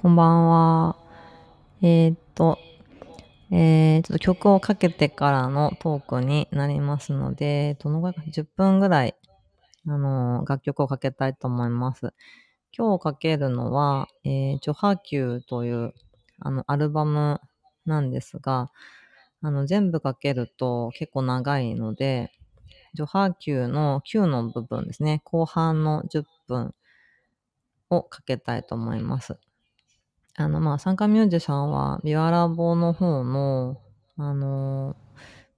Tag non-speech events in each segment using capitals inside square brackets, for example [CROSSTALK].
こんばんは。えー、っと、えー、ちょっと曲をかけてからのトークになりますので、どのぐらいか、10分ぐらい、あのー楽曲をかけたいと思います。今日かけるのは、えー、ジョハキューという、あの、アルバムなんですが、あの、全部かけると結構長いので、ジョハーキューの9の部分ですね、後半の10分をかけたいと思います。あの、まあ、参加ミュージシャンは、ビワラボの方の、あの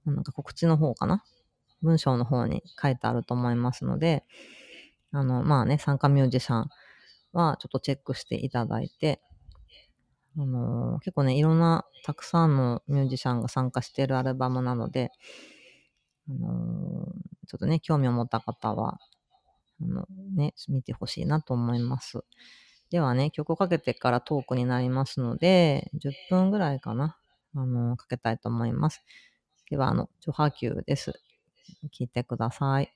なんか告知の方かな？文章の方に書いてあると思いますので、あの、まあね、参加ミュージシャンはちょっとチェックしていただいて、あの結構ね、いろんな、たくさんのミュージシャンが参加しているアルバムなので、あのちょっとね、興味を持った方は、あの、ね、見てほしいなと思います。ではね、曲をかけてからトークになりますので、10分ぐらいかな、あの、かけたいと思います。では、あの、ジョハキューです。聞いてください。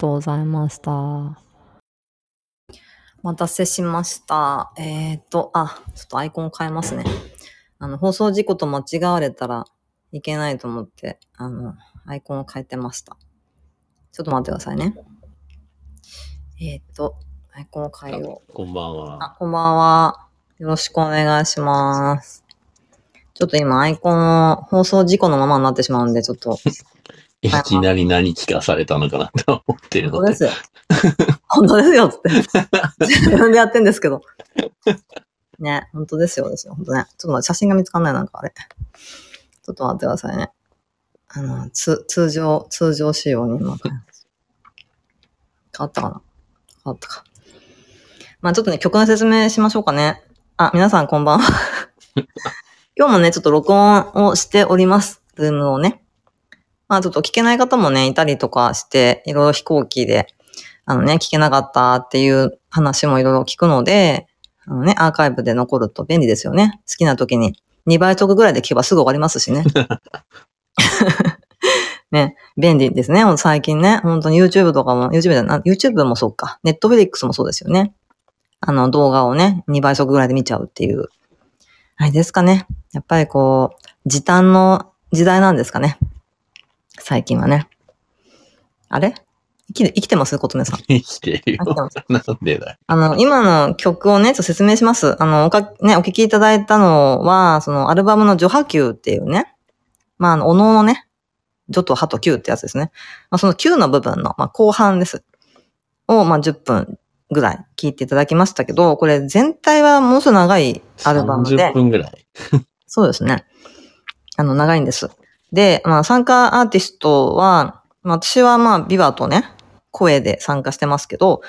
とうございました。お待たせしました。えっ、と、あ、ちょっとアイコン変えますね。あの、放送事故と間違われたらいけないと思って、あの、アイコンを変えてました。ちょっと待ってくださいね。えっ、と、アイコンを変えよう。こんばんは。あ、こんばんは。よろしくお願いします。ちょっと今アイコンを放送事故のままになってしまうんで、ちょっと、いきなり何聞かされたのかなと思ってるので。本当ですよ。本当ですよ、つって。自分でやってんですけど。ね、本当ですよ、ですよ、本当ね。ちょっと待って、写真が見つかんない、なんかあれ。ちょっと待ってくださいね。あの、つ、通常、通常仕様に今。変わったかな？変わったか。まあちょっとね、曲の説明しましょうかね。あ、皆さんこんばんは。[LAUGHS] 今日もね、ちょっと録音をしております。ズームをね。まあちょっと聞けない方もね、いたりとかして、いろいろ飛行機で、あのね、聞けなかったっていう話もいろいろ聞くので、あのね、アーカイブで残ると便利ですよね。好きな時に2倍速ぐらいで聞けばすぐ終わりますしね。[LAUGHS] ね、便利ですね。最近ね、本当に YouTube とかも、YouTube じゃな、YouTube もそうか。Netflix もそうですよね。あの動画をね、2倍速ぐらいで見ちゃうっていう。あれですかね。やっぱりこう、時短の時代なんですかね。最近はね。あれ？生きて、生きてます？ことねさん。生きてるよ。なんでだよ。あの、今の曲をね、ちょっと説明します。あの、おか、ね、お聴きいただいたのは、そのアルバムの序波球っていうね、まあ、あの、おのおのね、序と波と球ってやつですね。まあ、その球の部分の、まあ、後半です。を、まあ、10分ぐらい聴いていただきましたけど、これ全体はものすごい長いアルバムで30、分ぐらい。そうですね。あの、長いんです。で、まあ、参加アーティストは、まあ、私はまあ、ビバとね、声で参加してますけど、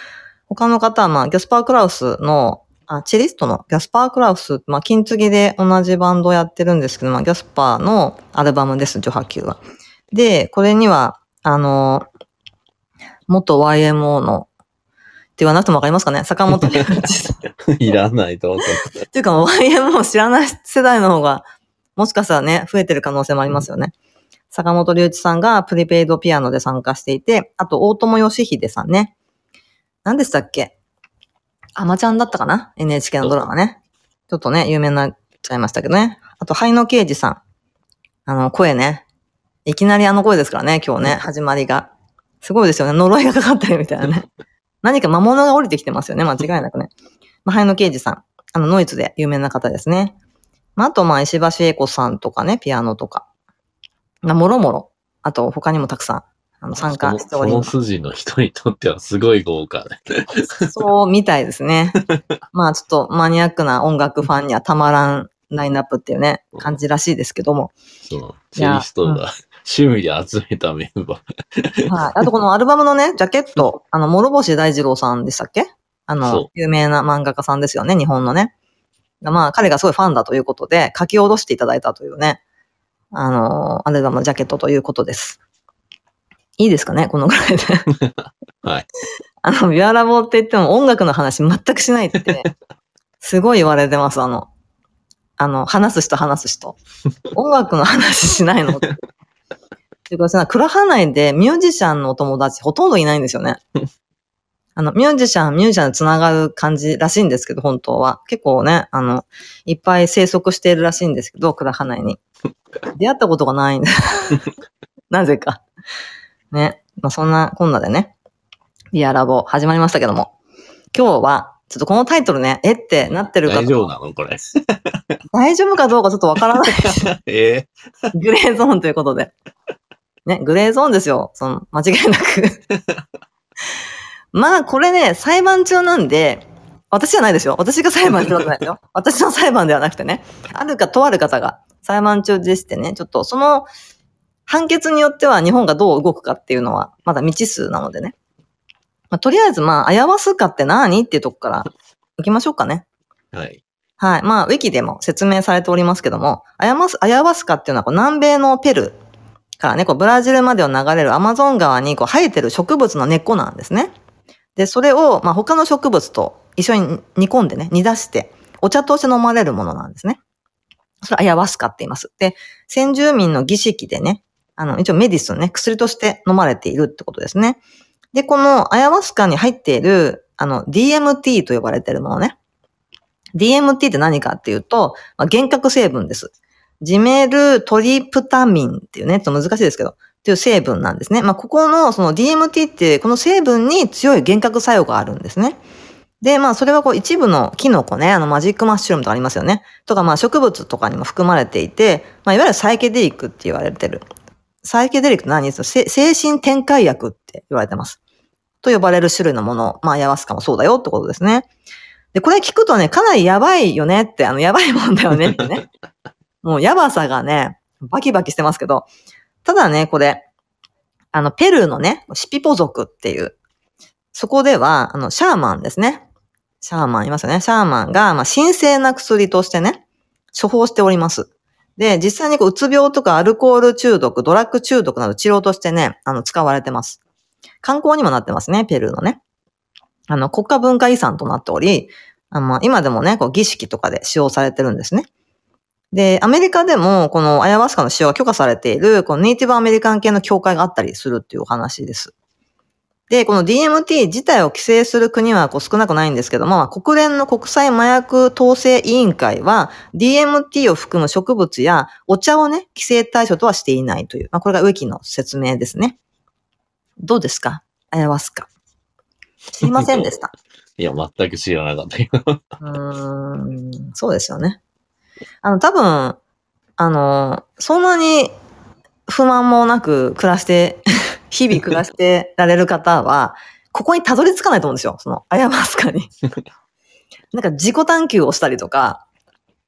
他の方はまあ、ギャスパー・クラウスの、あ、チェリストのギャスパー・クラウス、まあ、金継ぎで同じバンドをやってるんですけど、まあ、ギャスパーのアルバムです、序波球は。で、これには、あの、元 YMO の、って言わなくてもわかりますかね？坂本龍一さん。[LAUGHS] いらないと思って。[LAUGHS] っていうか、もう YMO 知らない世代の方が、もしかしたらね、増えてる可能性もありますよね。坂本龍一さんがプリペイドピアノで参加していて、あと、大友義秀さんね。何でしたっけ？アマちゃんだったかな ?NHK のドラマね。ちょっとね、有名になっちゃいましたけどね。あと、灰野啓二さん。あの、声ね。いきなりあの声ですからね、今日ね、始まりが。すごいですよね。呪いがかかってるみたいなね。[LAUGHS] 何か魔物が降りてきてますよね、間違いなくね。まあ、灰野啓二さん。あの、ノイズで有名な方ですね。まあ、あと、まあ、石橋英子さんとかね、ピアノとか。まあ、もろもろ。あと、他にもたくさん、あの、参加しておりそのます。筋の人にとってはすごい豪華ね。そうみたいですね。[LAUGHS] まあ、ちょっとマニアックな音楽ファンにはたまらんラインナップっていうね、感じらしいですけども。その、チェリストが趣味で集めたメンバー。はい。あと、このアルバムのね、ジャケット、[LAUGHS] あの、諸星大二郎さんでしたっけ？あそのう、有名な漫画家さんですよね、日本のね。まあ、彼がすごいファンだということで、書き下ろしていただいたというね、あの、アルバムのジャケットということです。いいですかねこのぐらいで。[LAUGHS] はい。[LAUGHS] あの、ビアラボって言っても音楽の話全くしないって、すごい言われてます、あの、あの、話す人話す人。音楽の話しないのって。[LAUGHS] いうかさ、倉葉内でミュージシャンのお友達ほとんどいないんですよね。あの、ミュージシャン、ミュージシャンで繋がる感じらしいんですけど、本当は。結構ね、あの、いっぱい生息しているらしいんですけど、倉葉内に。[LAUGHS] 出会ったことがないんで。[LAUGHS] なぜか。ね。まあ、そんなこんなでね、ビアラボ始まりましたけども。今日は、ちょっとこのタイトルね、えってなってるか大丈夫なのこれ？[LAUGHS] 大丈夫かどうかちょっとわからない。え？グレーゾーンということで。ね、グレーゾーンですよ。その、間違いなく。まあ、これね、裁判中なんで、私じゃないですよ。私が裁判してるわけないですよ。[LAUGHS] 私の裁判ではなくてね。あるか、とある方が裁判中でしてね、ちょっとその判決によっては日本がどう動くかっていうのは、まだ未知数なのでね。まあ、とりあえず、まあ、アヤワスカって何っていうとこから行きましょうかね。ー、はい。はい。まあ、ウィキでも説明されておりますけども、アヤマス、アヤワスカっていうのはこう南米のペルーからね、こうブラジルまでを流れるアマゾン川にこう生えてる植物の根っこなんですね。で、それを、まあ、他の植物と一緒に煮込んでね、煮出して、お茶として飲まれるものなんですね。それはアヤワスカって言います。で、先住民の儀式でね、あの、一応メディスンね、薬として飲まれているってことですね。で、このアヤワスカに入っている、あの、DMT と呼ばれているものね。DMT って何かっていうと、まあ、幻覚成分です。ジメルトリプタミンっていうね、ちょっと難しいですけど、っていう成分なんですね。まあ、ここのその DMT ってこの成分に強い幻覚作用があるんですね。で、まあ、それはこう一部のキノコね、あのマジックマッシュルームとかありますよね。とか、まあ、植物とかにも含まれていて、まあ、いわゆるサイケデリックって言われてる。サイケデリックって何？ですか精神転換薬って言われてます。と呼ばれる種類のもの、まあ、アヤワスカもそうだよってことですね。で、これ聞くとね、かなりやばいよねって、あの、やばいもんだよねってね。[LAUGHS] もうやばさがね、バキバキしてますけど、ただね、これ、あの、ペルーのね、シピポ族っていう、そこでは、あの、シャーマンですね。シャーマンいますよね。シャーマンが、まあ、神聖な薬としてね、処方しております。で、実際にこう、うつ病とかアルコール中毒、ドラッグ中毒など治療としてね、あの、使われてます。観光にもなってますね、ペルーのね。あの、国家文化遺産となっており、あの、今でもね、こう、儀式とかで使用されてるんですね。で、アメリカでも、このアヤワスカの使用が許可されている、このネイティブアメリカン系の協会があったりするっていうお話です。で、この DMT 自体を規制する国はこう少なくないんですけども、国連の国際麻薬統制委員会は DMT を含む植物やお茶をね、規制対象とはしていないという、まあ、これがウィキの説明ですね。どうですか？アヤワスカ。知りませんでした。[LAUGHS] いや、全く知らなかったよ。うーん、そうですよね。あの、多分、あの、そんなに不満もなく暮らして、[LAUGHS] 日々暮らしてられる方は、ここにたどり着かないと思うんですよ。その、アヤマスカに。[LAUGHS] なんか自己探求をしたりとか、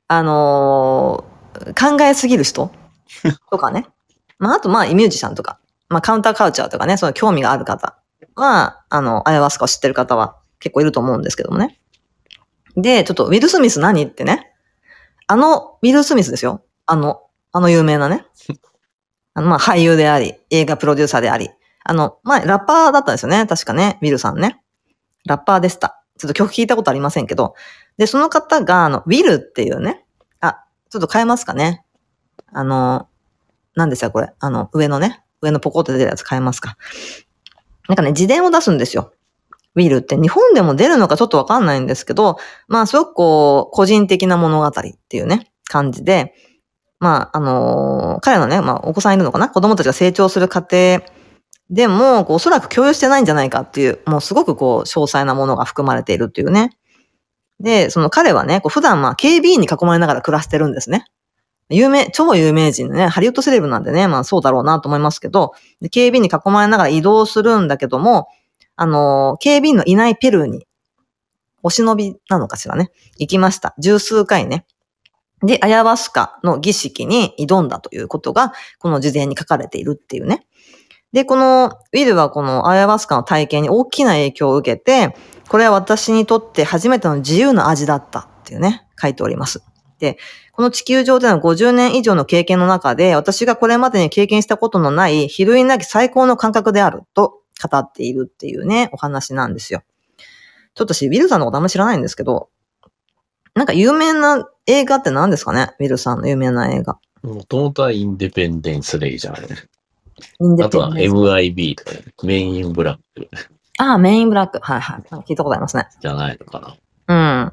あのー考えすぎる人とかね。まあ、あと、まあ、ミュージシャンとか、まあ、カウンターカルチャーとかね、その興味がある方は、あの、アヤワスカを知ってる方は結構いると思うんですけどもね。で、ちょっと、ウィル・スミス何ってね。あの、ウィル・スミスですよ。あの、あの有名なね。[LAUGHS] あの、まあ、俳優であり、映画プロデューサーであり。あの、まあ、ラッパーだったんですよね。確かね、ウィルさんね。ラッパーでした。ちょっと曲聞いたことありませんけど。で、その方が、あの、ウィルっていうね。あ、ちょっと変えますかね。あの、何ですか、これ。あの、上のね。上のポコって出てるやつ変えますか。なんかね、自伝を出すんですよ。ウィルって日本でも出るのかちょっとわかんないんですけど、まあすごくこう、個人的な物語っていうね、感じで、まああのー彼のね、まあお子さんいるのかな？子供たちが成長する過程でも、こうおそらく共有してないんじゃないかっていう、もうすごくこう、詳細なものが含まれているっていうね。で、その彼はね、こう普段まあ警備員に囲まれながら暮らしてるんですね。有名、超有名人ね、ハリウッドセレブなんでね、まあそうだろうなと思いますけど、で警備員に囲まれながら移動するんだけども、あの、警備員のいないペルーに、お忍びなのかしらね、行きました。十数回ね。で、アヤワスカの儀式に挑んだということが、この事前に書かれているっていうね。で、この、ウィルはこのアヤワスカの体験に大きな影響を受けて、これは私にとって初めての自由な味だったっていうね、書いております。で、この地球上での50年以上の経験の中で、私がこれまでに経験したことのない、比類なき最高の感覚であると語っているっていうね、お話なんですよ。ちょっと私、ウィルさんのことあんま知らないんですけど、なんか有名な映画って何ですかね？ウィルさんの有名な映画。もともとはインデペンデンス・レイじゃない。インデあとは MIB とか、メインブラックああ、メインブラック。はいはい。聞いたことありますね。じゃないのかな。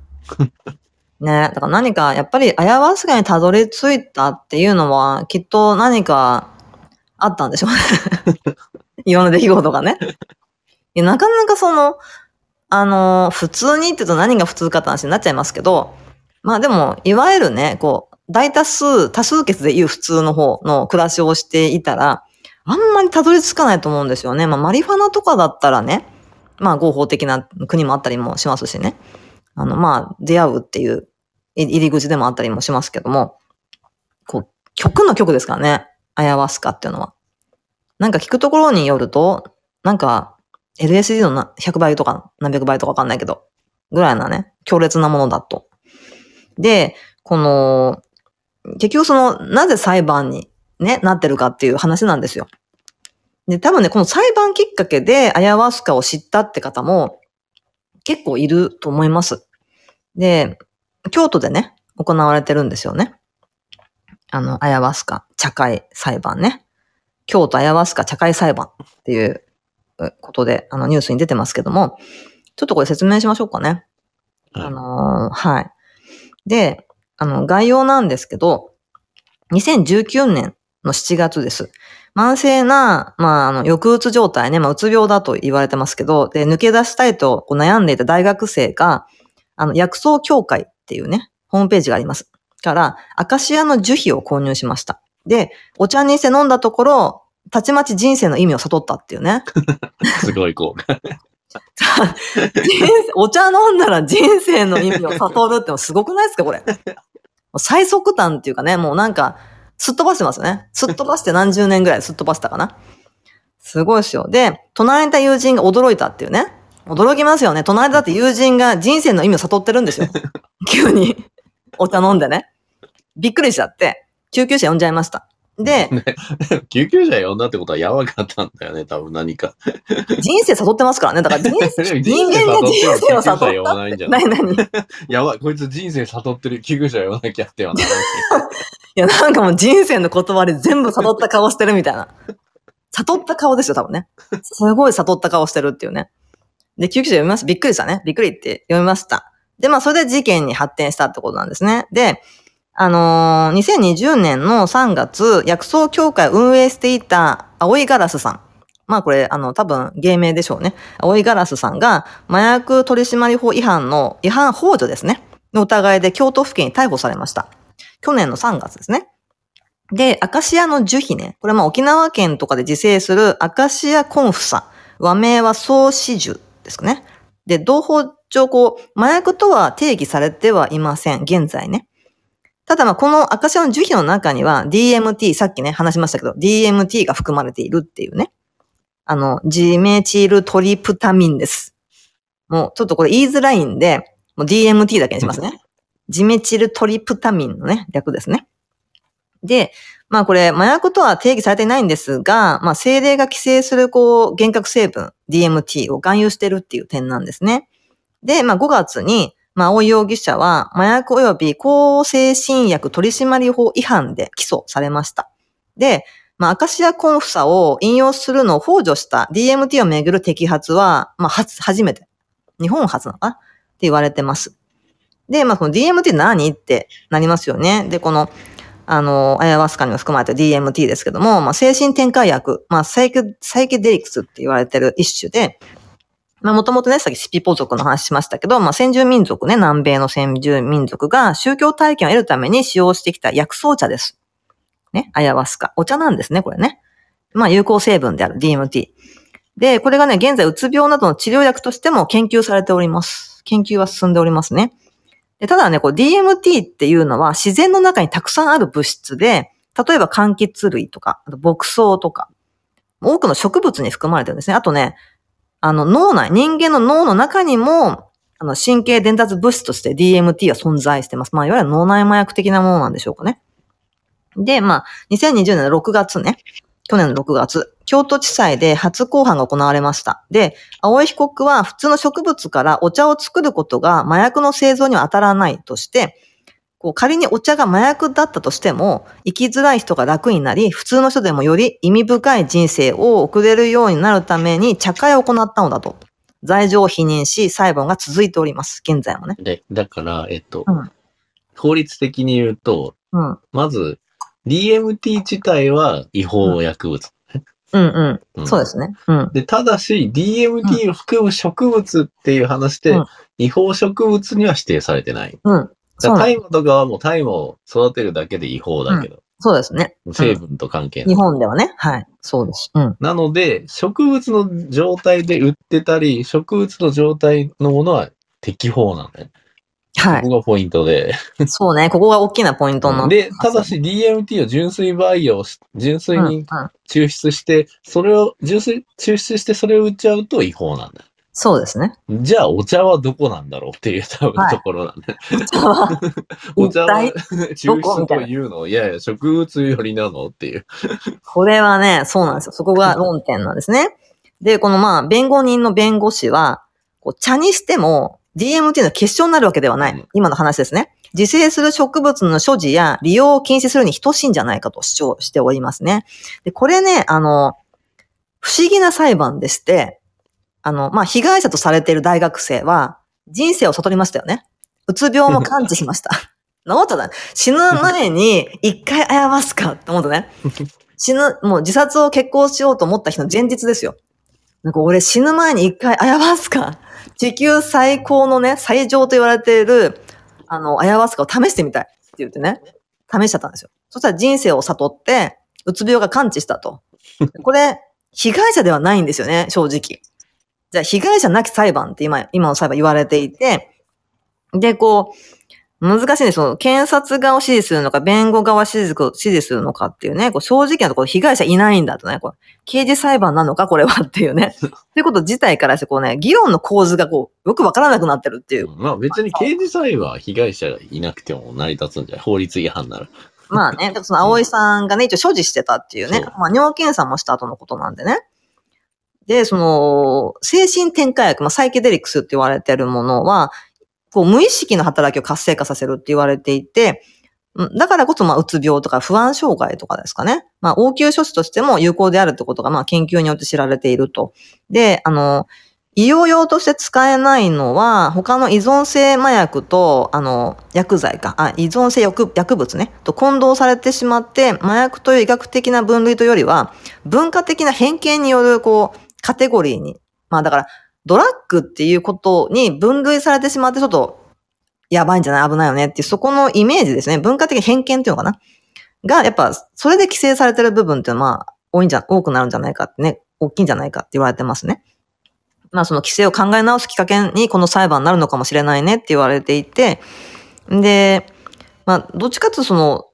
うん。ねだから何か、やっぱり、アヤワスカにたどり着いたっていうのは、きっと何かあったんでしょうね。いろんな出来事がね。[LAUGHS] いやなかなかその、あの、普通にって言うと何が普通かって話になっちゃいますけど、まあでも、いわゆるね、こう、大多数、多数決で言う普通の方の暮らしをしていたら、あんまりたどり着かないと思うんですよね。まあ、マリファナとかだったらね、まあ合法的な国もあったりもしますしね。あの、まあ、出会うっていうい入り口でもあったりもしますけども、こう、曲の曲ですからね。アヤワスカっていうのは。なんか聞くところによると、なんか、LSD のな100倍とか何百倍とかわかんないけど、ぐらいなね、強烈なものだと。で、この、結局その、なぜ裁判にね、なってるかっていう話なんですよ。で、多分ね、この裁判きっかけでアヤワスカを知ったって方も結構いると思います。で、京都でね、行われてるんですよね。あの、アヤワスカ茶会裁判ね。京都アヤワスカ茶会裁判っていうことで、あの、ニュースに出てますけども、ちょっとこれ説明しましょうかね。はいあのーはい。で、あの、概要なんですけど、2019年の7月です。慢性な、まあ、あの、抑うつ状態ね、まあ、うつ病だと言われてますけど、で、抜け出したいと悩んでいた大学生が、あの、薬草協会っていうね、ホームページがあります。から、アカシアの樹皮を購入しました。で、お茶にして飲んだところ、たちまち人生の意味を悟ったっていうね。[LAUGHS] すごい効果。[LAUGHS] お茶飲んだら人生の意味を悟るってのすごくないですか、これ。最速端っていうかね、もうなんか、すっ飛ばしてますよね。すっ飛ばして何十年ぐらいすっ飛ばしたかな。すごいですよ。で、隣にいた友人が驚いたっていうね。驚きますよね。隣だって友人が人生の意味を悟ってるんですよ。急に。お茶飲んでね。びっくりしちゃって、救急車呼んじゃいました。で、[LAUGHS] 救急車呼んだってことはやばかったんだよね、多分何か。人生悟ってますからね。だから人 [LAUGHS] 生、人間が人生を悟呼ったばない？んじゃない？何 [LAUGHS] やばい、こいつ人生悟ってる。救急車呼ばなきゃってはならない。や、なんかもう人生の言葉で全部悟った顔してるみたいな。悟った顔ですよ、多分ね。すごい悟った顔してるっていうね。で、救急車読みます。びっくりしたね。びっくりって読みました。で、まあ、それで事件に発展したってことなんですね。で、あのー2020年の3月、薬草協会を運営していた青いガラスさん。まあこれ、あの、多分芸名でしょうね。青いガラスさんが麻薬取締法違反の違反幇助ですね。の疑いで京都府警に逮捕されました。去年の3月ですね。で、アカシアの樹皮ね。これまあ沖縄県とかで自生するアカシアコンフサ。和名は総子樹ですかね。で、同法上、こう、麻薬とは定義されてはいません。現在ね。ただまあこのアカシアの樹皮の中には DMT、さっきね話しましたけど、DMT が含まれているっていうね。あの、ジメチルトリプタミンです。もうちょっとこれ言いづらいんで、もう DMT だけにしますね。ジメチルトリプタミンのね、略ですね。で、まあこれ、麻薬とは定義されていないんですが、まあ政令が規制するこう、幻覚成分、DMT を含有してるっていう点なんですね。で、まあ5月に、まあ青井容疑者は麻薬及び抗精神薬取締法違反で起訴されました。で、まあアカシアコンフサを引用するのを幇助した DMT をめぐる摘発は、まあ初、初めて。日本初なのかな？って言われてます。で、まあこの DMT 何ってなりますよね。で、この、あの、アヤワスカにも含まれた DMT ですけども、まあ、精神転換薬、まあ、サイケ、サイケデリクスって言われてる一種で、まあ、もともとね、さっきシピポ族の話しましたけど、まあ、先住民族ね、南米の先住民族が宗教体験を得るために使用してきた薬草茶です。ね、アヤワスカ。お茶なんですね、これね。まあ、有効成分である DMT。で、これがね、現在、うつ病などの治療薬としても研究されております。研究は進んでおりますね。でただね、こう DMT っていうのは自然の中にたくさんある物質で、例えば柑橘類とか、あと牧草とか、多くの植物に含まれてるんですね。あとね、あの脳内、人間の脳の中にも、あの神経伝達物質として DMT は存在してます。まあ、いわゆる脳内麻薬的なものなんでしょうかね。で、まあ、2020年の6月ね、去年の6月、京都地裁で初公判が行われました。で、青井被告は普通の植物からお茶を作ることが麻薬の製造には当たらないとして、こう仮にお茶が麻薬だったとしても、生きづらい人が楽になり、普通の人でもより意味深い人生を送れるようになるために茶会を行ったのだと。罪状を否認し、裁判が続いております。現在もね。で、だから、えっと、うん法律的に言うと、うん。まず、DMT 自体は違法薬物。うんう。うんんそうですね。うん。で、ただし、DMT を含む植物っていう話で、うん違法植物には指定されてない。うん。だそうなんから大麻とかはもう大麻を育てるだけで違法だけど、そうですね。成分と関係ない。日本ではね。はい。そうです。うん。なので、植物の状態で売ってたり、植物の状態のものは適法なんだよ。はここがポイントで。い。そうね。ここが大きなポイントになで、ただし DMT を純粋培養し、純粋うんうんに抽出して、それを、純粋、抽出してそれを売っちゃうと違法なんだ。そうですね。じゃあお茶はどこなんだろうっていう多分はいところなんだ。お茶はお茶は一抽出こみたいなというの？いやいや、植物よりなの？っていう。これはね、そうなんですよ。そこが論点なんですね。で、このまあ、弁護人の弁護士は、こう茶にしても DMT の結晶になるわけではない。うん今の話ですね。自生する植物の所持や利用を禁止するに等しいんじゃないかと主張しておりますね。で、これね、あの、不思議な裁判でして、あの、まあ、被害者とされている大学生は、人生を悟りましたよね。うつ病も完治しました。[LAUGHS] 治っただ。死ぬ前に一回謝ますかって思ったね。[LAUGHS] 死ぬ、もう自殺を決行しようと思った日の前日ですよ。なんか俺死ぬ前に一回謝ますか？地球最高のね、最上と言われている、あの、謝ますかを試してみたいって言ってね、試しちゃったんですよ。そしたら人生を悟って、うつ病が完治したと。これ、被害者ではないんですよね、正直。じゃあ、被害者なき裁判って今、今の裁判言われていて、で、こう、難しいんですよ。検察側を支持するのか、弁護側を支持支持するのかっていうね、こう正直なところ、被害者いないんだとね、こう刑事裁判なのか、これはっていうね。[LAUGHS] っていうこと自体からして、こうね、議論の構図がこう、よくわからなくなってるっていう。まあ別に刑事裁判は被害者がいなくても成り立つんじゃない？法律違反なら。まあね、だからその葵さんがね、一応所持してたっていうねそう、まあ尿検査もした後のことなんでね。で、その、精神転換薬、まあサイケデリックスって言われてるものは、こう無意識の働きを活性化させるって言われていて、だからこそ、まあ、うつ病とか不安障害とかですかね。まあ、応急処置としても有効であるってことが、まあ、研究によって知られていると。で、あの、医療用として使えないのは、他の依存性麻薬と、あの、薬剤か、あ、依存性薬物ね、と混同されてしまって、麻薬という医学的な分類というよりは、文化的な偏見による、こう、カテゴリーに、まあだから、ドラッグっていうことに分類されてしまって、ちょっと、やばいんじゃない？危ないよねっていう、そこのイメージですね。文化的偏見っていうのかな？が、やっぱ、それで規制されてる部分っていうのは、多いんじゃ、多くなるんじゃないかってね、大きいんじゃないかって言われてますね。まあ、その規制を考え直すきっかけにこの裁判になるのかもしれないねって言われていて、で、まあ、どっちかっていうとその、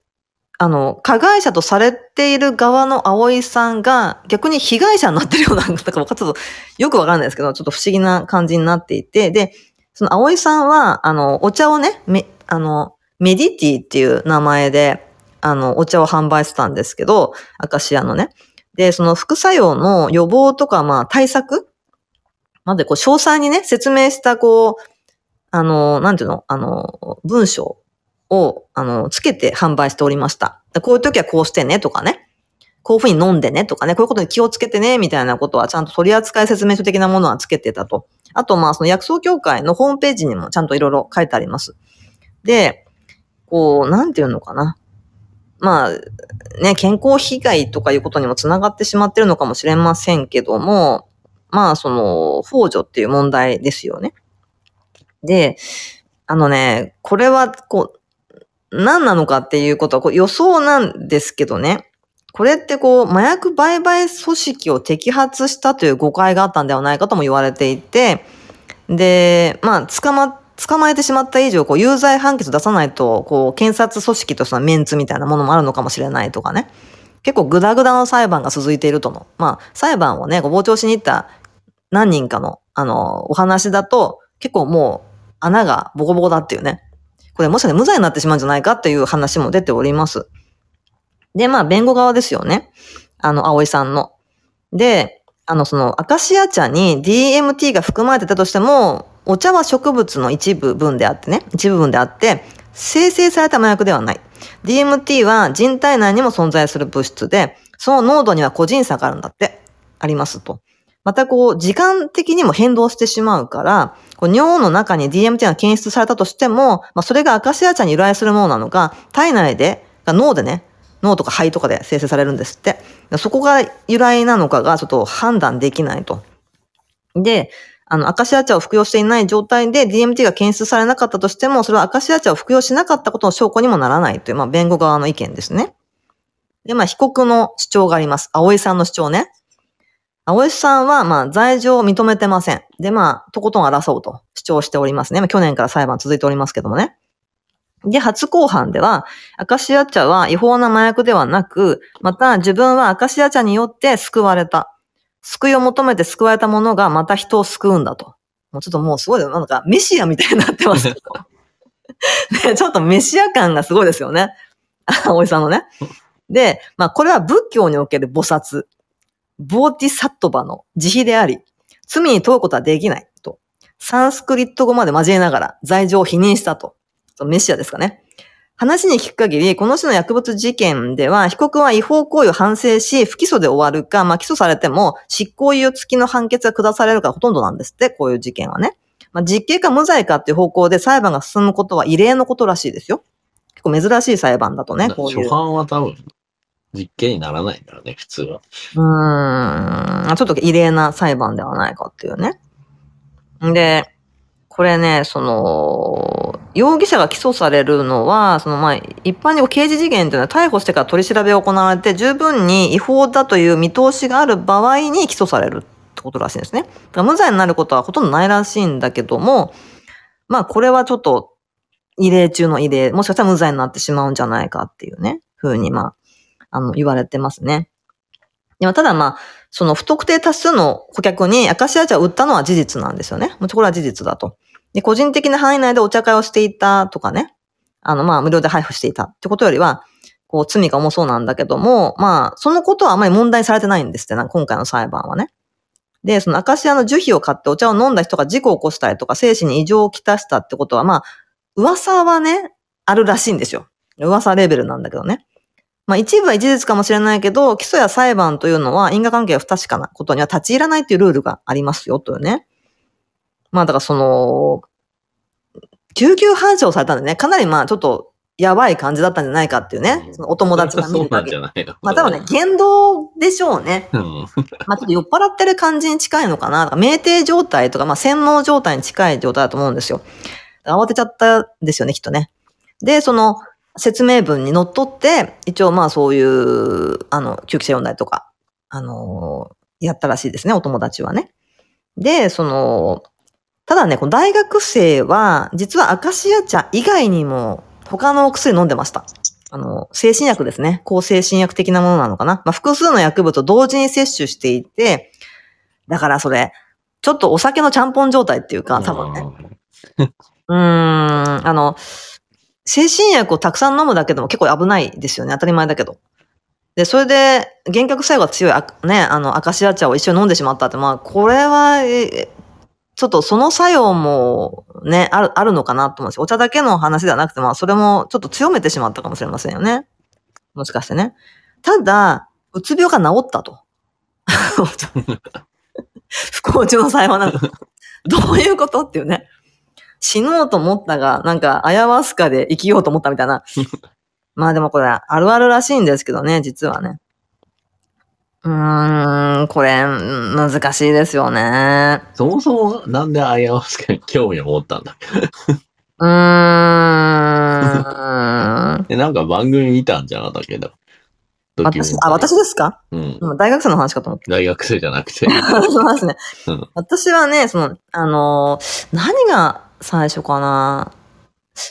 あの、加害者とされている側の葵さんが逆に被害者になってるような、なんかちょっとよくわからないですけど、ちょっと不思議な感じになっていて、で、その葵さんは、あの、お茶をね、め、あの、メディティっていう名前で、あの、お茶を販売してたんですけど、アカシアのね。で、その副作用の予防とか、まあ、対策まで、こう、詳細にね、説明した、こう、あの、なんていうのあの、文章を、あの、つけて販売しておりました。こういう時はこうしてねとかね。こういうふうに飲んでねとかね。こういうことに気をつけてねみたいなことはちゃんと取扱説明書的なものはつけてたと。あと、まあ、その薬草協会のホームページにもちゃんといろいろ書いてあります。で、こう、なんていうのかな。まあ、ね、健康被害とかいうことにもつながってしまってるのかもしれませんけども、まあ、その、幇助っていう問題ですよね。で、あのね、これは、こう、何なのかっていうことはこう予想なんですけどね。これってこう、麻薬売買組織を摘発したという誤解があったんではないかとも言われていて、で、まあ、捕ま、捕まえてしまった以上、こう、有罪判決出さないと、こう、検察組織としてのメンツみたいなものもあるのかもしれないとかね。結構グダグダの裁判が続いているとの。まあ、裁判をね、こう傍聴しに行った何人かの、あの、お話だと、結構もう、穴がボコボコだっていうね。これもしかして無罪になってしまうんじゃないかっていう話も出ております。で、まあ、弁護側ですよね。あの、葵さんの。で、あの、その、アカシア茶に DMT が含まれてたとしても、お茶は植物の一部分であってね、一部分であって、生成された麻薬ではない。DMT は人体内にも存在する物質で、その濃度には個人差があるんだって、ありますと。またこう、時間的にも変動してしまうから、こう尿の中に DMT が検出されたとしても、まあ、それがアカシア茶に由来するものなのか、体内で、脳でね、脳とか肺とかで生成されるんですって。そこが由来なのかがちょっと判断できないと。で、あの、アカシア茶を服用していない状態で DMT が検出されなかったとしても、それはアカシア茶を服用しなかったことの証拠にもならないという、まあ、弁護側の意見ですね。で、まあ、被告の主張があります。葵さんの主張ね。葵さんは、まあ、罪状を認めてません。で、まあ、とことん争うと主張しておりますね。まあ、去年から裁判続いておりますけどもね。で、初公判では、アカシア茶は違法な麻薬ではなく、また自分はアカシア茶によって救われた。救いを求めて救われたものがまた人を救うんだと。もうちょっともうすごいよ。なんかメシアみたいになってますけど。[LAUGHS] ね、ちょっとメシア感がすごいですよね。葵さんのね。で、まあこれは仏教における菩薩。ボーティサットバの慈悲であり、罪に問うことはできないと。サンスクリット語まで交えながら罪状を否認したと。メシアですかね。話に聞く限り、この種の薬物事件では、被告は違法行為を反省し、不起訴で終わるか、まあ起訴されても、執行猶予付きの判決が下されるかほとんどなんですって、こういう事件はね。まあ実刑か無罪かっていう方向で裁判が進むことは異例のことらしいですよ。結構珍しい裁判だとね、こういう。初犯は多分、実刑にならないからね、普通は。うん、ちょっと異例な裁判ではないかっていうね。で、これね、その、容疑者が起訴されるのは、そのまあ、一般に刑事事件というのは逮捕してから取り調べが行われて、十分に違法だという見通しがある場合に起訴されるってことらしいんですね。だから無罪になることはほとんどないらしいんだけども、まあ、これはちょっと異例中の異例、もしかしたら無罪になってしまうんじゃないかっていうね、ふうにまあ、あの、言われてますね。でもただまあ、その不特定多数の顧客にアカシア茶を売ったのは事実なんですよね。もちろんこれは事実だと。で、個人的な範囲内でお茶会をしていたとかね。あの、まあ、無料で配布していたってことよりは、こう、罪が重そうなんだけども、まあ、そのことはあまり問題にされてないんですってな、今回の裁判はね。で、そのアカシアの樹皮を買ってお茶を飲んだ人が事故を起こしたりとか、精神に異常をきたしたってことは、まあ、噂はね、あるらしいんですよ。噂レベルなんだけどね。まあ一部は事実かもしれないけど、起訴や裁判というのは因果関係が不確かなことには立ち入らないっていうルールがありますよというね。まあだからその、救急搬送されたんでね、かなりまあちょっとやばい感じだったんじゃないかっていうね、そのお友達が見そうなんる限り。じゃないのまあ多分ね、言動でしょうね。うん。まあちょっと酔っ払ってる感じに近いのかな。だから酩酊状態とか、まあ洗脳状態に近い状態だと思うんですよ。慌てちゃったんですよね、きっとね。で、その説明文にのっとって、一応まあそういう、あの、救急車呼んだりとか、あのやったらしいですね、お友達はね。で、その、ただね、この大学生は、実はアカシア茶以外にも他のお薬飲んでました。あの、精神薬ですね。抗精神薬的なものなのかな。まあ、複数の薬物を同時に摂取していて、だからそれ、ちょっとお酒のちゃんぽん状態っていうか、多分ね。[LAUGHS] うーん、あの、精神薬をたくさん飲むだけでも結構危ないですよね。当たり前だけど。で、それで、幻覚作用が強いあ、ね、あの、アカシア茶を一緒に飲んでしまったって、まあ、これは、えちょっとその作用もね、ある、あるのかなと思うんですよ。お茶だけの話ではなくて、まあ、それもちょっと強めてしまったかもしれませんよね。もしかしてね。ただ、うつ病が治ったと。[LAUGHS] 不幸中の幸いなんだ。どういうことっていうね。死のうと思ったが、なんか、アヤワスカで生きようと思ったみたいな。[LAUGHS] まあでもこれ、あるあるらしいんですけどね、実はね。うーん、これ、うん難しいですよね。そもそもなんでアイアワスカに興味を持ったんだ？うーん。[LAUGHS] でなんか番組見たんじゃなかったけ？ど。私、あ、私ですか？うん。今大学生の話かと思って。大学生じゃなくて。[LAUGHS] そうですねうん。私はね、その、あのー何が最初かな。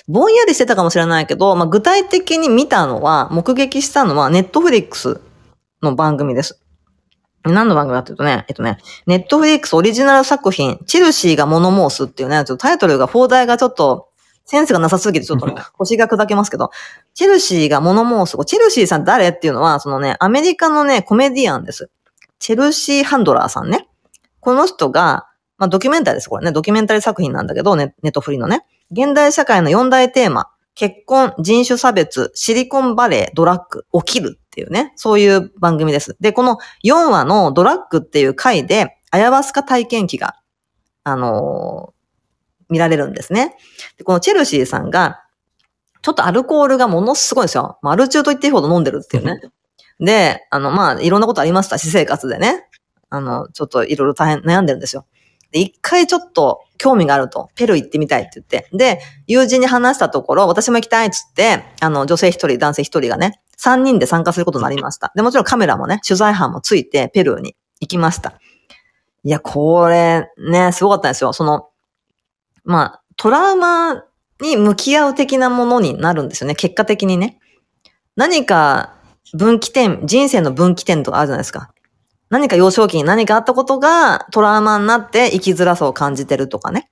ぼんやりしてたかもしれないけど、まあ、具体的に見たのは、目撃したのは、ネットフリックスの番組です。何の番組かというとね、えっとね、ネットフリックスオリジナル作品、チルシーが物申すっていうね、ちょっとタイトルが放題がちょっと、センスがなさすぎてちょっとね、腰が砕けますけど、チェルシーが物申す。チェルシーさん誰っていうのは、そのね、アメリカのね、コメディアンです。チェルシー・ハンドラーさんね。この人が、まあドキュメンタリーです、これね。ドキュメンタリー作品なんだけど、ネネットフリのね。現代社会の四大テーマ。結婚、人種差別、シリコンバレー、ドラッグ、起きるっていうね。そういう番組です。で、この4話のドラッグっていう回で、アヤバスカ体験記が、あのー見られるんですね。で、このチェルシーさんが、ちょっとアルコールがものすごいですよ。まあアル中と言っていいほど飲んでるっていうね。で、あの、まあ、いろんなことありました、私生活でね。あの、ちょっといろいろ大変悩んでるんですよ。で、一回ちょっと興味があると、ペルー行ってみたいって言って。で、友人に話したところ、私も行きたいっつって、あの、女性一人、男性一人がね、三人で参加することになりました。で、もちろんカメラもね、取材班もついて、ペルーに行きました。いや、これ、ね、すごかったんですよ。その、まあ、トラウマに向き合う的なものになるんですよね。結果的にね。何か分岐点、人生の分岐点とかあるじゃないですか。何か幼少期に何かあったことがトラウマになって生きづらさを感じてるとかね。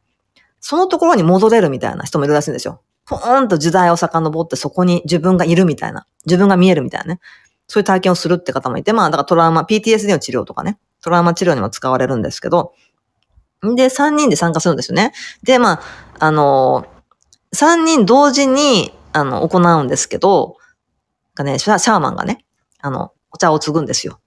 そのところに戻れるみたいな人もいるらしいんですよ。ポーンと時代を遡ってそこに自分がいるみたいな。自分が見えるみたいなね。そういう体験をするって方もいて、まあ、だからトラウマ、PTSD の治療とかね。トラウマ治療にも使われるんですけど。で、3人で参加するんですよね。で、まあ、あの3人同時にあの、行うんですけど、がね、シャーマンがね、あの、お茶を継ぐんですよ。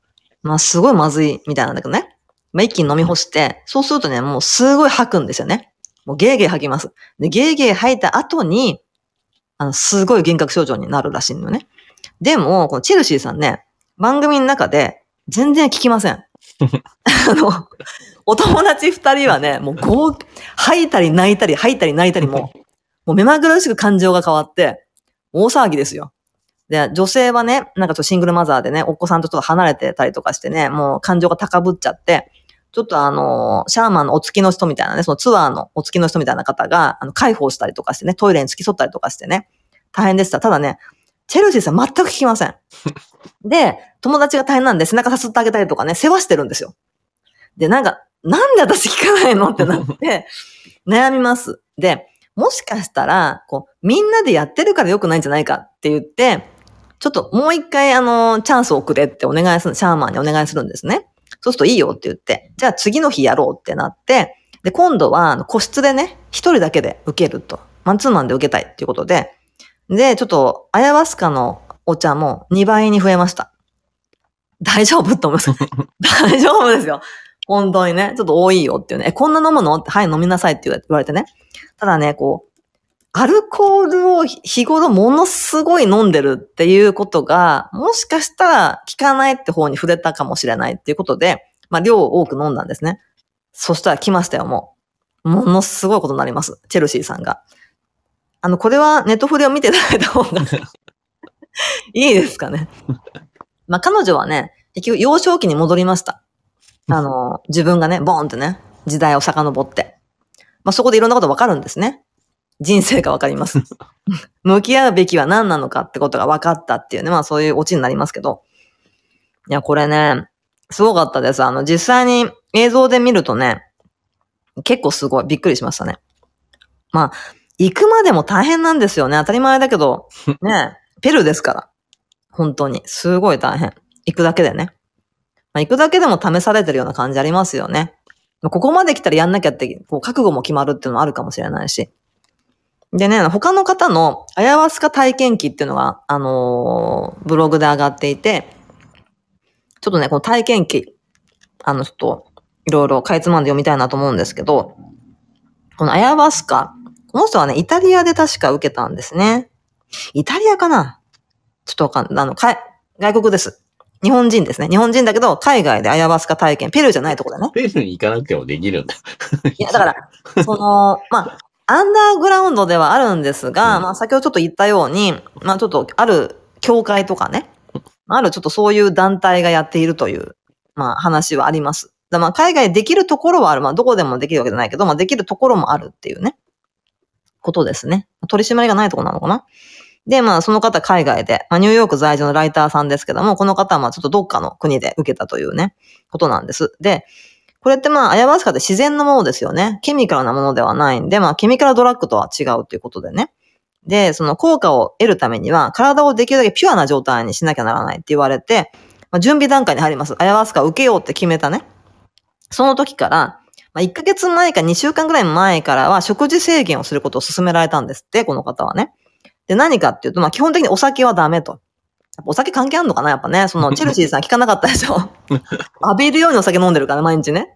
まあ、すごいまずいみたいなんだけどね。まあ、一気に飲み干して、そうするとね、もうすごい吐くんですよね。もうゲーゲー吐きます。で、ゲーゲー吐いた後に、あの、すごい幻覚症状になるらしいのよね。でも、このチェルシーさんね、番組の中で全然聞きません。[LAUGHS] あの、お友達二人はね、もうこう、吐いたり泣いたり、吐いたり泣いたりもう、もう目まぐるしく感情が変わって、大騒ぎですよ。で、女性はね、なんかちょっとシングルマザーでね、お子さんとちょっと離れてたりとかしてね、もう感情が高ぶっちゃって、ちょっとあの、シャーマンのお付きの人みたいなね、そのツアーのお付きの人みたいな方が、あの、介抱したりとかしてね、トイレに付き添ったりとかしてね、大変でした。ただね、チェルシーさん全く聞きません。[LAUGHS] で、友達が大変なんで背中さすってあげたりとかね、世話してるんですよ。で、なんか、なんで私聞かないのってなって、[LAUGHS] 悩みます。で、もしかしたら、こう、みんなでやってるから良くないんじゃないかって言って、ちょっともう一回あの、チャンスをくれってお願いする、シャーマンにお願いするんですね。そうするといいよって言って、じゃあ次の日やろうってなって、で、今度は個室でね、一人だけで受けると。マンツーマンで受けたいっていうことで、で、ちょっと、アヤワスカのお茶も2倍に増えました。大丈夫って思います。[LAUGHS] 大丈夫ですよ。本当にね、ちょっと多いよっていうね、え、こんな飲むの？って、はい、飲みなさいって言われてね。ただね、こう、アルコールを日頃ものすごい飲んでるっていうことが、もしかしたら効かないって方に触れたかもしれないっていうことで、まあ量を多く飲んだんですね。そしたら来ましたよ、もう。ものすごいことになります。チェルシーさんが。あの、これはネットフレを見ていただいた方が [LAUGHS] いいですかね。まあ彼女はね、結局幼少期に戻りました。あの、自分がね、ボーンってね、時代を遡って。まあそこでいろんなことわかるんですね。人生がわかります。[LAUGHS] 向き合うべきは何なのかってことが分かったっていうね、まあそういうオチになりますけど。いや、これね、すごかったです。あの、実際に映像で見るとね、結構すごい、びっくりしましたね。まあ、行くまでも大変なんですよね。当たり前だけど、ね、ペルーですから。本当に。すごい大変。行くだけでね。まあ、行くだけでも試されてるような感じありますよね。ここまで来たらやんなきゃって、こう、覚悟も決まるっていうのもあるかもしれないし。でね、他の方のアヤワスカ体験記っていうのが、あのーブログで上がっていて、ちょっとね、この体験記、あの、ちょっと、いろいろかいつまんで読みたいなと思うんですけど、このアヤワスカ、この人はね、イタリアで確か受けたんですね。イタリアかな？ちょっとわかんない。あの、かい外国です。日本人ですね。日本人だけど、海外でアヤワスカ体験、ペルーじゃないところだね。ペルーに行かなくてもできるんだ。いや、だから、その、まあ、アンダーグラウンドではあるんですが、うんまあ、先ほどちょっと言ったように、まあ、ちょっと、ある教会とかね、あるちょっとそういう団体がやっているという、まあ、話はあります。だまあ、海外でできるところはある。まあ、どこでもできるわけじゃないけど、まあ、できるところもあるっていうね、ことですね。取り締まりがないところなのかな。で、まあ、その方海外で、まあ、ニューヨーク在住のライターさんですけども、この方はまあ、ちょっとどっかの国で受けたというね、ことなんです。で、これってまあ、アヤバスカって自然のものですよね。ケミカルなものではないんで、まあ、ケミカルドラッグとは違うということでね。で、その効果を得るためには、体をできるだけピュアな状態にしなきゃならないって言われて、まあ、準備段階に入ります。アヤバスカを受けようって決めたね。その時から、まあ、1ヶ月前か2週間ぐらい前からは食事制限をすることを勧められたんですって、この方はね。で、何かっていうと、まあ、基本的にお酒はダメと。やっぱお酒関係あるのかなやっぱね。その、チェルシーさん聞かなかったでしょ [LAUGHS] 浴びるようにお酒飲んでるから、毎日ね。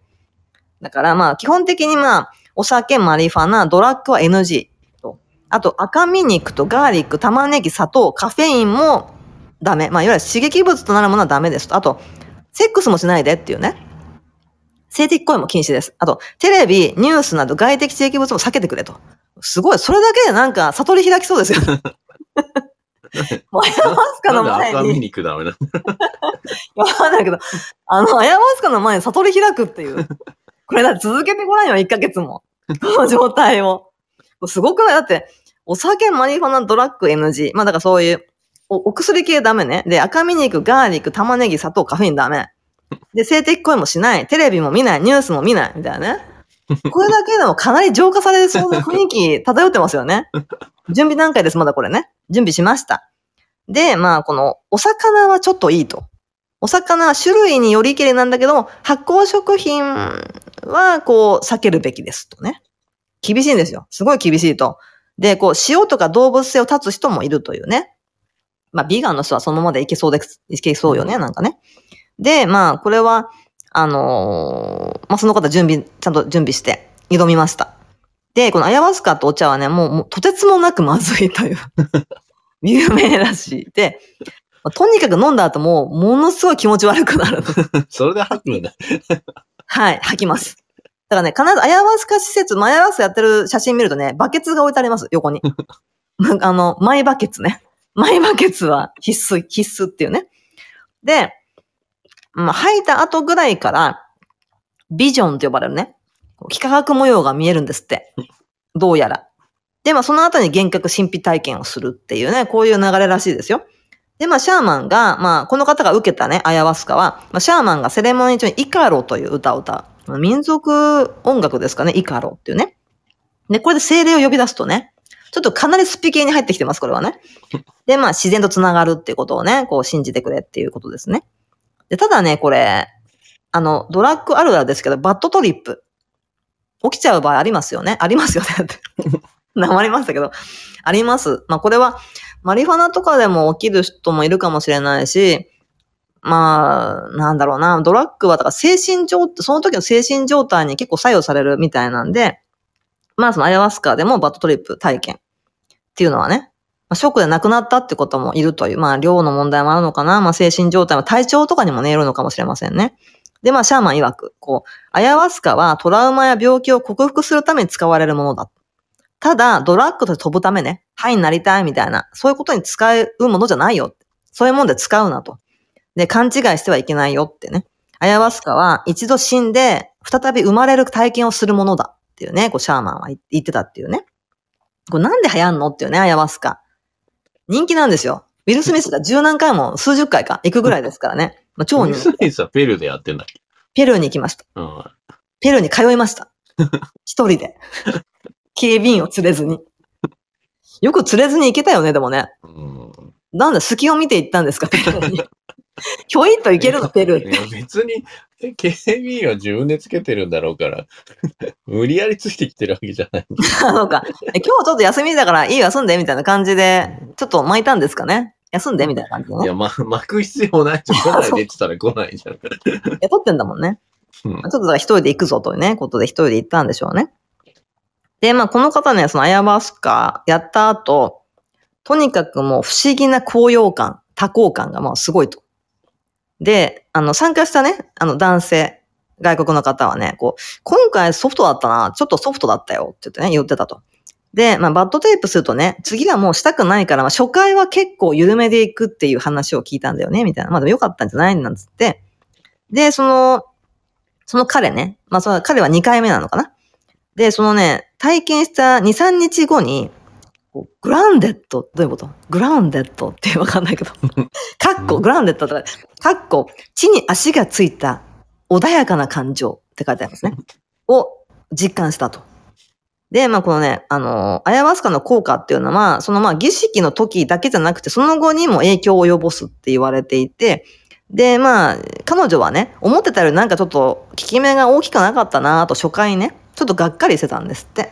だからまあ、基本的にまあ、お酒、マリファナ、ドラッグは NG と。あと、赤身肉とガーリック、玉ねぎ、砂糖、カフェインもダメ。まあ、いわゆる刺激物となるものはダメですと。あと、セックスもしないでっていうね。性的行為も禁止です。あと、テレビ、ニュースなど外的刺激物も避けてくれと。すごい、それだけでなんか悟り開きそうですよ。[LAUGHS] もうアヤマスカのなんで赤身前に、肉ダメなの？[LAUGHS] わかんないけど、あの、アヤマスカの前に悟り開くっていう。これだ続けてごらんよ、1ヶ月も。こ [LAUGHS] の状態を。すごくない？だって、お酒、マリファナ、ドラッグ NG。まあだからそういう、おお薬系ダメね。で、赤身肉、ガーリック、玉ねぎ、砂糖、カフェインダメ。で、性的行為もしない。テレビも見ない。ニュースも見ない。みたいなね。これだけでもかなり浄化されそうな雰囲気漂ってますよね。準備段階です、まだこれね。準備しました。で、まあ、この、お魚はちょっといいと。お魚は種類によりけりなんだけども、発酵食品は、こう、避けるべきですとね。厳しいんですよ。すごい厳しいと。で、こう、塩とか動物性を断つ人もいるというね。まあ、ビーガンの人はそのままでいけそうで、いけそうよね、なんかね。で、まあ、これは、あのーまあ、その方準備、ちゃんと準備して挑みました。で、このアヤワスカとお茶はね、もう、もうとてつもなくまずいという、[LAUGHS] 有名らしい。で、まあとにかく飲んだ後もう、ものすごい気持ち悪くなる。[LAUGHS] それで吐くんだ。はい、吐きます。だからね、必ずアヤワスカ施設、アヤワスカやってる写真見るとね、バケツが置いてあります、横に。[LAUGHS] あの、マイバケツね。マイバケツは必須、必須っていうね。で、まあ、吐いた後ぐらいから、ビジョンと呼ばれるね、幾何学模様が見えるんですって。どうやら。で、まあ、その後に幻覚神秘体験をするっていうね、こういう流れらしいですよ。で、まあ、シャーマンが、まあ、この方が受けたね、アヤワスカは、まあ、シャーマンがセレモニー中にイカロという歌を歌う。民族音楽ですかね、イカロっていうね。で、これで精霊を呼び出すとね、ちょっとかなりスピ系に入ってきてます、これはね。[LAUGHS] で、まあ、自然と繋がるっていうことをね、こう信じてくれっていうことですね。で、ただね、これ、あの、ドラッグあるあるですけど、バッドトリップ。起きちゃう場合ありますよね。ありますよね。って。[LAUGHS] なりましたけど。あります。まあ、これは、マリファナとかでも起きる人もいるかもしれないし、まあ、なんだろうな、ドラッグは、だから精神状、その時の精神状態に結構作用されるみたいなんで、まあそのアヤワスカでもバッドトリップ体験っていうのはね、まあ、ショックで亡くなったってこともいるという、まあ量の問題もあるのかな、まあ精神状態は体調とかにもね、よるのかもしれませんね。で、まあシャーマン曰く、こう、アヤワスカはトラウマや病気を克服するために使われるものだ。ただ、ドラッグとして飛ぶためね、ハイになりたいみたいな、そういうことに使うものじゃないよ。そういうもんで使うなと。で、勘違いしてはいけないよってね。アヤワスカは一度死んで、再び生まれる体験をするものだっていうね、こうシャーマンは言ってたっていうね。これなんで流行んのっていうね、アヤワスカ。人気なんですよ。ウィル・スミスが十何回も、数十回か、行くぐらいですからね。まあ、超人ウィル・スミスはペルーでやってんだっけ？ペルーに行きました。うん。ペルーに通いました。一人で。警備員を連れずに。よく連れずに行けたよね、でもね。うんなんで隙を見て行ったんですか、ペルーに。[LAUGHS] ひょいっと行けるの、ペルーって。別に、え警備員は自分でつけてるんだろうから、[LAUGHS] 無理やりついてきてるわけじゃない。[LAUGHS] あのか、え今日ちょっと休みだからいいよ休んで、みたいな感じで、ちょっと巻いたんですかね。休んで、みたいな感じでね。いや、ま、巻く必要ないじゃん。来ないでって言ったら来ないじゃん。雇ってんだもんね。うんちょっとだから一人で行くぞというね、ことで一人で行ったんでしょうね。で、まあこの方ね、そのアヤバスカやった後、とにかくもう不思議な高揚感、多幸感がもうすごいと。で、あの、参加したね、あの男性、外国の方はね、こう、今回ソフトだったな、ちょっとソフトだったよって言ってね、言ってたと。で、まあ、バッドテープするとね、次はもうしたくないから、まあ、初回は結構緩めでいくっていう話を聞いたんだよね、みたいな。まあ、でもよかったんじゃない？なんつって。で、その、その彼ね、まあ、その彼は2回目なのかな？で、そのね、体験した2、3日後に、グラウンデッド、どういうこと？グラウンデッドってわかんないけど。[LAUGHS] かっこ、グラウンデッドとか、かっこ、地に足がついた穏やかな感情って書いてありますね。を実感したと。で、まあこのね、あの、アヤワスカの効果っていうのは、そのまあ儀式の時だけじゃなくて、その後にも影響を及ぼすって言われていて、で、まあ、彼女はね、思ってたよりなんかちょっと効き目が大きくなかったなと初回ね、ちょっとがっかりしてたんですって。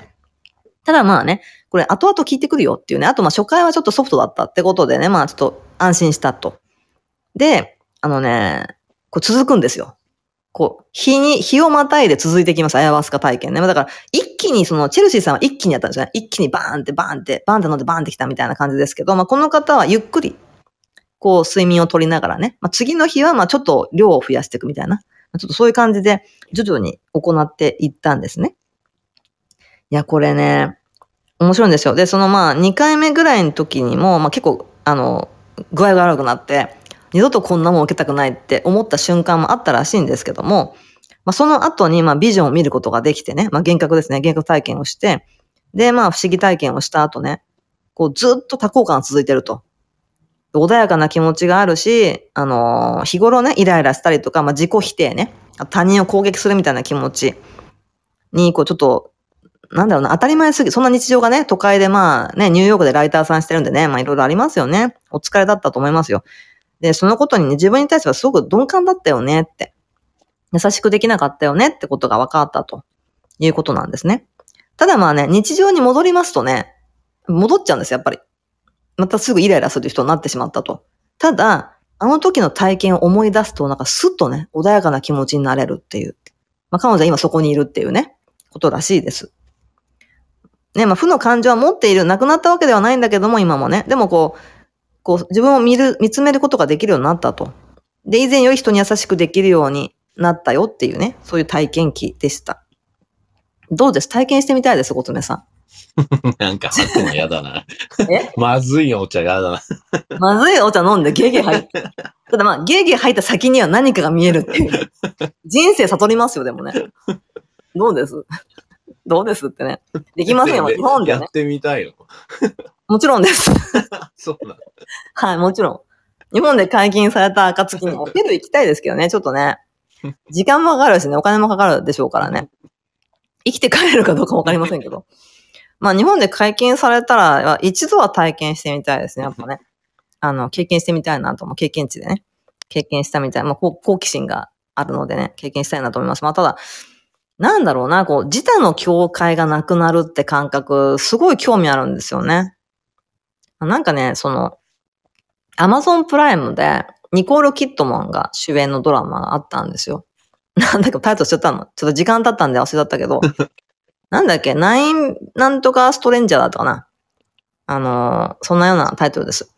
ただまあね、これ後々聞いてくるよっていうね、あとまあ初回はちょっとソフトだったってことでね、まあちょっと安心したと。で、あのね、こう続くんですよ。こう、日に、日をまたいで続いていきます、アヤワスカ体験ね。だから、一気にその、チェルシーさんは一気にやったんですよね。一気にバーンってバーンって、バーンって飲んでバーンってきたみたいな感じですけど、まあこの方はゆっくり、こう、睡眠を取りながらね。まあ次の日は、まあちょっと量を増やしていくみたいな。ちょっとそういう感じで、徐々に行っていったんですね。いや、これね、面白いんですよ。で、そのまあ、2回目ぐらいの時にも、まあ結構、あの、具合が悪くなって、二度とこんなもん受けたくないって思った瞬間もあったらしいんですけども、まあその後に、まあビジョンを見ることができてね、まあ幻覚ですね、幻覚体験をして、で、まあ不思議体験をした後ね、こうずっと多幸感続いてると。穏やかな気持ちがあるし、あのー日頃ね、イライラしたりとか、まあ自己否定ね、他人を攻撃するみたいな気持ちに、こうちょっと、なんだろうな、当たり前すぎ、そんな日常がね、都会でまあね、ニューヨークでライターさんしてるんでね、まあいろいろありますよね。お疲れだったと思いますよ。で、そのことにね、自分に対してはすごく鈍感だったよねって。優しくできなかったよねってことが分かったということなんですね。ただまあね、日常に戻りますとね、戻っちゃうんですよ、やっぱり。またすぐイライラする人になってしまったと。ただ、あの時の体験を思い出すと、なんかスッとね、穏やかな気持ちになれるっていう。まあ彼女は今そこにいるっていうね、ことらしいです。ね、まあ負の感情は持っている、なくなったわけではないんだけども、今もね。でもこう、こう自分を見る、見つめることができるようになったと。で、以前より人に優しくできるようになったよっていうね、そういう体験記でした。どうです？体験してみたいです、ごつめさん [LAUGHS] なんか吐くの嫌だな。ん。え？[LAUGHS] まずいお茶が嫌だな。まずいお茶飲んでゲーゲー吐いて。ただまあ、ゲーゲー吐いた先には何かが見えるっていう。人生悟りますよ、でもね。どうです？どうですってね。できませんよ、日本でねやっ。てみたいの？もちろんです。[LAUGHS] そうな。はい、もちろん。日本で解禁された暁にも、ペルー行きたいですけどね、ちょっとね。時間もかかるしね、お金もかかるでしょうからね。生きて帰れるかどうかわかりませんけど。まあ日本で解禁されたら、一度は体験してみたいですね、やっぱね。[LAUGHS] あの、経験してみたいなと思う。経験値でね。経験したみたい。まあ、好好奇心があるのでね、経験したいなと思います。まあただ、なんだろうな、こう、自他の境界がなくなるって感覚、すごい興味あるんですよね。なんかね、その、アマゾンプライムで、ニコール・キットマンが主演のドラマがあったんですよ。[LAUGHS] なんだっけ、タイトルしちゃったの。ちょっと時間経ったんで忘れちゃったけど。[LAUGHS] なんだっけ、ナインなんとかストレンジャーだったかな？あのそんなようなタイトルです。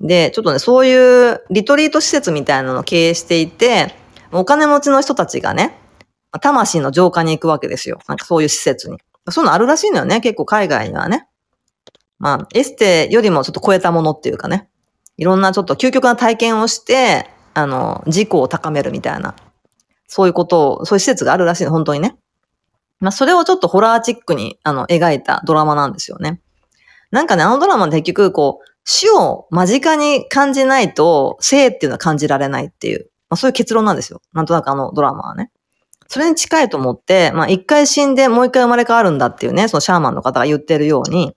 で、ちょっとね、そういうリトリート施設みたいなのを経営していて、お金持ちの人たちがね、魂の浄化に行くわけですよ。なんかそういう施設に。そういうのあるらしいのよね、結構海外にはね。まあ、エステよりもちょっと超えたものっていうかね。いろんなちょっと究極な体験をして、あの、自己を高めるみたいな。そういうことを、そういう施設があるらしいの、本当にね。まあ、それをちょっとホラーチックに、あの、描いたドラマなんですよね。なんかね、あのドラマで結局、こう、死を間近に感じないと、生っていうのは感じられないっていう、まあ、そういう結論なんですよ。なんとなくあのドラマはね。それに近いと思って、まあ、一回死んでもう一回生まれ変わるんだっていうね、そのシャーマンの方が言ってるように、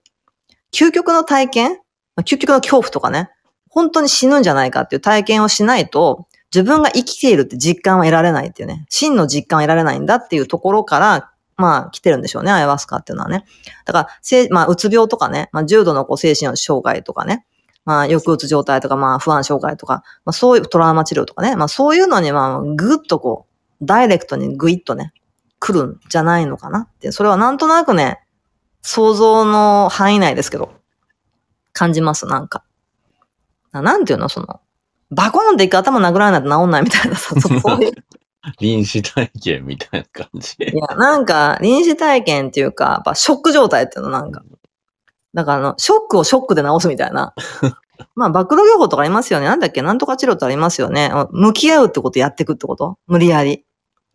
究極の体験究極の恐怖とかね、本当に死ぬんじゃないかっていう体験をしないと、自分が生きているって実感は得られないっていうね、真の実感は得られないんだっていうところから、まあ来てるんでしょうね、アイワスカっていうのはね。だから、せまあ、うつ病とかね、まあ、重度のこう精神障害とかね、まあ、抑うつ状態とか、まあ、不安障害とか、まあ、そういうトラウマ治療とかね、まあ、そういうのに、まあ、ぐっとこう、ダイレクトにぐいっとね、来るんじゃないのかなって、それはなんとなくね、想像の範囲内ですけど、感じます、なんか。なんていうの、その、バコーンって一回頭殴らないと治んないみたいなさ、そういう。臨死体験みたいな感じ。いや、なんか、臨死体験っていうか、やっぱショック状態っていうのなんか。だからあの、ショックをショックで治すみたいな。[LAUGHS] まあ、暴露療法とかありますよね。なんだっけ？なんとか治療ってありますよね。向き合うってことやっていくってこと？無理やり。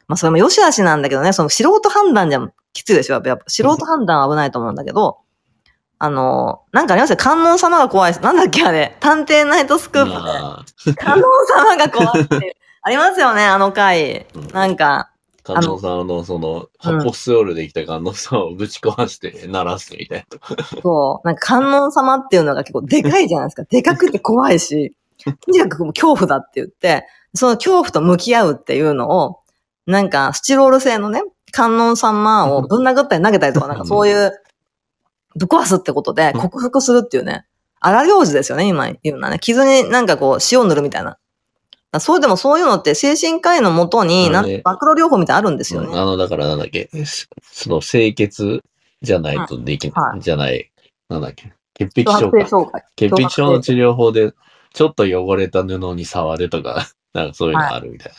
まあ、それも良し悪しなんだけどね、その素人判断じゃきついでしょ。やっぱやっぱ素人判断は危ないと思うんだけど、あの、なんかあります？よ。観音様が怖い。なんだっけあれ？探偵ナイトスクープで。まあ、[LAUGHS] 観音様が怖いって。ありますよね、あの回。なんか、観音さんのその、うん発泡スチロールできた観音さんをぶち壊して鳴らすみたいな。そう。なんか観音様っていうのが結構でかいじゃないですか。[LAUGHS] でかくて怖いし、とにかく恐怖だって言って、その恐怖と向き合うっていうのを、なんかスチロール製のね、観音様を [LAUGHS] ぶん殴ったり投げたりとか、なんかそういう、ぶっ壊すってことで [LAUGHS] 克服するっていうね、荒行事ですよね、今言うのはね。傷になんかこう塩塗るみたいな。そうでもそういうのって精神科医のもとに、なん暴露療法みたいなのあるんですよね。うんあの、だからなんだっけ、しその清潔じゃないとできない、はいじゃない、なんだっけ、潔癖強症か。潔癖症の治療法で、ちょっと汚れた布に触るとか、[LAUGHS] なんかそういうのあるみたいな。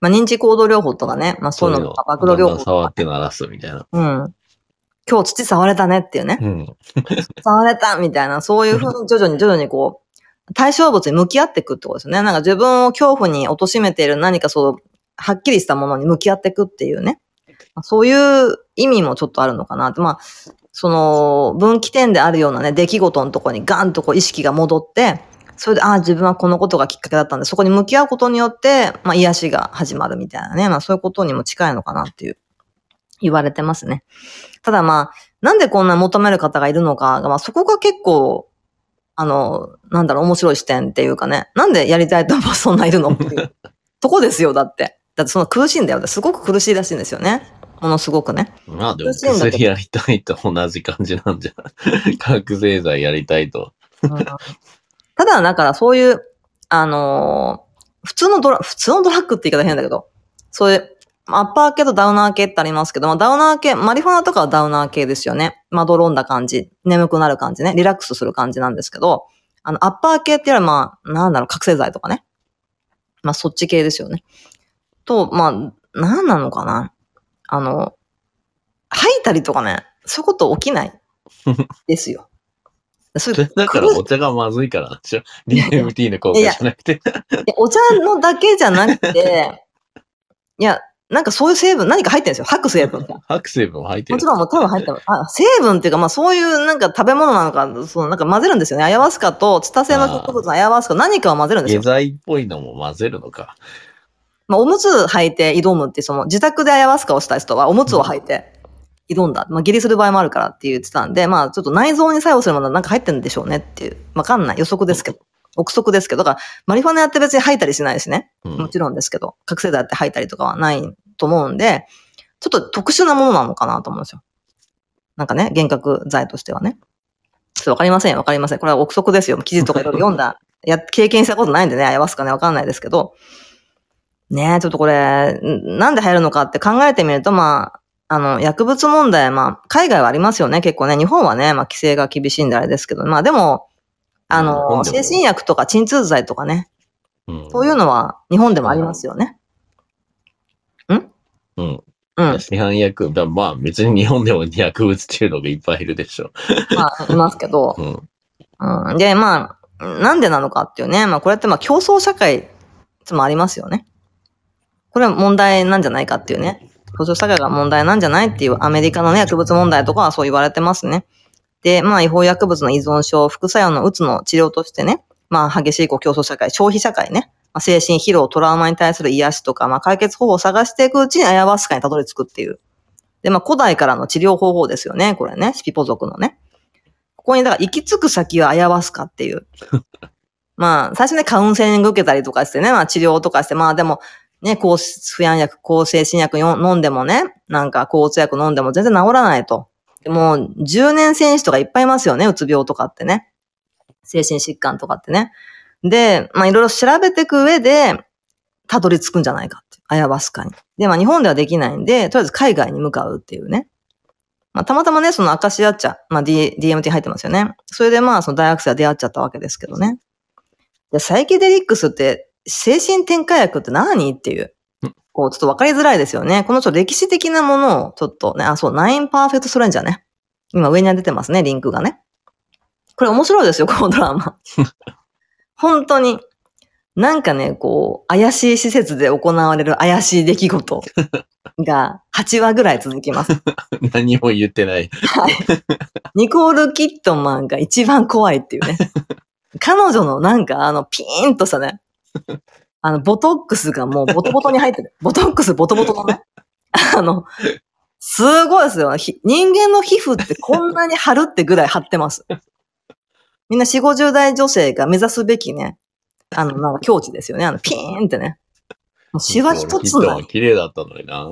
まあ、認知行動療法とかね。まあ、そういうの暴露療法とか触って鳴らすみたいな。うん。今日土触れたねっていうね。うん。[LAUGHS] 触れたみたいな、そういうふうに徐々に徐々にこう、対象物に向き合っていくってことですね。なんか自分を恐怖に貶めている何かそう、はっきりしたものに向き合っていくっていうね。そういう意味もちょっとあるのかなって。まあ、その、分岐点であるようなね、出来事のところにガンとこう意識が戻って、それで、ああ、自分はこのことがきっかけだったんで、そこに向き合うことによって、まあ、癒しが始まるみたいなね。まあ、そういうことにも近いのかなっていう、言われてますね。ただまあ、なんでこんな求める方がいるのかが、まあそこが結構、あの、なんだろう、面白い視点っていうかね、なんでやりたいと思うそんないるの？[LAUGHS] っていうとこですよ、だって。だってその苦しいんだよ。すごく苦しいらしいんですよね。ものすごくね。まあでも薬やりたいと同じ感じなんじゃない？[LAUGHS] 覚醒剤やりたいと。うんただ、だからそういう、あのー普通のドラ、普通のドラッグって言い方変だけど、そういう、アッパー系とダウナー系ってありますけど、まあダウナー系、マリファナとかはダウナー系ですよね。まどろんだ感じ、眠くなる感じね、リラックスする感じなんですけど、あの、アッパー系っていうのはまあ、なんだろう、覚醒剤とかね。まあそっち系ですよね。と、まあ、なんなのかな。あの、吐いたりとかね、そういうこと起きない [LAUGHS] ですよ。そういうだからお茶がまずいからなんでしょ [LAUGHS] ?DMT の効果じゃなくて。いやお茶のだけじゃなくて、[LAUGHS] いや、なんかそういう成分、何か入ってるんですよ。吐く成分が。[LAUGHS] 白成分も入ってるもち。ろんもう多分入ってる。あ、成分っていうか、まあそういうなんか食べ物なのか、そう、なんか混ぜるんですよね。アヤワスカと、ツタ製の植物のアヤワスカ、何かを混ぜるんですよ。下剤っぽいのも混ぜるのか。まあおむつ履いて挑むって、その自宅でアヤワスカをした人はおむつを履いて挑んだ。まあ下痢する場合もあるからって言ってたんで、まあちょっと内臓に作用するものはなんか入ってるんでしょうねっていう。わかんない。予測ですけど。憶測ですけど。だから、マリファナやって別に吐いたりしないしね。うんもちろんですけど、覚醒剤やって吐いたりとかはないと思うんで、ちょっと特殊なものなのかなと思うんですよ。なんかね、幻覚剤としてはね。ちょっとわかりませんよ、わかりません。これは憶測ですよ。記事とかいろいろ読んだ、[LAUGHS] や、経験したことないんでね、あやわすかね、わかんないですけど。ねえ、ちょっとこれ、んなんで流行るのかって考えてみると、まあ、あの、薬物問題、まあ、海外はありますよね、結構ね。日本はね、まあ、規制が厳しいんであれですけど、まあでも、あ日の、精神薬とか鎮痛剤とかね、うん。そういうのは日本でもありますよね。うん。うん。市販薬、だまあ別に日本でも薬物中毒いっぱいいるでしょ。[LAUGHS] まあ、いますけど。うん。うん。で、まあ、なんでなのかっていうね。まあ、これってまあ、競争社会もありますよね。これは問題なんじゃないかっていうね。競争社会が問題なんじゃないっていうアメリカのね、薬物問題とかはそう言われてますね。で、まあ、違法薬物の依存症、副作用のうつの治療としてね、まあ、激しいこう競争社会、消費社会ね、まあ、精神疲労、トラウマに対する癒しとか、まあ、解決方法を探していくうちにアヤワスカにたどり着くっていう。で、まあ、古代からの治療方法ですよね、これね、シピポ族のね。ここに、だから、行き着く先はアヤワスカっていう。[LAUGHS] まあ、最初ね、カウンセリング受けたりとかしてね、まあ、治療とかして、まあ、でも、ね、抗不安薬、抗精神薬飲んでもね、なんか、抗うつ薬飲んでも全然治らないと。でもう、10年選手とかいっぱいいますよね、うつ病とかってね。精神疾患とかってね。で、まあ、いろいろ調べていく上で、たどり着くんじゃないかって。アヤワスカに。で、まあ、日本ではできないんで、とりあえず海外に向かうっていうね。まあ、たまたまね、そのアカシア茶、まあ、D、DMT 入ってますよね。それでまあ、その大学生は出会っちゃったわけですけどね。で、サイケデリックスって、精神転換薬って何っていう。こう、ちょっとわかりづらいですよね。このちょっと歴史的なものをちょっとね、あ、そう、ナインパーフェクトストレンジャーね。今上に出てますね、リンクがね。これ面白いですよ、このドラマ。本当に。なんかね、こう、怪しい施設で行われる怪しい出来事 [LAUGHS] が8話ぐらい続きます。[LAUGHS] 何も言ってない。はい。ニコール・キットマンが一番怖いっていうね。[LAUGHS] 彼女のなんかあのピーンとしたね、あのボトックスがもうボトボトに入ってる。ボトックスボトボトのね。あの、すごいですよ。ひ人間の皮膚ってこんなに張るってぐらい張ってます。みんな4、50代女性が目指すべきね、あの、なんか境地ですよね。あの、ピーンってね。もうシワ一つない。綺麗だったのにな。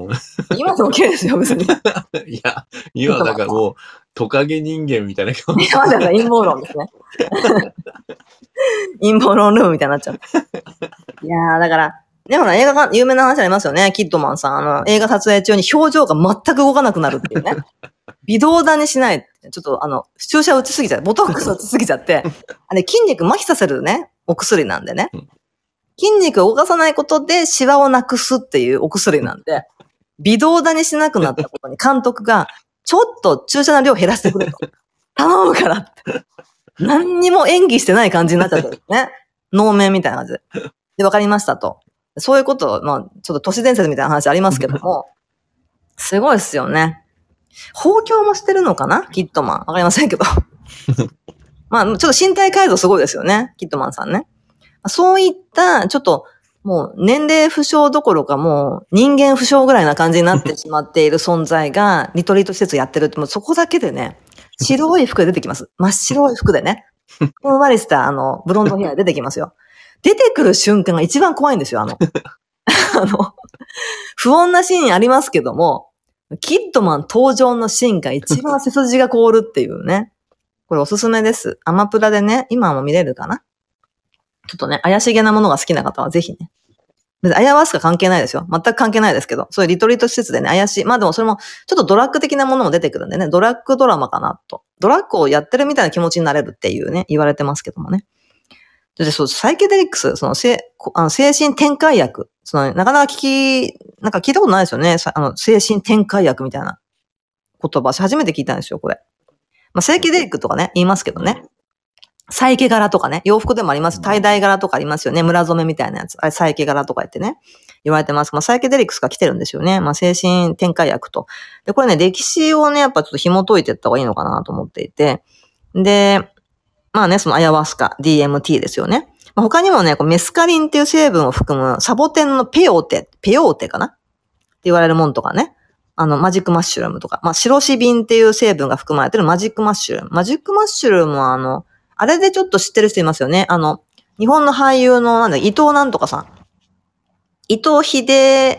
今でも綺麗ですよ、別に。い [LAUGHS] いや、今だからもう、トカゲ人間みたいな顔。や、まだ陰謀論ですね。[LAUGHS] 陰謀論ルームみたいになっちゃう。いやー、だから、ね、ほら、映画が、有名な話ありますよね。キッドマンさん。あの、映画撮影中に表情が全く動かなくなるっていうね。微動だにしない。ちょっと、あの、注射打ちすぎちゃって、ボトックス打ちすぎちゃって、あれ、筋肉麻痺させるね、お薬なんでねうん。筋肉を動かさないことでシワをなくすっていうお薬なんで、微動だにしなくなったことに監督が、ちょっと注射の量減らしてくれと。[LAUGHS] 頼むからって。何にも演技してない感じになっちゃってるね。能面みたいな感じで。で、わかりましたと。そういうこと、まあ、ちょっと都市伝説みたいな話ありますけども、すごいっすよね。包協もしてるのかな？キットマン。わかりませんけど。[LAUGHS] まあ、ちょっと身体改造すごいですよね。キットマンさんね。そういった、ちょっと、もう年齢不詳どころかもう人間不詳ぐらいな感じになってしまっている [LAUGHS] 存在がリトリート施設やってるって、もうそこだけでね、白い服で出てきます。真っ白い服でね。ふんわりしたあの、ブロンドヘア出てきますよ。出てくる瞬間が一番怖いんですよ、あの。[LAUGHS] あの、不穏なシーンありますけども、キッドマン登場のシーンが一番背筋が凍るっていうね。これおすすめです。アマプラでね、今も見れるかな？ちょっとね、怪しげなものが好きな方はぜひね。別にアヤワスカ関係ないですよ。全く関係ないですけど、そういうリトリート施設でね、怪しい。まあでもそれも、ちょっとドラッグ的なものも出てくるんでね、ドラッグドラマかなと。ドラッグをやってるみたいな気持ちになれるっていうね、言われてますけどもね。で、そう、サイケデリックス、その、せあの精神転換薬。その、なかなか聞き、なんか聞いたことないですよね。さあの、精神転換薬みたいな言葉。私初めて聞いたんですよ、これ。まあ、サイケデリックとかね、言いますけどね。サイケ柄とかね、洋服でもあります。tie dye 柄とかありますよね。村染めみたいなやつ。あれ、サイケ柄とか言ってね。言われてます。まあ、サイケデリックスが来てるんですよね。まあ、精神転換薬と。で、これね、歴史をね、やっぱちょっと紐解いていった方がいいのかなと思っていて。で、まあね、そのアヤワスカ、DMT ですよね。まあ、他にもね、こうメスカリンっていう成分を含むサボテンのペヨーテ、ペヨーテかな？って言われるもんとかね。あの、マジックマッシュルームとか。まあ、シロシビンっていう成分が含まれてるマジックマッシュルーム。マジックマッシュルームはあの、あれでちょっと知ってる人いますよね。あの、日本の俳優の、なんだ、伊藤なんとかさん。伊藤秀、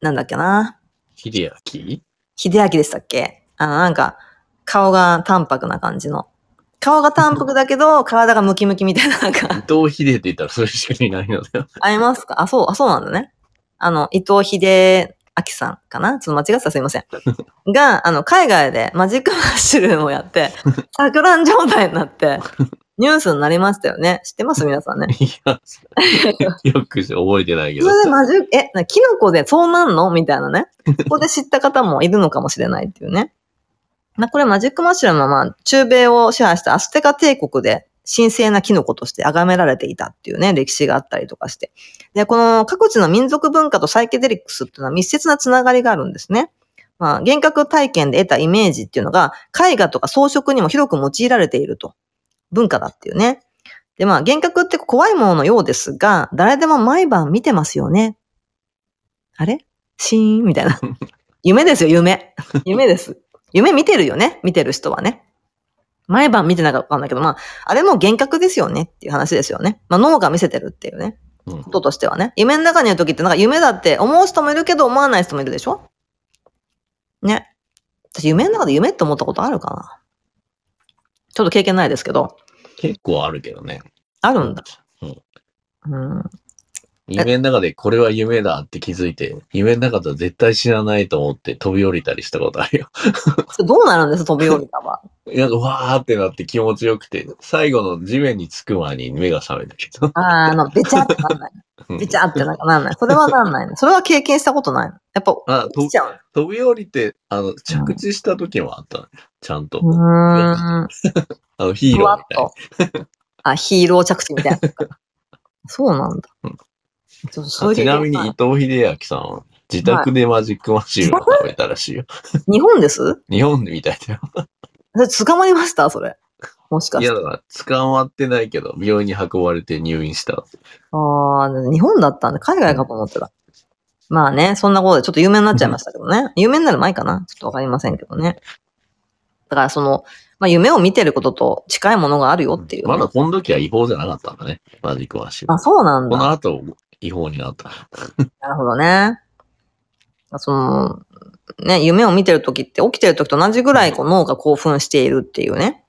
なんだっけな？秀明？秀明でしたっけ？あの、なんか、顔が淡白な感じの。顔が淡白だけど、[LAUGHS] 体がムキムキみたいな、なんか。伊藤秀って言ったらそれしかいないのだよ。ありますか？あ、そう、あ、そうなんだね。あの、伊藤秀明さんかな？ちょっと間違ってたらすいません。[LAUGHS] が、あの、海外でマジックマッシュルームをやって、錯乱状態になって、[LAUGHS] ニュースになりましたよね。知ってます？皆さんね。いや、よく覚えてないけど。それでマジック、え、なキノコでそうなんの？みたいなね。ここで知った方もいるのかもしれないっていうね。まこれマジックマッシュルームはまあ、中米を支配したアステカ帝国で神聖なキノコとして崇められていたっていうね、歴史があったりとかして。で、この各地の民族文化とサイケデリックスっていうのは密接なつながりがあるんですね。まあ、幻覚体験で得たイメージっていうのが、絵画とか装飾にも広く用いられていると。文化だっていうね。で、まあ、幻覚って怖いもののようですが、誰でも毎晩見てますよね。あれ？シーン？みたいな。[LAUGHS] 夢ですよ、夢。夢です。夢見てるよね？見てる人はね。毎晩見てないかわかんないけど、まあ、あれも幻覚ですよねっていう話ですよね。まあ、脳が見せてるっていうね。うんこととしてはね。夢の中にいる時ってなんか夢だって思う人もいるけど思わない人もいるでしょ？ね。私夢の中で夢って思ったことあるかな？ちょっと経験ないですけど。結構あるけどね。あるんだ。うん。うん。夢の中でこれは夢だって気づいて、夢の中では絶対死なないと思って飛び降りたりしたことあるよ。[LAUGHS] どうなるんです飛び降りたは？なんかわーってなって気持ちよくて、最後の地面につく前に目が覚めたけど。あーあの、べちゃってなんない。[LAUGHS] うんべちゃってなんかなんない。それはなんないね。それは経験したことないの？やっぱ、あと起きちゃう飛び降りて、あの、着地した時もあったの、ちゃんと。の。うーん。[LAUGHS] あの、ヒーローみたいと。あ、ヒーロー着地みたいな。そうなんだうん。ちなみに伊藤秀明さんは自宅でマジックマシューを食べたらしいよ。[LAUGHS] 日本です？日本でみたいだよ。捕まりました？それ。もしかいや、して。だから捕まってないけど、病院に運ばれて入院した。ああ、日本だったんで、海外かと思ってた。まあね、そんなことでちょっと有名になっちゃいましたけどね。有名になる前かな？ちょっとわかりませんけどね。だからその、まあ夢を見てることと近いものがあるよっていう、ね。まだこの時は違法じゃなかったんだね。マジックマシュー。あ、そうなんだ。この後、違法になった。なるほどね。その、ね、夢を見てるときって起きてるときと同じぐらいこう脳が興奮しているっていうね。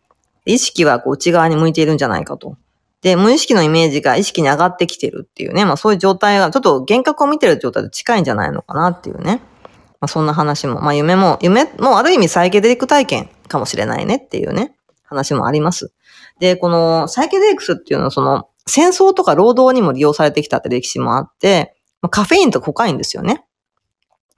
意識はこう内側に向いているんじゃないかと。で、無意識のイメージが意識に上がってきてるっていうね。まあそういう状態が、ちょっと幻覚を見てる状態と近いんじゃないのかなっていうね。まあそんな話も、まあ夢も、夢もある意味サイケデリック体験かもしれないねっていうね、話もあります。で、このサイケデリックスっていうのはその戦争とか労働にも利用されてきたって歴史もあって、まあカフェインとコカインですよね。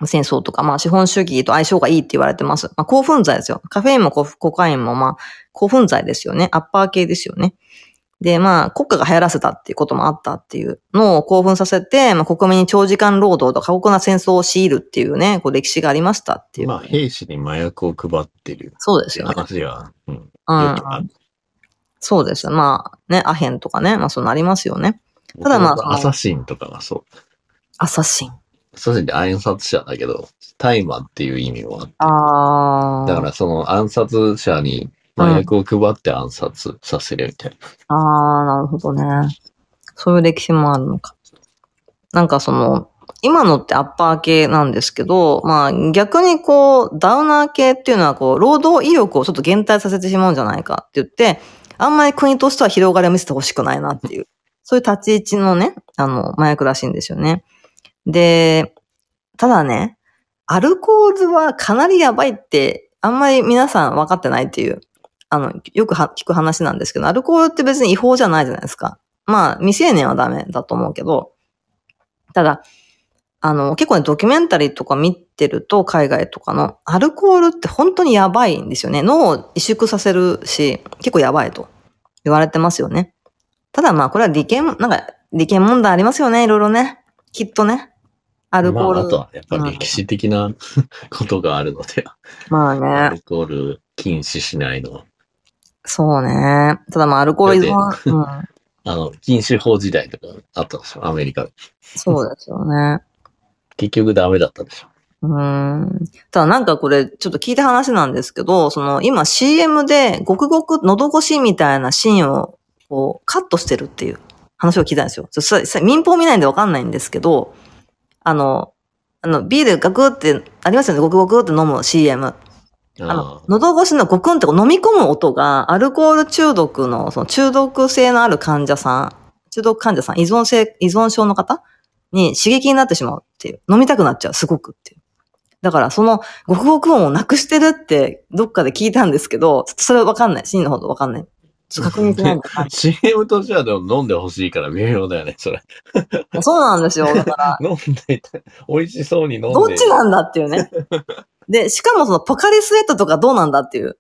戦争とか、まあ資本主義と相性がいいって言われてます。まあ興奮剤ですよ。カフェインもココカインもまあ興奮剤ですよね。アッパー系ですよね。で、まあ国家が流行らせたっていうこともあったっていうのを興奮させて、まあ国民に長時間労働と過酷な戦争を強いるっていうね、こう歴史がありましたっていう。まあ、兵士に麻薬を配ってるそうですよね。話は、うん。ようんくある。そうですよ。まあね、アヘンとかね、まあそうなりますよね。ただまあアサシンとかがそう。アサシン。アサシンって暗殺者だけど、大麻っていう意味もあって。ああ。だからその暗殺者に麻薬を配って暗殺させるみたいな。ああ、なるほどね。そういう歴史もあるのか。なんかその、今のってアッパー系なんですけど、まあ逆にこう、ダウナー系っていうのはこう、労働意欲をちょっと減退させてしまうんじゃないかって言って、あんまり国としては広がりを見せてほしくないなっていう、そういう立ち位置のね、あの、麻薬らしいんですよね。で、ただね、アルコールはかなりやばいって、あんまり皆さん分かってないっていう、あの、よく聞く話なんですけど、アルコールって別に違法じゃないじゃないですか。まあ、未成年はダメだと思うけど、ただ、あの、結構ね、ドキュメンタリーとか見てると、海外とかの、アルコールって本当にやばいんですよね。脳を萎縮させるし、結構やばいと言われてますよね。ただまあ、これは利権、なんか、利権問題ありますよね、いろいろね。きっとね。アルコール。まあ、あとはやっぱり歴史的な [LAUGHS] ことがあるので、まあアね。ルコール禁止しないのは。そうね。ただまあ、アルコール依存、うん。[LAUGHS] あの、禁酒法時代とかあったでしょ、アメリカで。そうですよね。[LAUGHS] 結局ダメだったでしょ。うーん。ただなんかこれ、ちょっと聞いた話なんですけど、その今 CM でごくごく喉越しみたいなシーンをこうカットしてるっていう話を聞いたんですよ。民放見ないんでわかんないんですけど、あの、あの、ビールガクってありますよね。ごくごくって飲む CM。あのあ、喉越しのゴクンって飲み込む音が、アルコール中毒の、その中毒性のある患者さん、中毒患者さん、依存性、依存症の方に刺激になってしまうっていう。飲みたくなっちゃう、すごくっていう。だから、その、ごくごく音をなくしてるって、どっかで聞いたんですけど、ちょっとそれわかんない。真のほどわかんない。ちょっと確認しないんだな CM としてはでも飲んでほしいから微妙だよね、[LAUGHS] それ。そうなんですよ。だから、[LAUGHS] 飲んで美味しそうに飲んで。どっちなんだっていうね。で、しかもそのポカリスエットとかどうなんだっていう。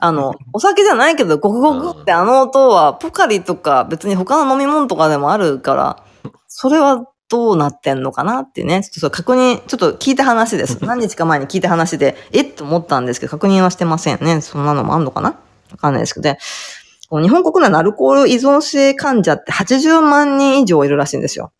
あの、お酒じゃないけど、ゴクゴクってあの音は、ポカリとか別に他の飲み物とかでもあるから、それはどうなってんのかなっていうね。ちょっと確認、ちょっと聞いた話です。何日か前に聞いた話で、えっと思ったんですけど、確認はしてませんね。そんなのもあんのかな？わかんないですけど、でこう日本国内のアルコール依存性患者って80万人以上いるらしいんですよ。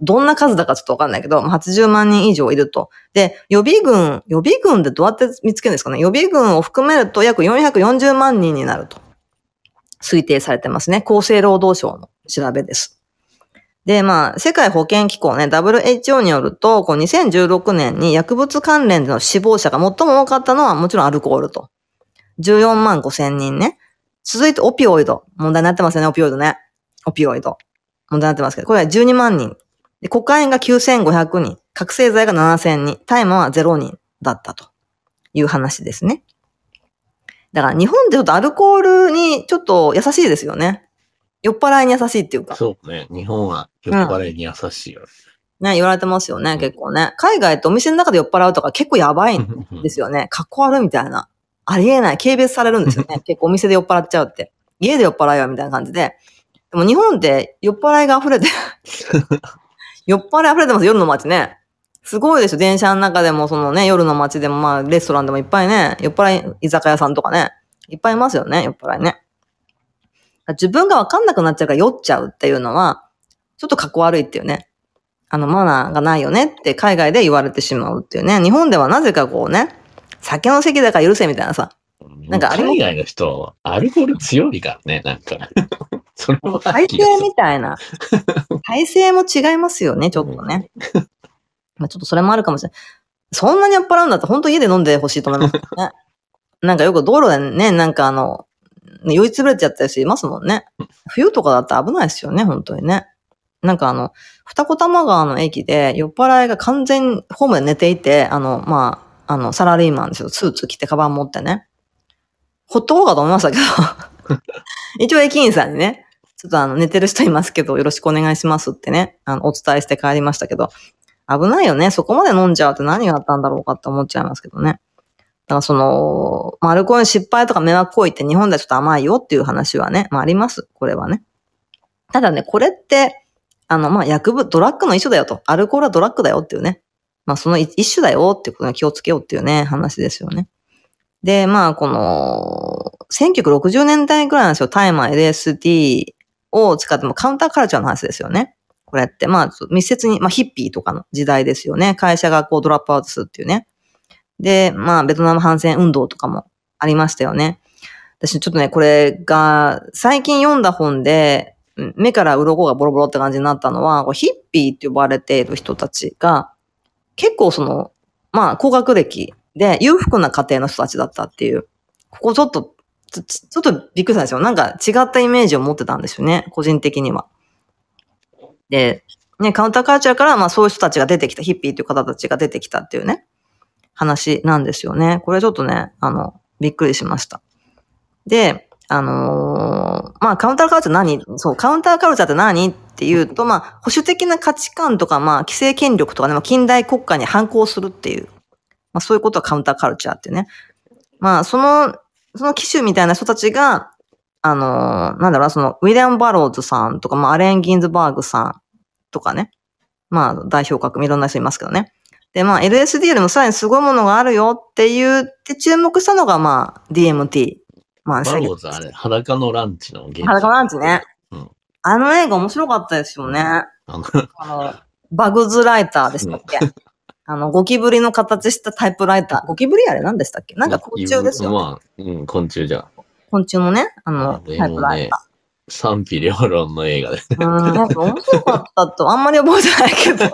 どんな数だかちょっとわかんないけど、まあ80万人以上いると。で、予備軍、予備軍でどうやって見つけるんですかね？予備軍を含めると約440万人になると推定されてますね。厚生労働省の調べです。で、まあ、世界保健機構ね、WHO によると、こう2016年に薬物関連での死亡者が最も多かったのはもちろんアルコールと。14万5千人ね。続いてオピオイド。問題になってますよね、オピオイドね。オピオイド。問題になってますけど、これは12万人。でコカインが9500人。覚醒剤が7000人。大麻は0人だったという話ですね。だから日本でちょっとアルコールにちょっと優しいですよね。酔っ払いに優しいっていうか。そうね。日本は酔っ払いに優しいよ。ね、言われてますよね、結構ね。海外ってお店の中で酔っ払うとか結構やばいんですよね。かっこ悪いみたいな。ありえない。軽蔑されるんですよね。[LAUGHS] 結構お店で酔っ払っちゃうって。家で酔っ払いよみたいな感じで。でも日本って酔っ払いが溢れて、[LAUGHS] 酔っ払い溢れてます、夜の街ね。すごいでしょ。電車の中でも、そのね、夜の街でも、まあ、レストランでもいっぱいね、酔っ払い居酒屋さんとかね、いっぱいいますよね、酔っ払いね。自分がわかんなくなっちゃうから酔っちゃうっていうのは、ちょっとかっこ悪いっていうね。あの、マナーがないよねって海外で言われてしまうっていうね。日本ではなぜかこうね、酒の席だから許せみたいなさ。なんか海外の人はアルコール強いからね、なんか。[LAUGHS] それ体制みたいな。体制も違いますよね、ちょっとね。まあちょっとそれもあるかもしれない。そんなに酔っ払うんだったら本当家で飲んでほしいと思いますよね。なんかよく道路でね、なんかあの、酔いつぶれちゃったり人いますもんね。冬とかだったら危ないですよね、本当にね。なんかあの、二子玉川の駅で酔っ払いが完全にホームで寝ていて、あの、まあ、あの、サラリーマンですよ。スーツ着てカバン持ってね。ほっとこうかと思いましたけど。[LAUGHS] 一応駅員さんにね、ちょっとあの、寝てる人いますけど、よろしくお願いしますってね、あの、お伝えして帰りましたけど、危ないよね。そこまで飲んじゃうって何があったんだろうかって思っちゃいますけどね。だからその、まあアルコールの失敗とか迷惑行為って日本ではちょっと甘いよっていう話はね、まああります。これはね。ただね、これって、あの、まあ薬物、ドラッグの一種だよと。アルコールはドラッグだよっていうね。まあその一種だよっていうことに気をつけようっていうね、話ですよね。で、まあこの、1960年代ぐらいなんですよ。大麻、LSD を使ってもカウンターカルチャーの話ですよね。これって、まあ密接に、まあヒッピーとかの時代ですよね。会社がこうドラップアウトするっていうね。で、まあベトナム反戦運動とかもありましたよね。私ちょっとね、これが最近読んだ本で、目から鱗がボロボロって感じになったのは、ヒッピーって呼ばれている人たちが、結構その、まあ、高学歴で裕福な家庭の人たちだったっていう、ここちょっと、ちょっとびっくりしたんですよ。なんか違ったイメージを持ってたんですよね、個人的には。で、ね、カウンターカルチャーから、まあそういう人たちが出てきた、ヒッピーっていう方たちが出てきたっていうね、話なんですよね。これちょっとね、あの、びっくりしました。で、あのーまあカウンターカルチャー何？そう、カウンターカルチャーって何っていうと、まあ保守的な価値観とか、まあ規制権力とかね、まあ近代国家に反抗するっていう、まあそういうことはカウンターカルチャーっていうね。まあその、その機種みたいな人たちが、あのーなんだろうな、その、ウィリアム・バローズさんとか、まあ、アレン・ギンズバーグさんとかね。まあ、代表格、いろんな人いますけどね。で、まあ、LSD よりもさらにすごいものがあるよって言って注目したのが、まあ、DMT。まあ、バローズあれ、裸のランチの原作裸のランチね。うんあの映画面白かったですよね。あの、あの、バグズライターでしたっけ？[LAUGHS] あの、ゴキブリの形したタイプライター。ゴキブリあれ何でしたっけ？なんか昆虫ですよね。まあ、うん、昆虫じゃん。昆虫のね、あの、でタイプライタ、賛否両論の映画で。ー。うん、なんか面白かったと、あんまり覚えてないけど。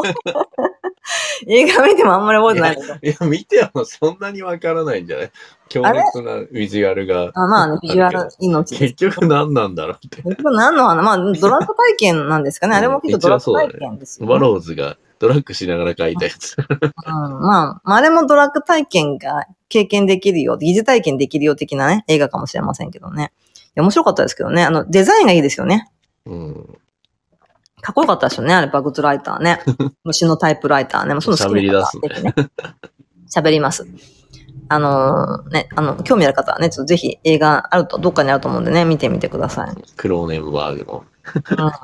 [LAUGHS] 映画見てもあんまり覚えてないけど。いや、見てもそんなにわからないんじゃない？強烈なビジュアルが。あまあね、ビジュアル命。結局何なんだろうって。結局何の話？まあ、ドラッグ体験なんですかね。あれも結構ドラッグ体験ですよ、ね。バローズがドラッグしながら書いたやつ。うん、まあ、まあ、あれもドラッグ体験が経験できるよ、疑似体験できるよ的なね、映画かもしれませんけどね。いや、面白かったですけどね。あの、デザインがいいですよね。うん。かっこよかったですよね、あれ、バグズライターね。[LAUGHS] 虫のタイプライターね。もうその好きな方喋り出すね。喋ります。あのーね、あの、興味ある方はね、ちょっとぜひ映画あると、どっかにあると思うんでね、見てみてください。クローネンバーグの。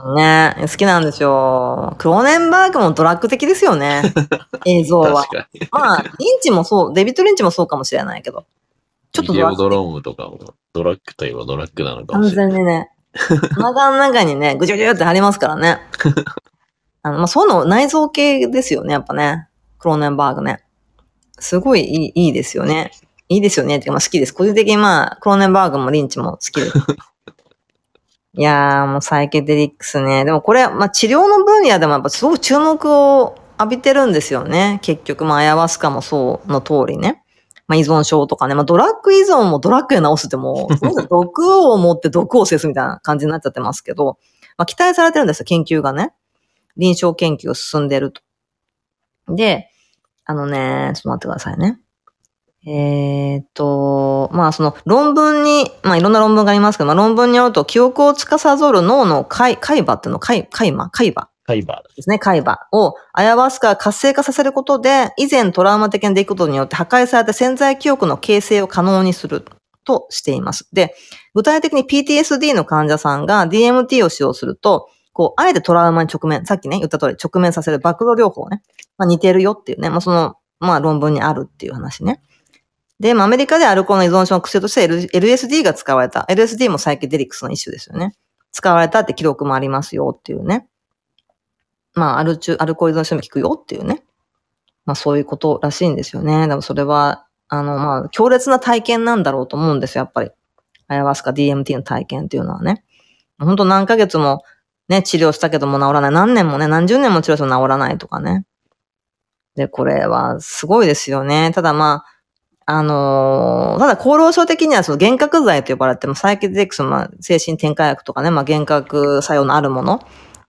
うん、ね好きなんですよ。クローネンバーグもドラッグ的ですよね。[LAUGHS] 映像は。まあ、リンチもそう、デビッド・リンチもそうかもしれないけど。ちょっとドドラッグロームとかもドラッグといえばドラッグなのかも完しれない。全にね、お腹の中にね、ぐちゅぐちゅって貼りますからね。[LAUGHS] あの、まあ、そういうの内臓系ですよね、やっぱね。クローネンバーグね。すごいいいいいですよね。いいですよね。ってかまあ好きです。個人的にまあ、クローネンバーグもリンチも好きです。[LAUGHS] いやー、もうサイケデリックスね。でもこれ、まあ治療の分野でもやっぱすごく注目を浴びてるんですよね。結局、まあ、アヤワスカもそうの通りね。まあ、依存症とかね。まあ、ドラッグ依存もドラッグで治すってもう、[LAUGHS] 毒を持って毒を制すみたいな感じになっちゃってますけど、まあ、期待されてるんですよ、研究がね。臨床研究が進んでると。で、あのね、ちょっと待ってくださいね。えーっと、まあその論文に、まあいろんな論文がありますけど、まあ論文によると記憶を司る脳の海海馬っていうの、海海馬海馬ファイバーですね、海馬をアヤワスカ活性化させることで、以前トラウマ的な出来事によって破壊された潜在記憶の形成を可能にするとしています。で、具体的に PTSD の患者さんが DMT を使用すると、こう、あえてトラウマに直面、さっきね、言った通り直面させる暴露療法ね、まあ似てるよっていうね、まあその、まあ論文にあるっていう話ね。で、まあアメリカでアルコールの依存症の薬として L- LSD が使われた。LSD もサイケデリックスの一種ですよね。使われたって記録もありますよっていうね。まあ、アル中、アルコール依存症も効くよっていうね。まあ、そういうことらしいんですよね。でもそれは、あの、まあ、強烈な体験なんだろうと思うんですよ、やっぱり。アヤワスカ DMT の体験っていうのはね。本当何ヶ月もね、治療したけども治らない。何年もね、何十年も治療しても治らないとかね。で、これはすごいですよね。ただまあ、あのーただ厚労省的にはその幻覚剤と呼ばれても、サイケデックスのまあ精神転換薬とかね、まあ幻覚作用のあるもの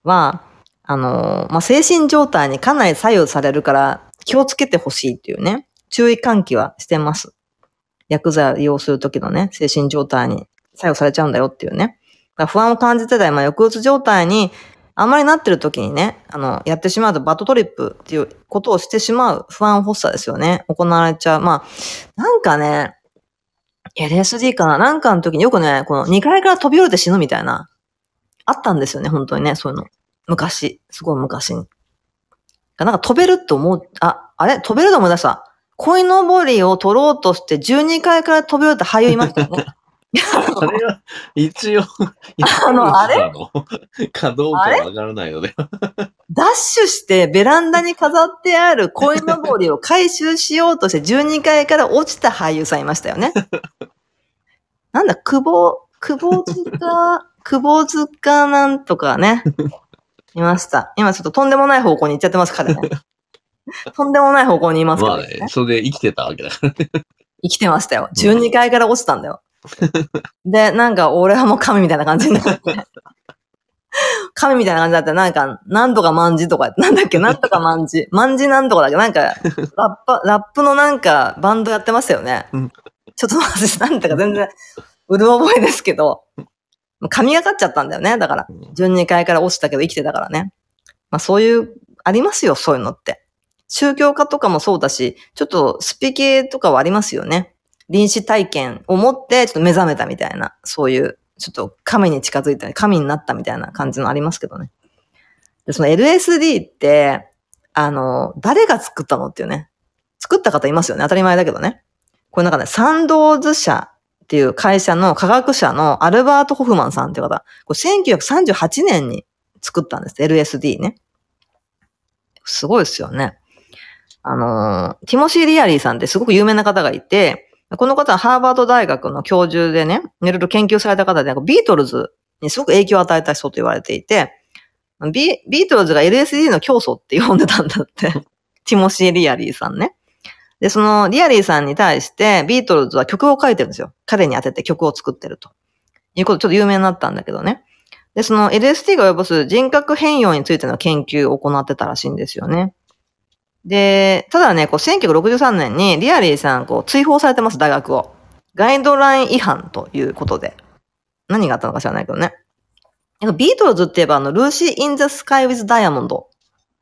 は、あのまあ精神状態にかなり左右されるから気をつけてほしいっていうね、注意喚起はしてます。薬剤を利用するときのね、精神状態に作用されちゃうんだよっていうね。不安を感じてたり、まあ抑うつ状態にあんまりなってる時にね、あの、やってしまうとバッドトリップっていうことをしてしまう不安発作ですよね。行われちゃう。まあ、なんかね、LSD かな？なんかの時によくね、この2階から飛び降りて死ぬみたいな、あったんですよね、本当にね、そういうの。昔。すごい昔に。なんか飛べるって思う、あ、あれ？飛べると思い出した。鯉のぼりを取ろうとして12階から飛び降りた俳優いましたよね。ー。あれは、[LAUGHS] 一応、あのあれ？かどうかわからないので。ダッシュしてベランダに飾ってある鯉のぼりを回収しようとして12階から落ちた俳優さんいましたよね。なんだ、久保、久保塚、久保塚なんとかね。いました。今ちょっととんでもない方向に行っちゃってますからね。[LAUGHS] とんでもない方向にいますからね。まあね、それで生きてたわけだから。生きてましたよ。12階から落ちたんだよ。で、なんか俺はもう神みたいな感じになって。神みたいな感じだったなんか、なんとか万字とか、なんだっけ、なんとか万字。万字なんとかだっけ、なんか、ラッパ、ラップのなんか、バンドやってましたよね。うんちょっと私、なんてか全然、うる覚えですけど、神がかっちゃったんだよね。だから、12階から落ちたけど生きてたからね。まあそういう、ありますよ、そういうのって。宗教家とかもそうだし、ちょっとスピ系とかはありますよね。臨死体験を持って、ちょっと目覚めたみたいな、そういう、ちょっと神に近づいた、神になったみたいな感じのありますけどね。で、その LSD って、あの、誰が作ったのっていうね。作った方いますよね。当たり前だけどね。これなんかね、サンドーズ社っていう会社の科学者のアルバート・ホフマンさんっていう方、これ1938年に作ったんです。LSD ね。すごいですよね。あの、ティモシー・リアリーさんってすごく有名な方がいて、この方はハーバード大学の教授でね、いろいろ研究された方で、ビートルズにすごく影響を与えた人と言われていて、ビビートルズが LSD の教祖って呼んでたんだって。ティモシー・リアリーさんね。で、そのリアリーさんに対して、ビートルズは曲を書いてるんですよ。彼に当てて曲を作ってると。いうことちょっと有名になったんだけどね。で、その LSD が及ぼす人格変容についての研究を行ってたらしいんですよね。で、ただね、こう1963年にリアリーさん、こう追放されてます、大学を。ガイドライン違反ということで。何があったのか知らないけどね。ビートルズって言えば、あの、 Lucy in the Sky with Diamond。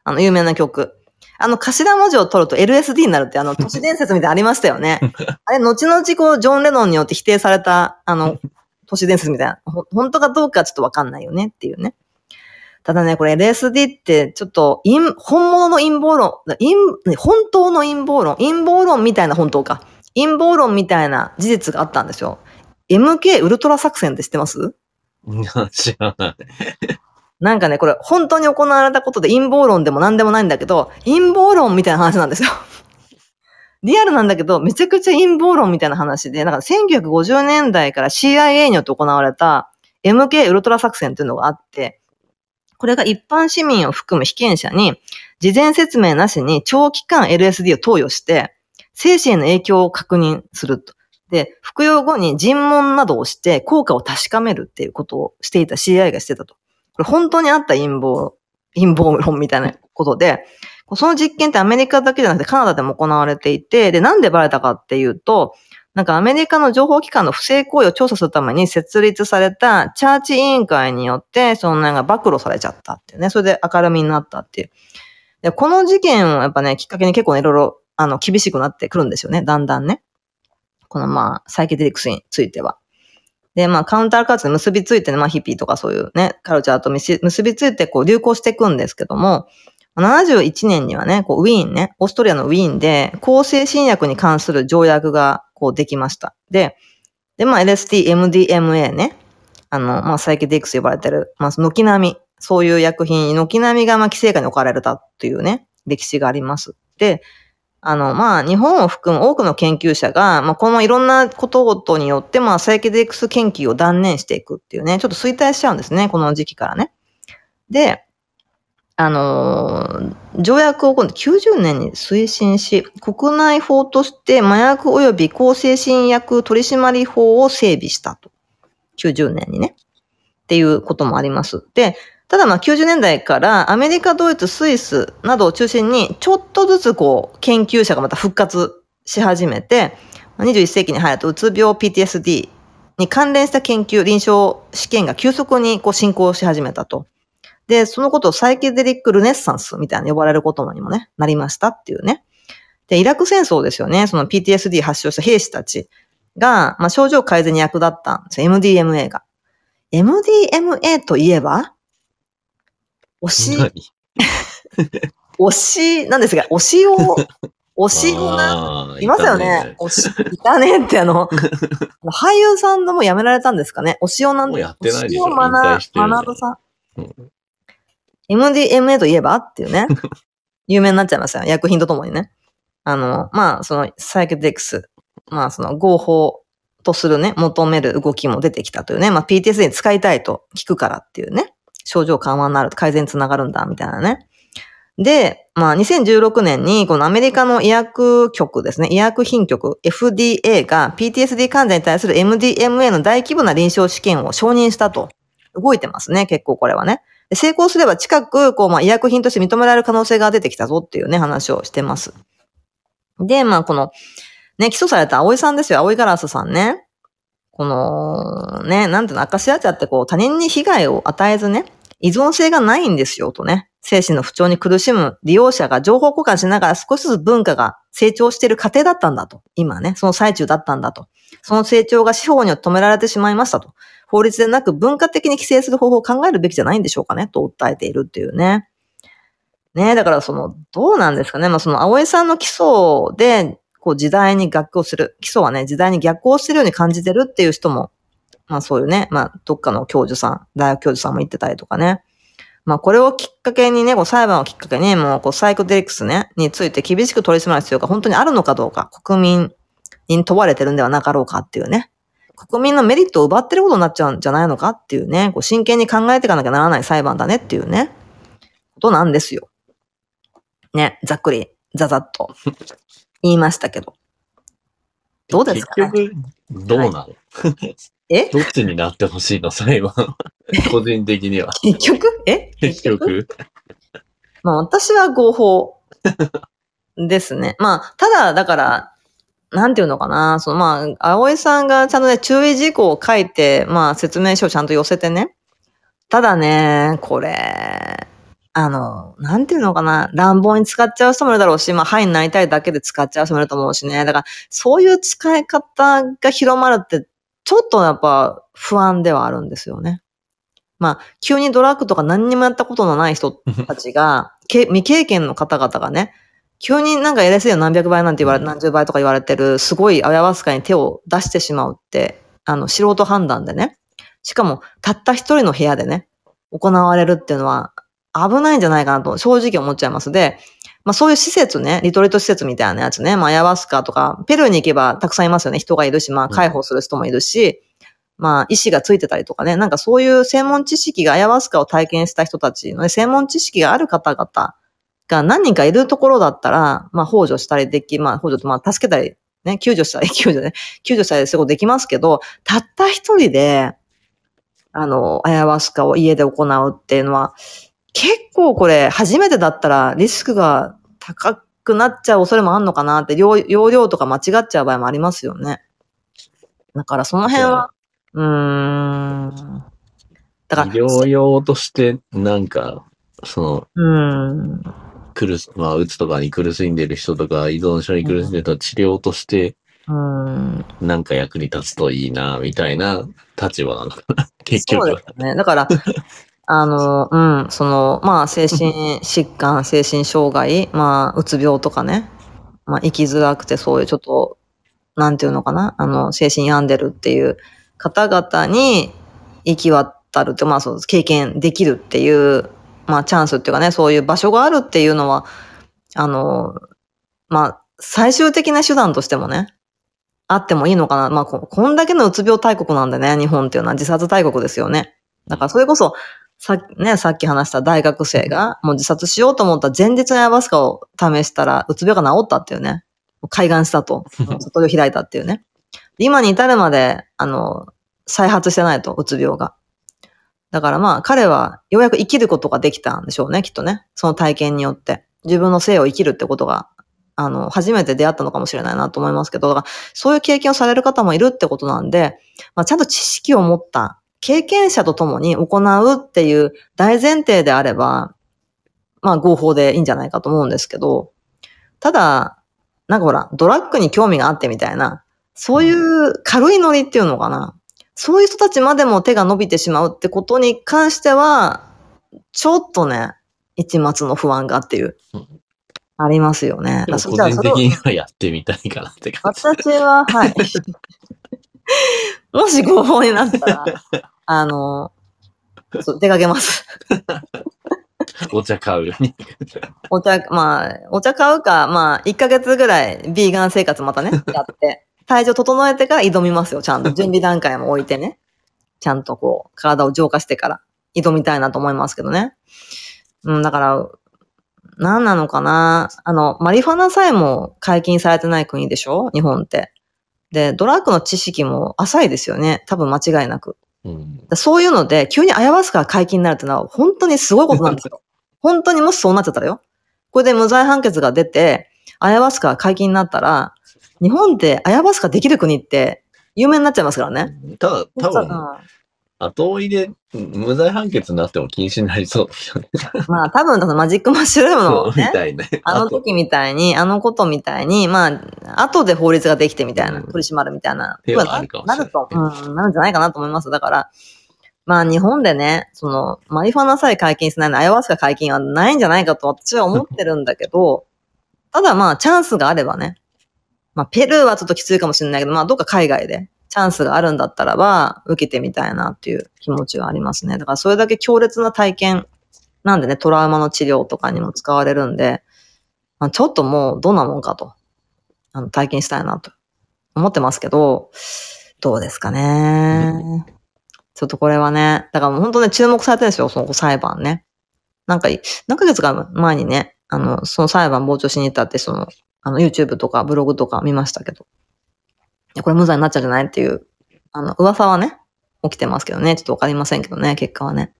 あの、有名な曲。あの、頭文字を取ると LSD になるって、あの、都市伝説みたいなのありましたよね。[LAUGHS] あれ、後々こう、ジョン・レノンによって否定された、あの、[LAUGHS] 都市伝説みたいな。ほ本当かどうかちょっとわかんないよねっていうね。ただね、これ LSD ってちょっと陰、本物の陰謀論、陰本当の陰謀論、陰謀論みたいな本当か。陰謀論みたいな事実があったんですよ。MK ウルトラ作戦って知ってます？知らない。なんかね、これ本当に行われたことで陰謀論でも何でもないんだけど、陰謀論みたいな話なんですよ。[LAUGHS] リアルなんだけど、めちゃくちゃ陰謀論みたいな話で、なんか1950年代から CIA によって行われた MK ウルトラ作戦っていうのがあって、これが一般市民を含む被験者に、事前説明なしに長期間 LSD を投与して、精神への影響を確認すると。で、服用後に尋問などをして効果を確かめるっていうことをしていた CIA がしてたと。これ本当にあった陰謀、陰謀論みたいなことで、その実験ってアメリカだけじゃなくてカナダでも行われていて、で、なんでバレたかっていうと、なんかアメリカの情報機関の不正行為を調査するために設立されたチャーチ委員会によって、そのなんか暴露されちゃったっていうね。それで明るみになったっていう。で、この事件をやっぱね、きっかけに結構ねいろいろ、あの、厳しくなってくるんですよね。だんだんね。このまあ、サイケデリックスについては。で、まあ、カウンターカルチャーに結びついてね、まあ、ヒッピーとかそういうね、カルチャーと結びついてこう流行していくんですけども、71年にはね、こうウィーンね、オーストリアのウィーンで、抗精神薬に関する条約がこうできました。で、で、まあ LSD、MDMA ね、あの、まあサイケディックス呼ばれてる、まあ軒並み、そういう薬品、軒並みがまあ規制下に置かれたっていうね、歴史があります。で、あの、まあ、日本を含む多くの研究者が、まあ、このいろんなことごによって、まあ、サイケデックス研究を断念していくっていうね、ちょっと衰退しちゃうんですね、この時期からね。で、あのー、条約を今度90年に推進し、国内法として麻薬及び抗精神薬取締法を整備したと。90年にね。っていうこともあります。で、ただまあ90年代からアメリカ、ドイツ、スイスなどを中心にちょっとずつこう研究者がまた復活し始めて、21世紀に入るとうつ病 PTSD に関連した研究、臨床試験が急速にこう進行し始めたと。で、そのことをサイケデリックルネッサンスみたいな呼ばれることにもね、なりましたっていうね。で、イラク戦争ですよね。その PTSD 発症した兵士たちが、まあ、症状改善に役立ったんですよ。MDMA が。MDMA といえば、推し、[LAUGHS] 推し、なんですが、推しを、[LAUGHS] 推しをな、いますよね。推し、いたねって [LAUGHS] あの、俳優さんのも辞められたんですかね。推しをなんもうやってないでしょ。推しを学学ぶさん。MDMA といえばっていうね。有名になっちゃいましたよ。薬品とともにね。あの、まあ、その、サイケデックス。まあ、その、合法とするね、求める動きも出てきたというね。まあ、PTSD に使いたいと聞くからっていうね。症状緩和になる、改善につながるんだ、みたいなね。で、まあ、2016年に、このアメリカの医薬局ですね、医薬品局 FDA が PTSD 患者に対する MDMA の大規模な臨床試験を承認したと。動いてますね、結構これはね。成功すれば近く、こう、まあ、医薬品として認められる可能性が出てきたぞっていうね、話をしてます。で、まあ、この、ね、起訴された葵さんですよ、葵ガラスさんね。この、ね、なんていうの、赤シアチャってこう、他人に被害を与えずね、依存性がないんですよ、とね。精神の不調に苦しむ利用者が情報交換しながら少しずつ文化が成長している過程だったんだと。今ね、その最中だったんだと。その成長が司法によって止められてしまいましたと。法律でなく文化的に規制する方法を考えるべきじゃないんでしょうかね、と訴えているっていうね。ねだからその、どうなんですかね。まあその、葵さんの基礎で、こう時代に逆行する。基礎はね、時代に逆行してるように感じてるっていう人も、まあそういうね、まあどっかの教授さん、大学教授さんも言ってたりとかね。まあこれをきっかけにね、こう裁判をきっかけに、もうこうサイコデリックスね、について厳しく取り締まる必要が本当にあるのかどうか、国民に問われてるんではなかろうかっていうね。国民のメリットを奪ってることになっちゃうんじゃないのかっていうね、こう真剣に考えていかなきゃならない裁判だねっていうね、ことなんですよ。ね、ざっくり、ざざっと [LAUGHS] 言いましたけど。どうですか、ね、結局、どうなの、はい、え？どっちになってほしいの裁判。個人的には。結局？え？結局？まあ私は合法ですね。まあ、ただ、だから、なんていうのかな、そのまあ、葵さんがちゃんとね、注意事項を書いて、まあ、説明書をちゃんと寄せてね。ただね、これ、あの、なんていうのかな、乱暴に使っちゃう人もいるだろうし、まあ、はいになりたいだけで使っちゃう人もいると思うしね。だから、そういう使い方が広まるって、ちょっとやっぱ不安ではあるんですよね。まあ、急にドラッグとか何にもやったことのない人たちが、未経験の方々がね、急になんか LSD の何百倍なんて言われ、何十倍とか言われてる、すごいあやわすかに手を出してしまうって、あの、素人判断でね。しかも、たった一人の部屋でね、行われるっていうのは、危ないんじゃないかなと正直思っちゃいます。で、まあそういう施設ね、リトリート施設みたいなやつね、まあアヤワスカとか、ペルーに行けばたくさんいますよね。人がいるし、まあ介抱する人もいるし、うん、まあ医師がついてたりとかね、なんかそういう専門知識がアヤワスカを体験した人たちのね、専門知識がある方々が何人かいるところだったら、まあ、補助したりでき、まあ、補助と、まあ、助けたり、ね、救助したり、救助ね、救助したりすることできますけど、たった一人で、あの、アヤワスカを家で行うっていうのは、結構これ、初めてだったらリスクが高くなっちゃう恐れもあるのかなって、容量とか間違っちゃう場合もありますよね。だからその辺は、うーん。だから。療養として、なんか、その、うん。苦す、まあ、うつとかに苦しんでる人とか、依存症に苦しんでる人は治療として、うん。なんか役に立つといいな、みたいな立場なのかな、結局。そうですね。だから、[LAUGHS] あの、うん、その、まあ、精神疾患、精神障害、まあ、うつ病とかね、まあ、生きづらくて、そういうちょっと、なんていうのかな、あの、精神病んでるっていう方々に行き渡るって、まあ、そう、経験できるっていうまあチャンスっていうかね、そういう場所があるっていうのは、あの、まあ、最終的な手段としてもね、あってもいいのかな。まあこ、こんだけのうつ病大国なんでね、日本っていうのは自殺大国ですよね。だからそれこそ、さね、さっき話した大学生が、もう自殺しようと思った前日のアヤバスカを試したら、うつ病が治ったっていうね。開眼したと。外を開いたっていうね。今に至るまで、あの、再発してないと、うつ病が。だからまあ彼はようやく生きることができたんでしょうね、きっとね。その体験によって。自分の性を生きるってことが、あの、初めて出会ったのかもしれないなと思いますけど、だからそういう経験をされる方もいるってことなんで、まあちゃんと知識を持った経験者と共に行うっていう大前提であれば、まあ合法でいいんじゃないかと思うんですけど、ただ、なんかほら、ドラッグに興味があってみたいな、そういう軽いノリっていうのかな。そういう人たちまでも手が伸びてしまうってことに関しては、ちょっとね、一末の不安がっていう、ありますよね。個人的にはやってみたいかなって感じ。私は、はい。[LAUGHS] もし合法になったら、[LAUGHS] あの、出かけます。[LAUGHS] お茶買うように。お茶、まあ、お茶買うか、まあ、1ヶ月ぐらいビーガン生活またね、やって。体調整えてから挑みますよ、ちゃんと。準備段階も置いてね。ちゃんとこう、体を浄化してから挑みたいなと思いますけどね。うん、だから、何なのかなあの、マリファナさえも解禁されてない国でしょ？日本って。で、ドラッグの知識も浅いですよね。多分間違いなく。うん。だそういうので、急にアヤワスカが解禁になるってのは、本当にすごいことなんですよ。[LAUGHS] 本当にもしそうなっちゃったらよ。これで無罪判決が出て、アヤワスカが解禁になったら、日本でアヤワスカできる国って有名になっちゃいますからね。ただ、多分、うん後追いで無罪判決になっても禁止になりそうですよね。まあ多分、マジックマッシュルームのみね、たいね。あの時みたいに、あのことみたいに、まあ、後で法律ができてみたいな、うん取り締まるみたいな、手はあるかもしれないなると、うん、なるんじゃないかなと思います。だから、まあ日本でね、その、マリファナさえ解禁しないの、アヤワスカ解禁はないんじゃないかと私は思ってるんだけど、ただまあチャンスがあればね、まあペルーはちょっときついかもしれないけど、まあどっか海外でチャンスがあるんだったらば、受けてみたいなっていう気持ちがありますね。だからそれだけ強烈な体験なんでね、トラウマの治療とかにも使われるんで、まあ、ちょっともうどんなもんかと、あの体験したいなと思ってますけど、どうですかね。ちょっとこれはね、だからもう本当ね、注目されてるんですよ、その裁判ね。なんか、何ヶ月か前にね、あの、その裁判傍聴しに行ったって、その、あの、YouTube とかブログとか見ましたけど、やこれ無罪になっちゃうんじゃないっていう、あの、噂はね、起きてますけどね、ちょっとわかりませんけどね、結果はね。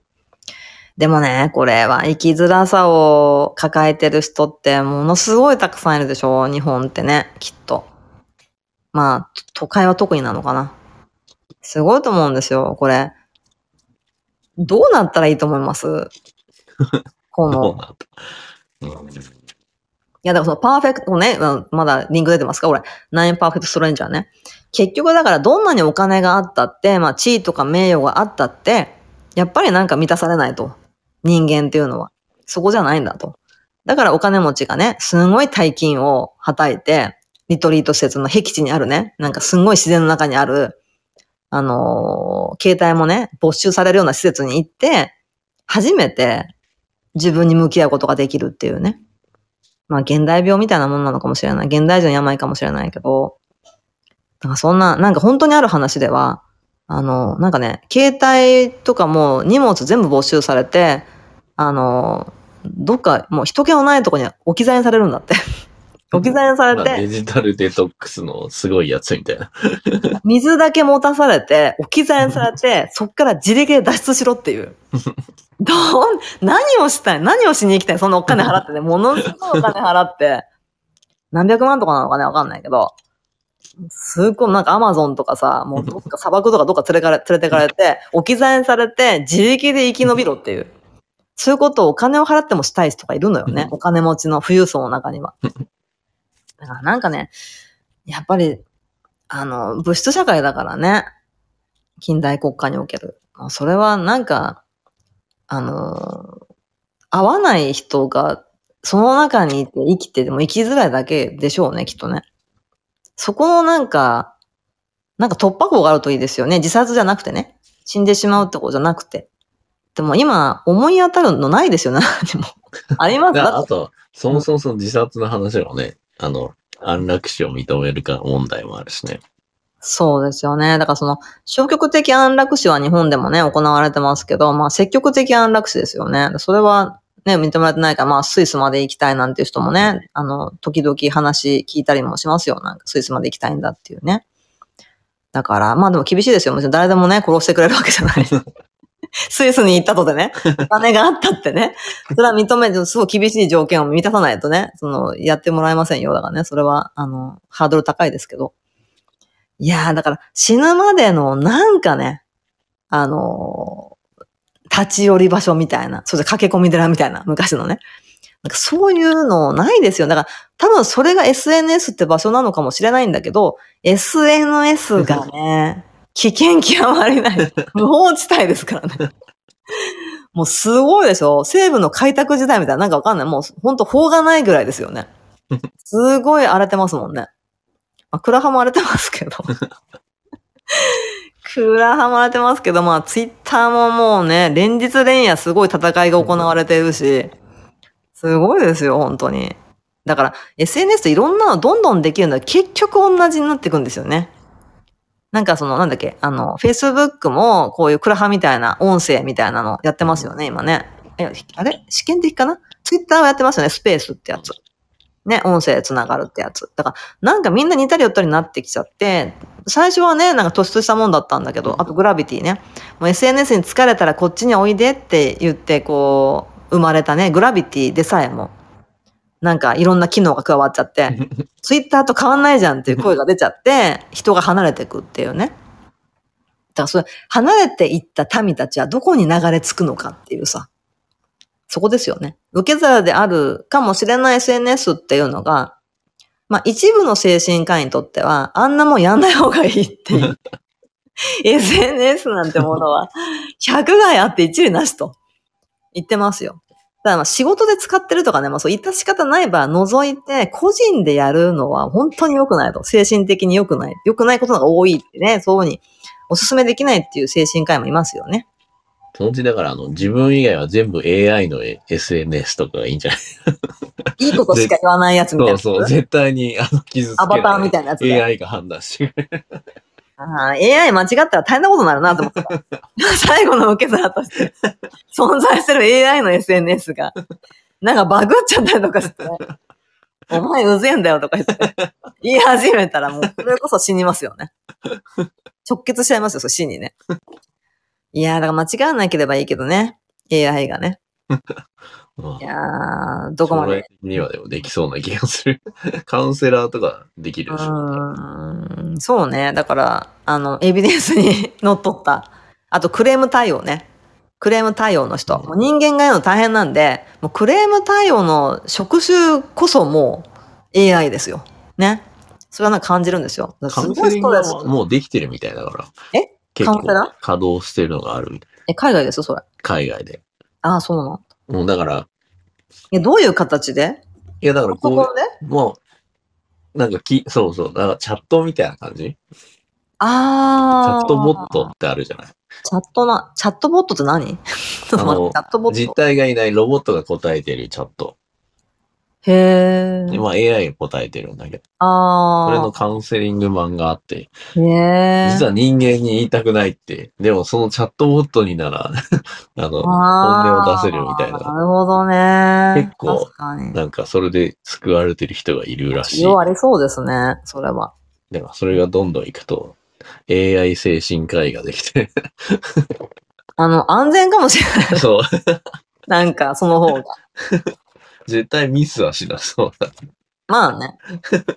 でもね、これは生きづらさを抱えてる人ってものすごいたくさんいるでしょ日本ってね、きっと。まあ、都会は特になのかな。すごいと思うんですよ、これ。どうなったらいいと思います？[LAUGHS] このいや、だからそのパーフェクトね、まだリンク出てますか？俺、ナインパーフェクトストレンジャーね。結局だからどんなにお金があったって、まあ地位とか名誉があったって、やっぱりなんか満たされないと。人間っていうのは。そこじゃないんだと。だからお金持ちがね、すごい大金をはたいて、リトリート施設の僻地にあるね、なんかすごい自然の中にある、あのー携帯もね、没収されるような施設に行って、初めて自分に向き合うことができるっていうね。まあ現代病みたいなもんなのかもしれない。現代人の病かもしれないけど、なんかそんな、なんか本当にある話では、あの、なんかね、携帯とかも荷物全部没収されて、あの、どっかもう人気のないとこに置き去りにされるんだって。[LAUGHS] 置き去りにされまあ、て、デジタルデトックスのすごいやつみたいな。[LAUGHS] 水だけ持たされて、置き去りにされて、そっから自力で脱出しろっていう。[LAUGHS] どん、何をしたい何をしに行きたいそんなお金払ってね、[LAUGHS] ものすごいお金払って、何百万とかなのかねわかんないけど、すっごいなんかアマゾンとかさ、もうどっか [LAUGHS] 砂漠とかどっか連れかれ連れてかれて、置き去りにされて、自力で生き延びろっていう。そういうことをお金を払ってもしたい人がいるのよね。お金持ちの富裕層の中には。だからなんかね、やっぱり、あの、物質社会だからね。近代国家における。まあそれはなんか、あの、合わない人が、その中にいて生きてても生きづらいだけでしょうね、きっとね。そこのなんか、なんか突破口があるといいですよね。自殺じゃなくてね。死んでしまうってことじゃなくて。でも今、思い当たるのないですよね。[LAUGHS] 何もあります？でだってあと、そもそもその自殺の話もね、あの、安楽死を認めるか問題もあるしね。そうですよね。だからその、消極的安楽死は日本でもね、行われてますけど、まあ積極的安楽死ですよね。それはね、認められてないから、まあスイスまで行きたいなんていう人もね、あの、時々話聞いたりもしますよ。なんかスイスまで行きたいんだっていうね。だから、まあでも厳しいですよ。もちろん誰でもね、殺してくれるわけじゃない。[LAUGHS] スイスに行ったとでね、お金があったってね、それは認めて、すごい厳しい条件を満たさないとね、その、やってもらえませんよ。だからね、それは、あの、ハードル高いですけど。いやー、だから死ぬまでのなんかね、あのー立ち寄り場所みたいな、それで駆け込み寺みたいな、昔のね。なんかそういうのないですよ。だから多分それが SNS って場所なのかもしれないんだけど、SNS がね、[LAUGHS] 危険極まりない。無法地帯ですからね。[LAUGHS] もうすごいでしょ西部の開拓時代みたいな、なんかわかんない。もうほんと法がないぐらいですよね。[LAUGHS] すごい荒れてますもんね。まあ、クラハも荒れてますけど。クラハも荒れてますけど、まあ、ツイッターももうね、連日連夜すごい戦いが行われているし、すごいですよ、本当に。だから、SNS っていろんなのどんどんできるのは結局同じになっていくんですよね。なんかその、なんだっけ、あの、Facebook もこういうクラハみたいな音声みたいなのやってますよね、今ね。え、あれ？試験的かな ?Twitter はやってますよね、スペースってやつ。ね、音声つながるってやつ。だから、なんかみんな似たり寄ったりになってきちゃって、最初はね、なんか突出したもんだったんだけど、あとグラビティね。もう SNS に疲れたらこっちにおいでって言って、こう、生まれたね、グラビティでさえも、なんかいろんな機能が加わっちゃって、[LAUGHS] ツイッターと変わんないじゃんっていう声が出ちゃって、人が離れていくっていうね。だからそれ、離れていった民たちはどこに流れ着くのかっていうさ。そこですよね。受け皿であるかもしれない SNS っていうのが、まあ一部の精神科医にとっては、あんなもんやんない方がいいっていう。[LAUGHS] SNS なんてものは、100害あって一理なしと言ってますよ。だからまあ仕事で使ってるとかね、まあそういった仕方ない場合除いて、個人でやるのは本当に良くないと。精神的に良くない。良くないことが多いってね、そういうふうにお勧めできないっていう精神科医もいますよね。そのうちだから、あの、自分以外は全部 AI の SNS とかがいいんじゃない？いいことしか言わないやつみたいな。そうそう、絶対に、あの、傷つけアバターみたいなやつで AI が判断してくれる。ああ AI 間違ったら大変なことになるなと思ってた。[LAUGHS] 最後の受け皿として存在してる AI の SNS が、なんかバグっちゃったりとかして、お前うぜえんだよとか言って、言い始めたらもう、それこそ死にますよね。直結しちゃいますよ、それ死にね。いやー、だから間違わなければいいけどね。AI がね。[LAUGHS] うんいやー、どこまで将来。的にはでもできそうな気がする。[LAUGHS] カウンセラーとかできるうでしょ。ーんそうね。だから、あの、エビデンスにのっとった。あと、クレーム対応ね。クレーム対応の人。もう人間がやるの大変なんで、もうクレーム対応の職種こそもう AI ですよ。ね。それはなんか感じるんですよ。カすごいストレス。はもうできてるみたいだから。え？結構稼働してるのがあるみたい。え、海外ですよ、それ。海外で。ああ、そうなの。もうだから、え、どういう形で？いやだからこでう、もう、なんかき、そうそう、だからチャットみたいな感じ？チああ。ャットボットってあるじゃない？チャットな、チャットボットって何？ちょっと待って、チャットボッ実ト。体がいないロボットが答えてるチャット。へえ。でまあ AI が答えてるんだけど、ああ。これのカウンセリング版があって、へえ。実は人間に言いたくないって、でもそのチャットボットになら、[LAUGHS] あの、本音を出せるみたいな。なるほどね。結構。なんかそれで救われてる人がいるらしい。要ありそうですね、それは。だからそれがどんどんいくと、AI 精神科医ができて、あの、安全かもしれない。そう、なんか、その方が。[LAUGHS] 絶対ミスはしなそうだ。まあね。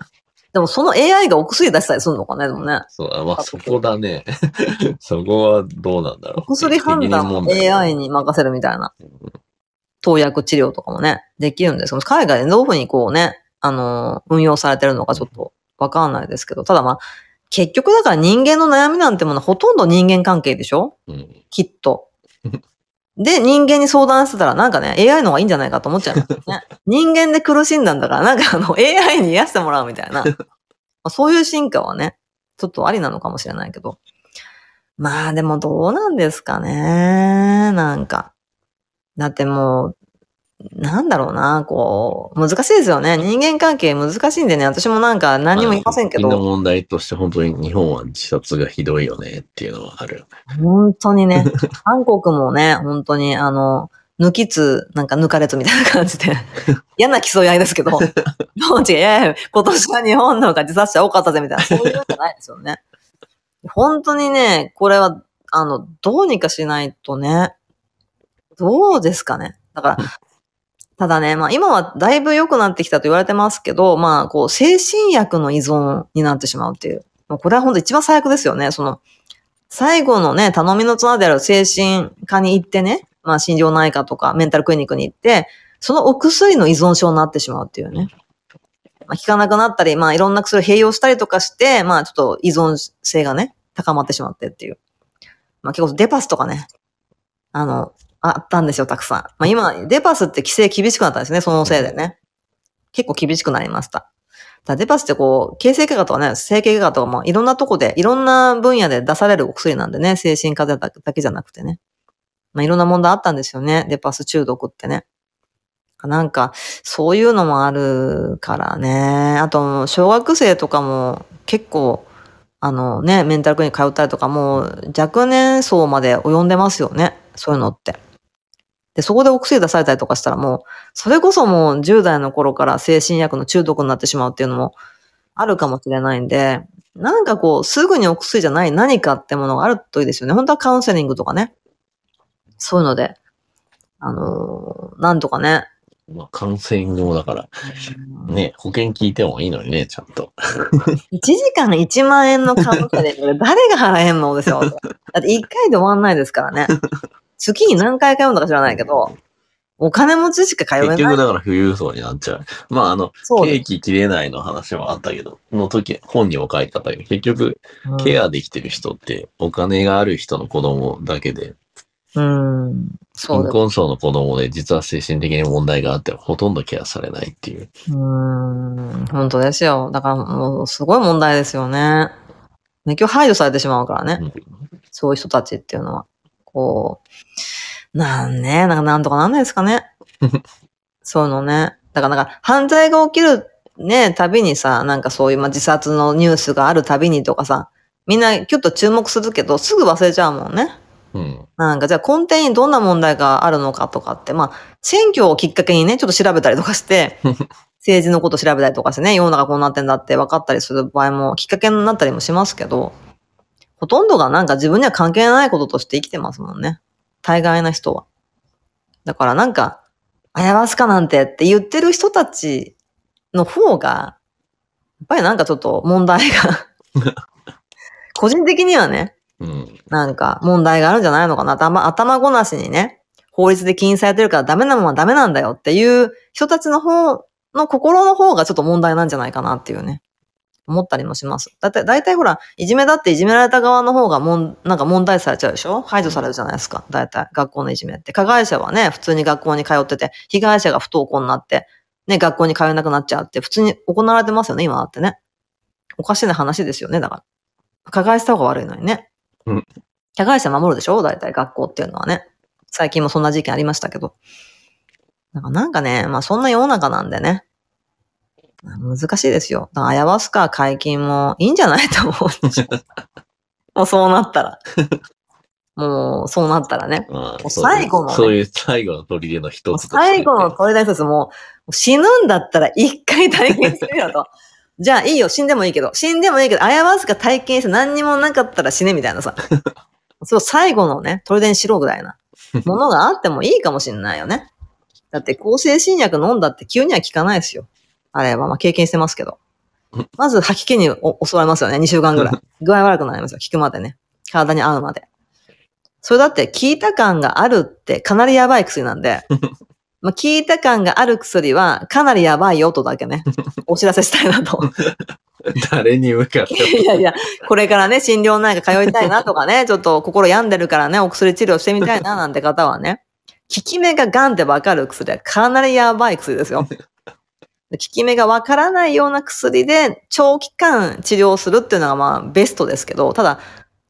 [LAUGHS] でも、その AI がお薬出したりするのかね、でもね。そう、あまあそこだね。[LAUGHS] そこはどうなんだろう。お薬判断も AI に任せるみたいな。投薬治療とかもね、できるんですけど、海外でどういうふうにこうね、あの、運用されてるのかちょっとわかんないですけど、ただまあ、結局だから人間の悩みなんてものはほとんど人間関係でしょ？うん。きっと。[LAUGHS] で、人間に相談してたら、なんかね、AI の方がいいんじゃないかと思っちゃいますよね。[LAUGHS] 人間で苦しんだんだから、なんかあの、AI に癒してもらうみたいな。[LAUGHS] まあそういう進化はね、ちょっとありなのかもしれないけど。まあでもどうなんですかね。なんか。だってもう、なんだろうな、こう、難しいですよね。人間関係難しいんでね、私もなんか何にも言いませんけ最近のど、問題として本当に日本は自殺がひどいよねっていうのはあるよね。本当にね、[LAUGHS] 韓国もね、本当にあの、抜きつ、なんか抜かれつみたいな感じで、[LAUGHS] 嫌な競い合いですけど、どう違う、いやいや、今年は日本の方が自殺者多かったぜみたいな、そういうんじゃないですよね。本当にね、これは、あの、どうにかしないとね、どうですかね。だから、ただね、まあ今はだいぶ良くなってきたと言われてますけど、まあこう精神薬の依存になってしまうっていう。これは本当一番最悪ですよね。その、最後のね、頼みの綱である精神科に行ってね、まあ心療内科とかメンタルクリニックに行って、そのお薬の依存症になってしまうっていうね。まあ効かなくなったり、まあいろんな薬を併用したりとかして、まあちょっと依存性がね、高まってしまってっていう。まあ結構デパスとかね、あの、あったんですよ、たくさん。まあ今、デパスって規制厳しくなったんですね、そのせいでね。結構厳しくなりました。だデパスってこう、形成外科とかね、整形外科とかもいろんなとこで、いろんな分野で出されるお薬なんでね、精神科だけじゃなくてね。まあいろんな問題あったんですよね、デパス中毒ってね。なんか、そういうのもあるからね。あと、小学生とかも結構、あのね、メンタルクリニック通ったりとかも若年層まで及んでますよね。そういうのって。で、そこでお薬出されたりとかしたらもう、それこそもう10代の頃から精神薬の中毒になってしまうっていうのもあるかもしれないんで、なんかこう、すぐにお薬じゃない何かってものがあるといいですよね。本当はカウンセリングとかね。そういうので、あのーなんとかね。まあ、カウンセリングもだから、ね、保険聞いてもいいのにね、ちゃんと。1時間1万円のカウンセリングで誰が払えんのですよ。だって1回で終わんないですからね。月に何回通うんだか知らないけど、お金持ちしか通えない。結局だから富裕層になっちゃう。まあ、あの。ケーキ切れないの話もあったけど、の時、本にも書いてあったけど、結局、ケアできてる人って、お金がある人の子供だけで、うん。そう。貧困層の子供で実は精神的に問題があって、ほとんどケアされないっていう。うん。本当ですよ。だからもう、すごい問題ですよね。ね今日排除されてしまうからね。うんそういう人たちっていうのは。こう、なんね、なんかなんとかなんないですかね。[LAUGHS] そういうのね。だからなんか犯罪が起きるね、たびにさ、なんかそういう、まあ、自殺のニュースがあるたびにとかさ、みんなキュッと注目するけど、すぐ忘れちゃうもんね。うん。なんかじゃあ根底にどんな問題があるのかとかって、まあ、選挙をきっかけにね、ちょっと調べたりとかして、[LAUGHS] 政治のこと調べたりとかしてね、世の中こうなってんだって分かったりする場合もきっかけになったりもしますけど、ほとんどがなんか自分には関係ないこととして生きてますもんね。大概な人は。だからなんか、あやわすかなんてって言ってる人たちの方が、やっぱりなんかちょっと問題が、[LAUGHS] 個人的にはね、うん。なんか問題があるんじゃないのかな。頭、頭ごなしにね、法律で禁止されてるからダメなものはダメなんだよっていう人たちの方の心の方がちょっと問題なんじゃないかなっていうね。思ったりもします。だって、大体ほら、いじめだっていじめられた側の方がもん、なんか問題視されちゃうでしょ？排除されるじゃないですか。大体、学校のいじめって。加害者はね、普通に学校に通ってて、被害者が不登校になって、ね、学校に通えなくなっちゃうって、普通に行われてますよね、今だってね。おかしな話ですよね、だから。加害した方が悪いのにね。うん加害者守るでしょ？大体学校っていうのはね。最近もそんな事件ありましたけど。だからなんかね、まあそんな世の中なんでね。まあ難しいですよ。だからアヤワスカ解禁もいいんじゃないと思うんですよ。[LAUGHS] もうそうなったら。もうそうなったらね。まあ、最後のねそういう最後の砦の一つ最後の取り出すもう死ぬんだったら一回体験するよと。[LAUGHS] じゃあいいよ、死んでもいいけど、死んでもいいけど、アヤワスカ体験して何にもなかったら死ねみたいなさ。そう、最後のね、砦にしろぐらいな [LAUGHS] ものがあってもいいかもしんないよね。だって抗精神薬飲んだって急には効かないですよ。あれはまあ経験してますけど。まず吐き気にお襲われますよね、2週間ぐらい。[LAUGHS] 具合悪くなりますよ、効くまでね。体に合うまで。それだって効いた感があるってかなりやばい薬なんで、[LAUGHS] まあ、効いた感がある薬はかなりやばいよとだけね、[LAUGHS] お知らせしたいなと。誰に向かっていやいや、これからね、診療内科通いたいなとかね、ちょっと心病んでるからね、お薬治療してみたいななんて方はね、効き目がガンってわかる薬はかなりやばい薬ですよ。効き目がわからないような薬で長期間治療するっていうのがまあベストですけど、ただ、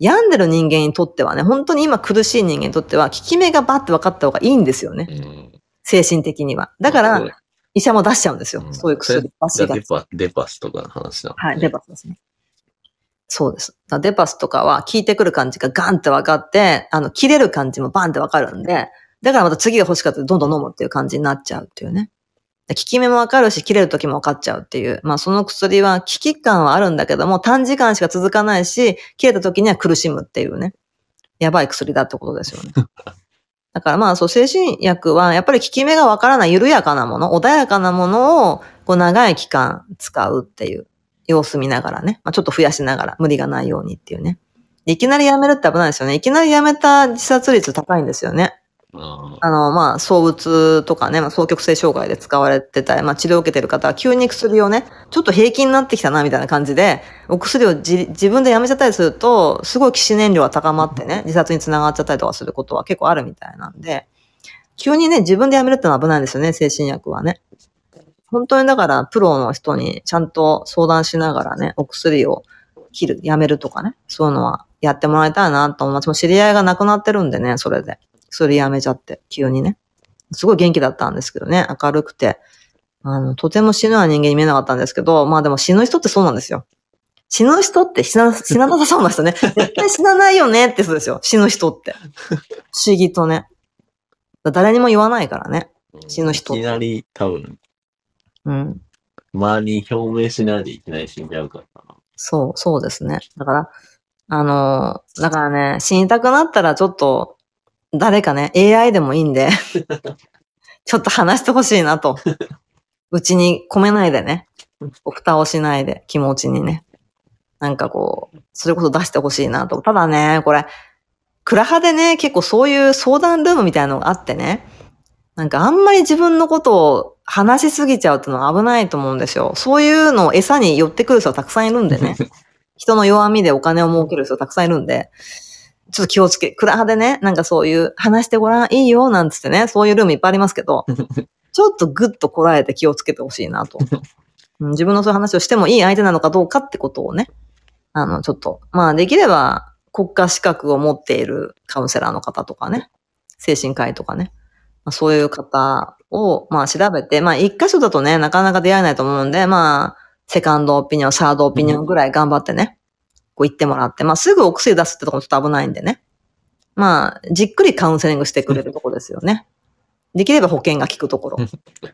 病んでる人間にとってはね、本当に今苦しい人間にとっては、効き目がバッて分かった方がいいんですよね。うん精神的には。だから、医者も出しちゃうんですよ。うんそういう薬。じ出デパ、デパスとかの話なの、はい、デパスですね。そうです。デパスとかは効いてくる感じがガンって分かって、あの、切れる感じもバンって分かるんで、だからまた次が欲しかったらどんどん飲むっていう感じになっちゃうっていうね。効き目も分かるし、切れる時も分かっちゃうっていう。まあその薬は効き感はあるんだけども、短時間しか続かないし、切れた時には苦しむっていうね。やばい薬だってことですよね。[LAUGHS] だからまあそう、精神薬はやっぱり効き目が分からない緩やかなもの、穏やかなものをこう長い期間使うっていう。様子見ながらね。まあ、ちょっと増やしながら、無理がないようにっていうね。いきなりやめるって危ないですよね。いきなりやめた自殺率高いんですよね。ああの、まあ、躁うつとかね、まあ、双極性障害で使われてたり、まあ、治療を受けてる方は急に薬をね、ちょっと平気になってきたな、みたいな感じで、お薬をじ自分でやめちゃったりすると、すごい起死燃料が高まってね、自殺につながっちゃったりとかすることは結構あるみたいなんで、急にね、自分でやめるってのは危ないんですよね、精神薬はね。本当にだから、プロの人にちゃんと相談しながらね、お薬を切る、やめるとかね、そういうのはやってもらいたいなと思います。もう知り合いが亡くなってるんでね、それで。薬やめちゃって、急にね。すごい元気だったんですけどね、明るくて。あの、とても死ぬような人間に見えなかったんですけど、まあでも死ぬ人ってそうなんですよ。死ぬ人って死な、死ななさそうな人ね。[LAUGHS] 絶対死なないよねってそうですよ。死ぬ人って。不思議とね。誰にも言わないからね。死ぬ人いきなり多分、うん。周りに表明しないでいきなり死んじゃうからな。そう、そうですね。だから、あのーだからね、死にたくなったらちょっと、誰かね、AI でもいいんで、[LAUGHS] ちょっと話してほしいなと。[LAUGHS] うちに込めないでね。こう蓋をしないで、気持ちにね。なんかこう、それこそ出してほしいなと。ただね、これ、クラハでね、結構そういう相談ルームみたいなのがあってね、なんかあんまり自分のことを話しすぎちゃうっていうのは危ないと思うんですよ。そういうのを餌に寄ってくる人はたくさんいるんでね。[LAUGHS] 人の弱みでお金を儲ける人たくさんいるんで、ちょっと気をつけ、クラハでね、なんかそういう話してごらん、いいよ、なんつってね、そういうルームいっぱいありますけど、[LAUGHS] ちょっとグッとこらえて気をつけてほしいなと。うん自分のそういう話をしてもいい相手なのかどうかってことをね、あの、ちょっと、まあできれば国家資格を持っているカウンセラーの方とかね、精神科医とかね、まあ、そういう方を、まあ調べて、まあ一箇所だとね、なかなか出会えないと思うんで、まあ、セカンドオピニオン、サードオピニオンぐらい頑張ってね、こう言ってもらって、まあすぐお薬出すってとこもちょっと危ないんでね。まあ、じっくりカウンセリングしてくれるとこですよね。できれば保険が効くところ。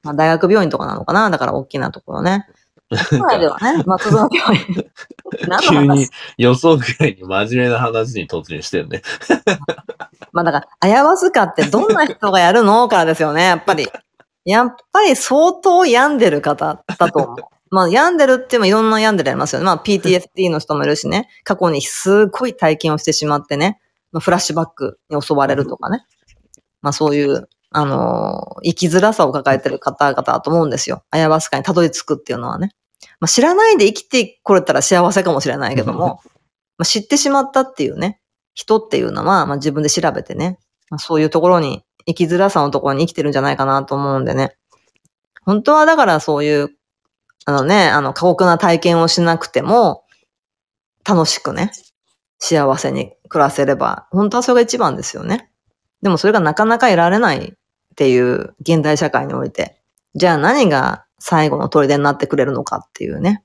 まあ大学病院とかなのかな？だから大きなところね。都内ではね、[LAUGHS] 松戸病院。急話？に予想外に真面目な話に突入してるね。[LAUGHS] まあだから、アヤワスカってどんな人がやるの？からですよね、やっぱり。やっぱり相当病んでる方だと思う。まあ病んでるってもいろんな病んでるありますよね。まあ PTSD の人もいるしね。過去にすごい体験をしてしまってね。まあ、フラッシュバックに襲われるとかね。まあそういう、あのー生きづらさを抱えてる方々だと思うんですよ。アヤワスカにたどり着くっていうのはね。まあ知らないで生きてこれたら幸せかもしれないけども、まあ、知ってしまったっていうね。人っていうのは、まあ自分で調べてね、まあ、そういうところに、生きづらさのところに生きてるんじゃないかなと思うんでね。本当はだからそういう、あのね、あの過酷な体験をしなくても、楽しくね、幸せに暮らせれば、本当はそれが一番ですよね。でもそれがなかなか得られないっていう現代社会において、じゃあ何が最後の砦になってくれるのかっていうね。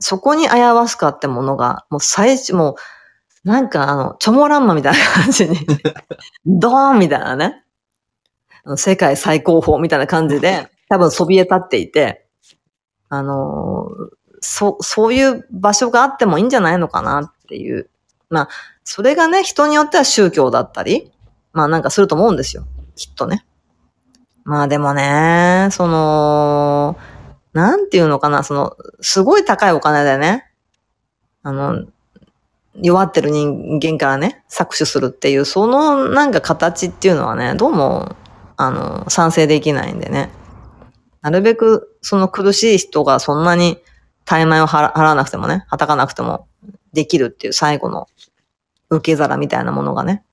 そこにアヤワスカってものが、もう最初、もう、なんかあの、チョモランマみたいな感じに、[LAUGHS] ドーンみたいなね。世界最高峰みたいな感じで、多分そびえ立っていて、あのそ、そういう場所があってもいいんじゃないのかなっていう。まあ、それがね、人によっては宗教だったり、まあなんかすると思うんですよ。きっとね。まあでもね、その、なんていうのかな、その、すごい高いお金でね、あの、弱ってる人間からね、搾取するっていう、そのなんか形っていうのはね、どうも、あの、賛成できないんでね。なるべく、その苦しい人がそんなに怠慢を払わなくてもね、はたかなくてもできるっていう最後の受け皿みたいなものがね。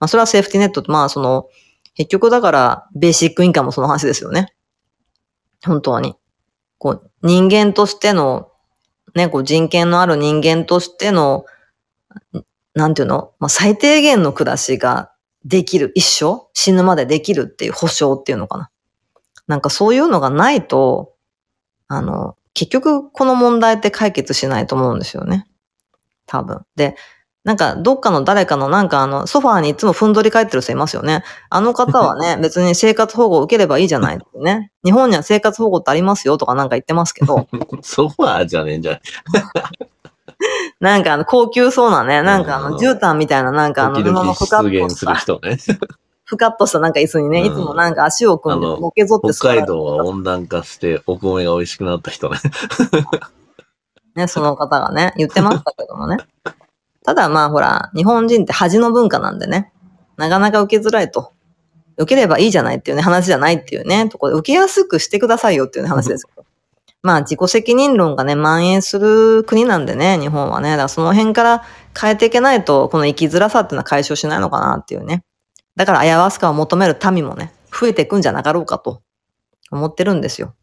まあ、それはセーフティネットと、まあ、その、結局だから、ベーシックインカムもその話ですよね。本当に。こう、人間としての、ね、こう人権のある人間としての、なんていうの？まあ、最低限の暮らしができる。一生？死ぬまでできるっていう保証っていうのかな。なんかそういうのがないと、あの、結局この問題って解決しないと思うんですよね。多分。で、なんかどっかの誰かのなんかあのソファーにいつもふんどり返ってる人いますよね。あの方はね、[LAUGHS] 別に生活保護を受ければいいじゃないってね。日本には生活保護ってありますよとかなんか言ってますけど、[LAUGHS] ソファーじゃねえんじゃない [LAUGHS] なんかあの高級そうなね、なんかあのうん絨毯みたいななんかあの布のふかっ出現する人ね。ふかっとしたなんか椅子にね、うんいつもなんか足を組んであののけぞって北海道は温暖化してお米が美味しくなった人ね。[LAUGHS] ね、その方がね、言ってましたけどもね。[LAUGHS] ただまあほら、日本人って恥の文化なんでね、なかなか受けづらいと。受ければいいじゃないっていうね、話じゃないっていうね、ところで受けやすくしてくださいよっていうね、話ですけど。[LAUGHS] まあ自己責任論がね、蔓延する国なんでね、日本はね。だからその辺から変えていけないと、この生きづらさっていうのは解消しないのかなっていうね。だから、アヤワスカを求める民もね、増えていくんじゃなかろうかと思ってるんですよ。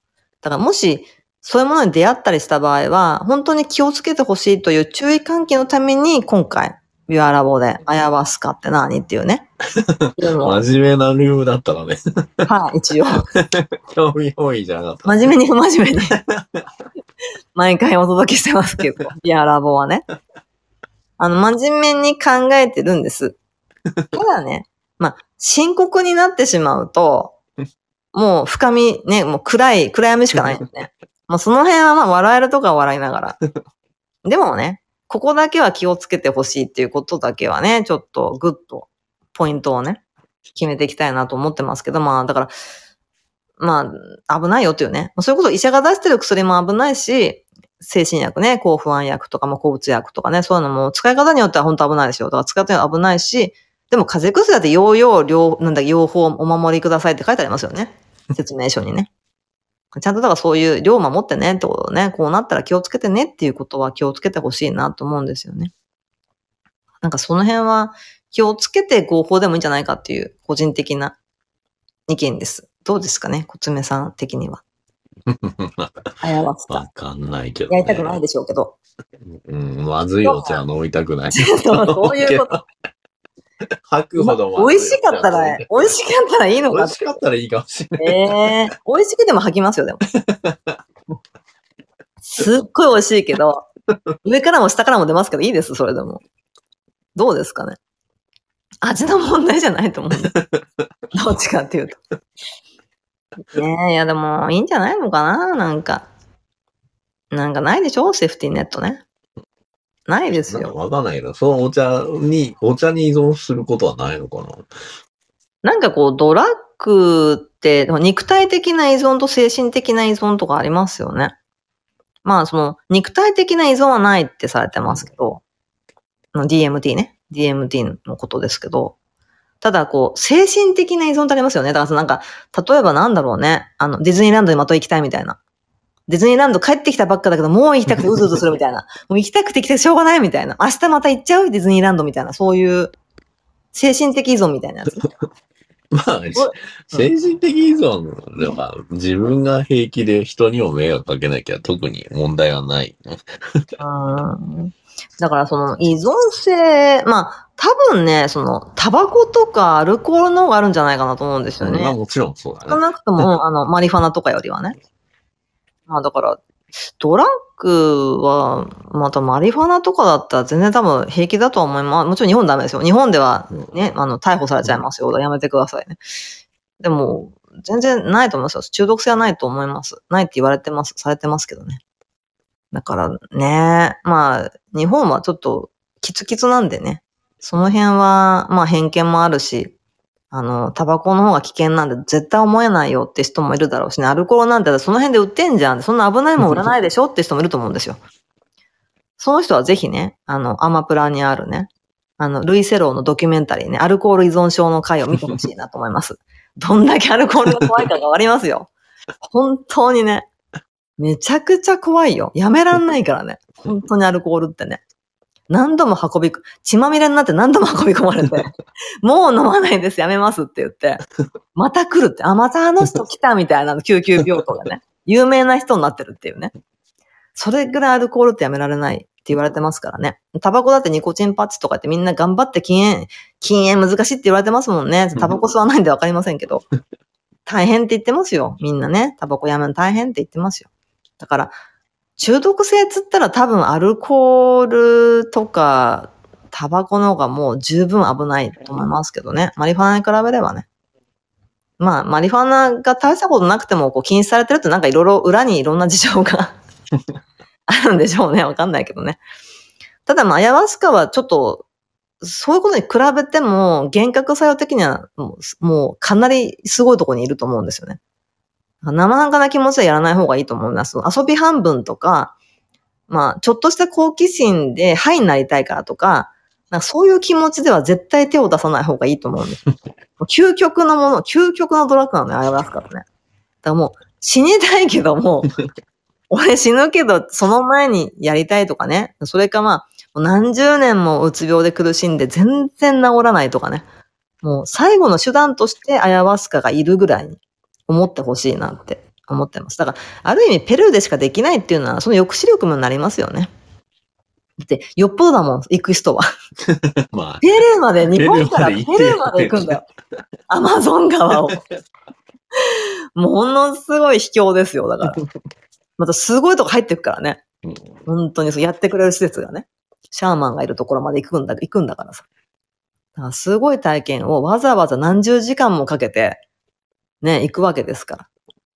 だからもし、そういうものに出会ったりした場合は、本当に気をつけてほしいという注意喚起のために今回ビュアラボで、アヤバスカって何っていうね。[LAUGHS] 真面目なルームだったらね。はい、一応。[LAUGHS] 興味多いじゃなかった。真面目に不真面目に。毎回お届けしてますけど、ビアラボはね。あの、真面目に考えてるんです。ただね、まあ、深刻になってしまうと、もう深み、ね、もう暗い、暗闇しかないんですね。[LAUGHS] もうその辺はまあ笑えるとか笑いながら。でもね、ここだけは気をつけてほしいっていうことだけはね、ちょっとグッとポイントをね、決めていきたいなと思ってますけど、まあだから、まあ危ないよっていうね。そういうこと医者が出してる薬も危ないし、精神薬ね、抗不安薬とかも抗うつ薬とかね、そういうのも使い方によっては本当危ないですよ。だから使い方には危ないし、でも風邪薬だって用々、両、なんだ、用法お守りくださいって書いてありますよね。[LAUGHS] 説明書にね。ちゃんとだからそういう量を守ってねってことね、こうなったら気をつけてねっていうことは気をつけてほしいなと思うんですよね。なんかその辺は気をつけて合法でもいいんじゃないかっていう個人的な意見です。どうですかね、コツメさん的には。[LAUGHS] あやわすわか。かんないけど、ね。やりたくないでしょうけど。うん、まずいお茶飲みたくない。[LAUGHS] そうそういうこと。吐くほどま美味しかったら、美味しかったらいいの美か味しかったらいいかもしれない。ええ美味しくても吐きますよ、でも。すっごい美味しいけど、上からも下からも出ますけど、いいです、それでも。どうですかね。味の問題じゃないと思う。どっちかっていうと。ねえ、いやでも、いいんじゃないのかななんか。なんかないでしょセーフティーネットね。ないですよ。わかんないけど、そのお茶に、お茶に依存することはないのかな？なんかこう、ドラッグって、肉体的な依存と精神的な依存とかありますよね。まあ、その、肉体的な依存はないってされてますけど、DMT ね。DMT のことですけど、ただこう、精神的な依存ってありますよね。だからなんか、例えばなんだろうね。あの、ディズニーランドにまた行きたいみたいな。ディズニーランド帰ってきたばっかだけど、もう行きたくてうずうずするみたいな。[LAUGHS] もう行きたくて行きたくてしょうがないみたいな。明日また行っちゃうディズニーランドみたいな。そういう、精神的依存みたいなやつ。まあ、[LAUGHS] 精神的依存では、自分が平気で人にも迷惑かけなきゃ特に問題はない。[LAUGHS] うんだからその依存性、まあ多分ね、そのタバコとかアルコールの方があるんじゃないかなと思うんですよね。まあもちろんそうだ少ね。なくとも、あの、マリファナとかよりはね。まあだから、ドラッグは、またマリファナとかだったら全然多分平気だと思います。もちろん日本ダメですよ。日本ではね、あの、逮捕されちゃいますよ。やめてくださいね。でも、全然ないと思いますよ。中毒性はないと思います。ないって言われてます、されてますけどね。だからね、まあ、日本はちょっとキツキツなんでね。その辺は、まあ偏見もあるし、あの、タバコの方が危険なんで絶対思えないよって人もいるだろうしね。アルコールなんてその辺で売ってんじゃん。そんな危ないもん売らないでしょって人もいると思うんですよ。その人はぜひね、あの、アマプラにあるね、あの、ルイセローのドキュメンタリーね、アルコール依存症の回を見てほしいなと思います。[LAUGHS] どんだけアルコールが怖いかがわかりますよ。本当にね、めちゃくちゃ怖いよ。やめらんないからね。本当にアルコールってね。何度も運び、血まみれになって何度も運び込まれて、[LAUGHS] もう飲まないです、やめますって言って、また来るって、あ、またあの人来たみたいなの救急病棟がね、有名な人になってるっていうね。それぐらいアルコールってやめられないって言われてますからね。タバコだってニコチンパッチとかってみんな頑張って禁煙、禁煙難しいって言われてますもんね。タバコ吸わないんでわかりませんけど。[LAUGHS] 大変って言ってますよ。みんなね。タバコやめるの大変って言ってますよ。だから、中毒性つったら多分アルコールとかタバコの方がもう十分危ないと思いますけどね。マリファナに比べればね。まあ、マリファナが大したことなくてもこう禁止されてるってなんかいろいろ裏にいろんな事情が [LAUGHS] あるんでしょうね。わかんないけどね。ただまあ、アヤワスカはちょっと、そういうことに比べても、幻覚作用的にはもう、かなりすごいところにいると思うんですよね。生半可な気持ちでやらない方がいいと思います。遊び半分とか、まあ、ちょっとした好奇心で、ハイになりたいからとか、なんかそういう気持ちでは絶対手を出さない方がいいと思うんです。[LAUGHS] 究極のもの、究極のドラッグなのよ、アヤワスカってね。だからもう、死にたいけども、[LAUGHS] 俺死ぬけど、その前にやりたいとかね。それかまあ、もう何十年もうつ病で苦しんで全然治らないとかね。もう最後の手段としてアヤワスカがいるぐらいに思ってほしいなって思ってます。だから、ある意味ペルーでしかできないっていうのは、その抑止力もなりますよね。って、よっぽどだもん、行く人は。[LAUGHS] まあ、ペルーまで、日本からペルーーまで行くんだよ。アマゾン川を。[LAUGHS] ものすごい秘境ですよ、だから。またすごいとこ入ってくからね。うん本当にそうやってくれる施設がね。シャーマンがいるところまで行くんだ、行くんだからさ。だからすごい体験をわざわざ何十時間もかけて、ね、行くわけですから。だか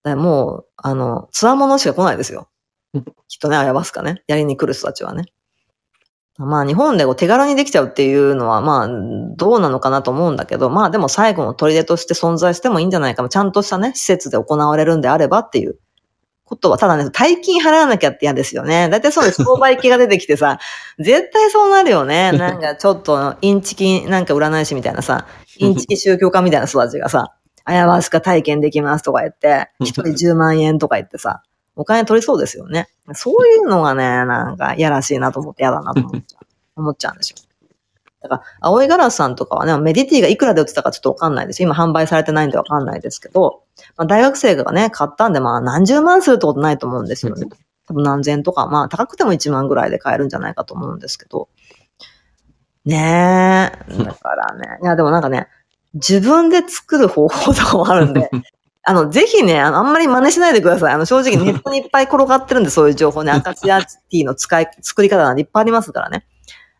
らもう、あの、つわものしか来ないですよ。[LAUGHS] きっとね、アヤバスカね。やりに来る人たちはね。まあ日本でこう手軽にできちゃうっていうのはまあどうなのかなと思うんだけど、まあでも最後の砦として存在してもいいんじゃないか。ちゃんとしたね、施設で行われるんであればっていうことは、ただね、大金払わなきゃって嫌ですよね。だいたいそうです。購買機が出てきてさ、[LAUGHS] 絶対そうなるよね。なんかちょっとインチキなんか占い師みたいなさ、インチキ宗教家みたいな人たちがさ、アヤワスカ体験できますとか言って、一人10万円とか言ってさ、お金取りそうですよね。そういうのがね、なんか、やらしいなと思って嫌だなと思っちゃう。思っちゃうんですよ。だから、青いガラスさんとかはね、メディティがいくらで売ってたかちょっとわかんないです。今販売されてないんでわかんないですけど、まあ、大学生がね、買ったんで、まあ何十万するってことないと思うんですよね。多分何千とか、まあ高くても1万ぐらいで買えるんじゃないかと思うんですけど。ねえ。だからね。いや、でもなんかね、自分で作る方法とかもあるんで、[LAUGHS] あの、ぜひね、あの、あんまり真似しないでください。あの、正直ネットにいっぱい転がってるんで、そういう情報ね。[LAUGHS] アカシアティーの使い、作り方なんていっぱいありますからね。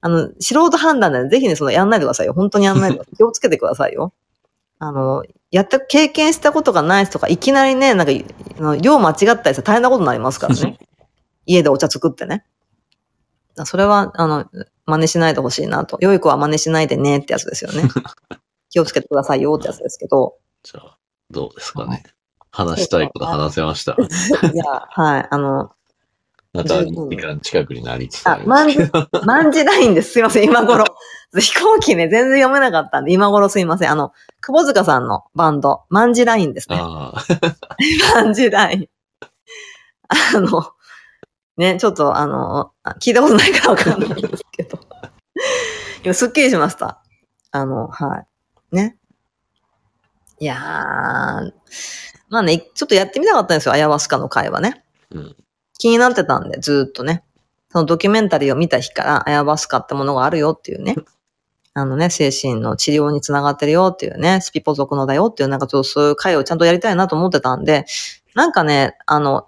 あの、素人判断で、ぜひね、その、やんないでくださいよ。本当にやんないでください。[LAUGHS] 気をつけてくださいよ。あの、やった、経験したことがない人がいきなりね、なんか、あの量間違ったりしたら大変なことになりますからね。家でお茶作ってね。それは、あの、真似しないでほしいなと。良い子は真似しないでねってやつですよね。気をつけてくださいよってやつですけど。じゃあ、どうですかね。話したいこと話せました？[LAUGHS] いや、はい、あの、また十分時間近くになりつつああ、りま万字、万字ラインです。すいません、今頃。[LAUGHS] 飛行機ね、全然読めなかったんで、今頃すいません。あの、窪塚さんのバンド、万字ラインですね。ああ、万字ライン。あの、ね、ちょっとあの、あ聞いたことないからわかんないんですけど。[LAUGHS] 今、すっきりしました。あの、はい。ね。いやー、まあね、ちょっとやってみたかったんですよ、アヤワスカの会話ね。うん。気になってたんで、ずーっとね。そのドキュメンタリーを見た日から、アヤバスカってものがあるよっていうね。あのね、精神の治療につながってるよっていうね、スピポ族のだよっていう、なんかちょっとそういう会をちゃんとやりたいなと思ってたんで、なんかね、あの、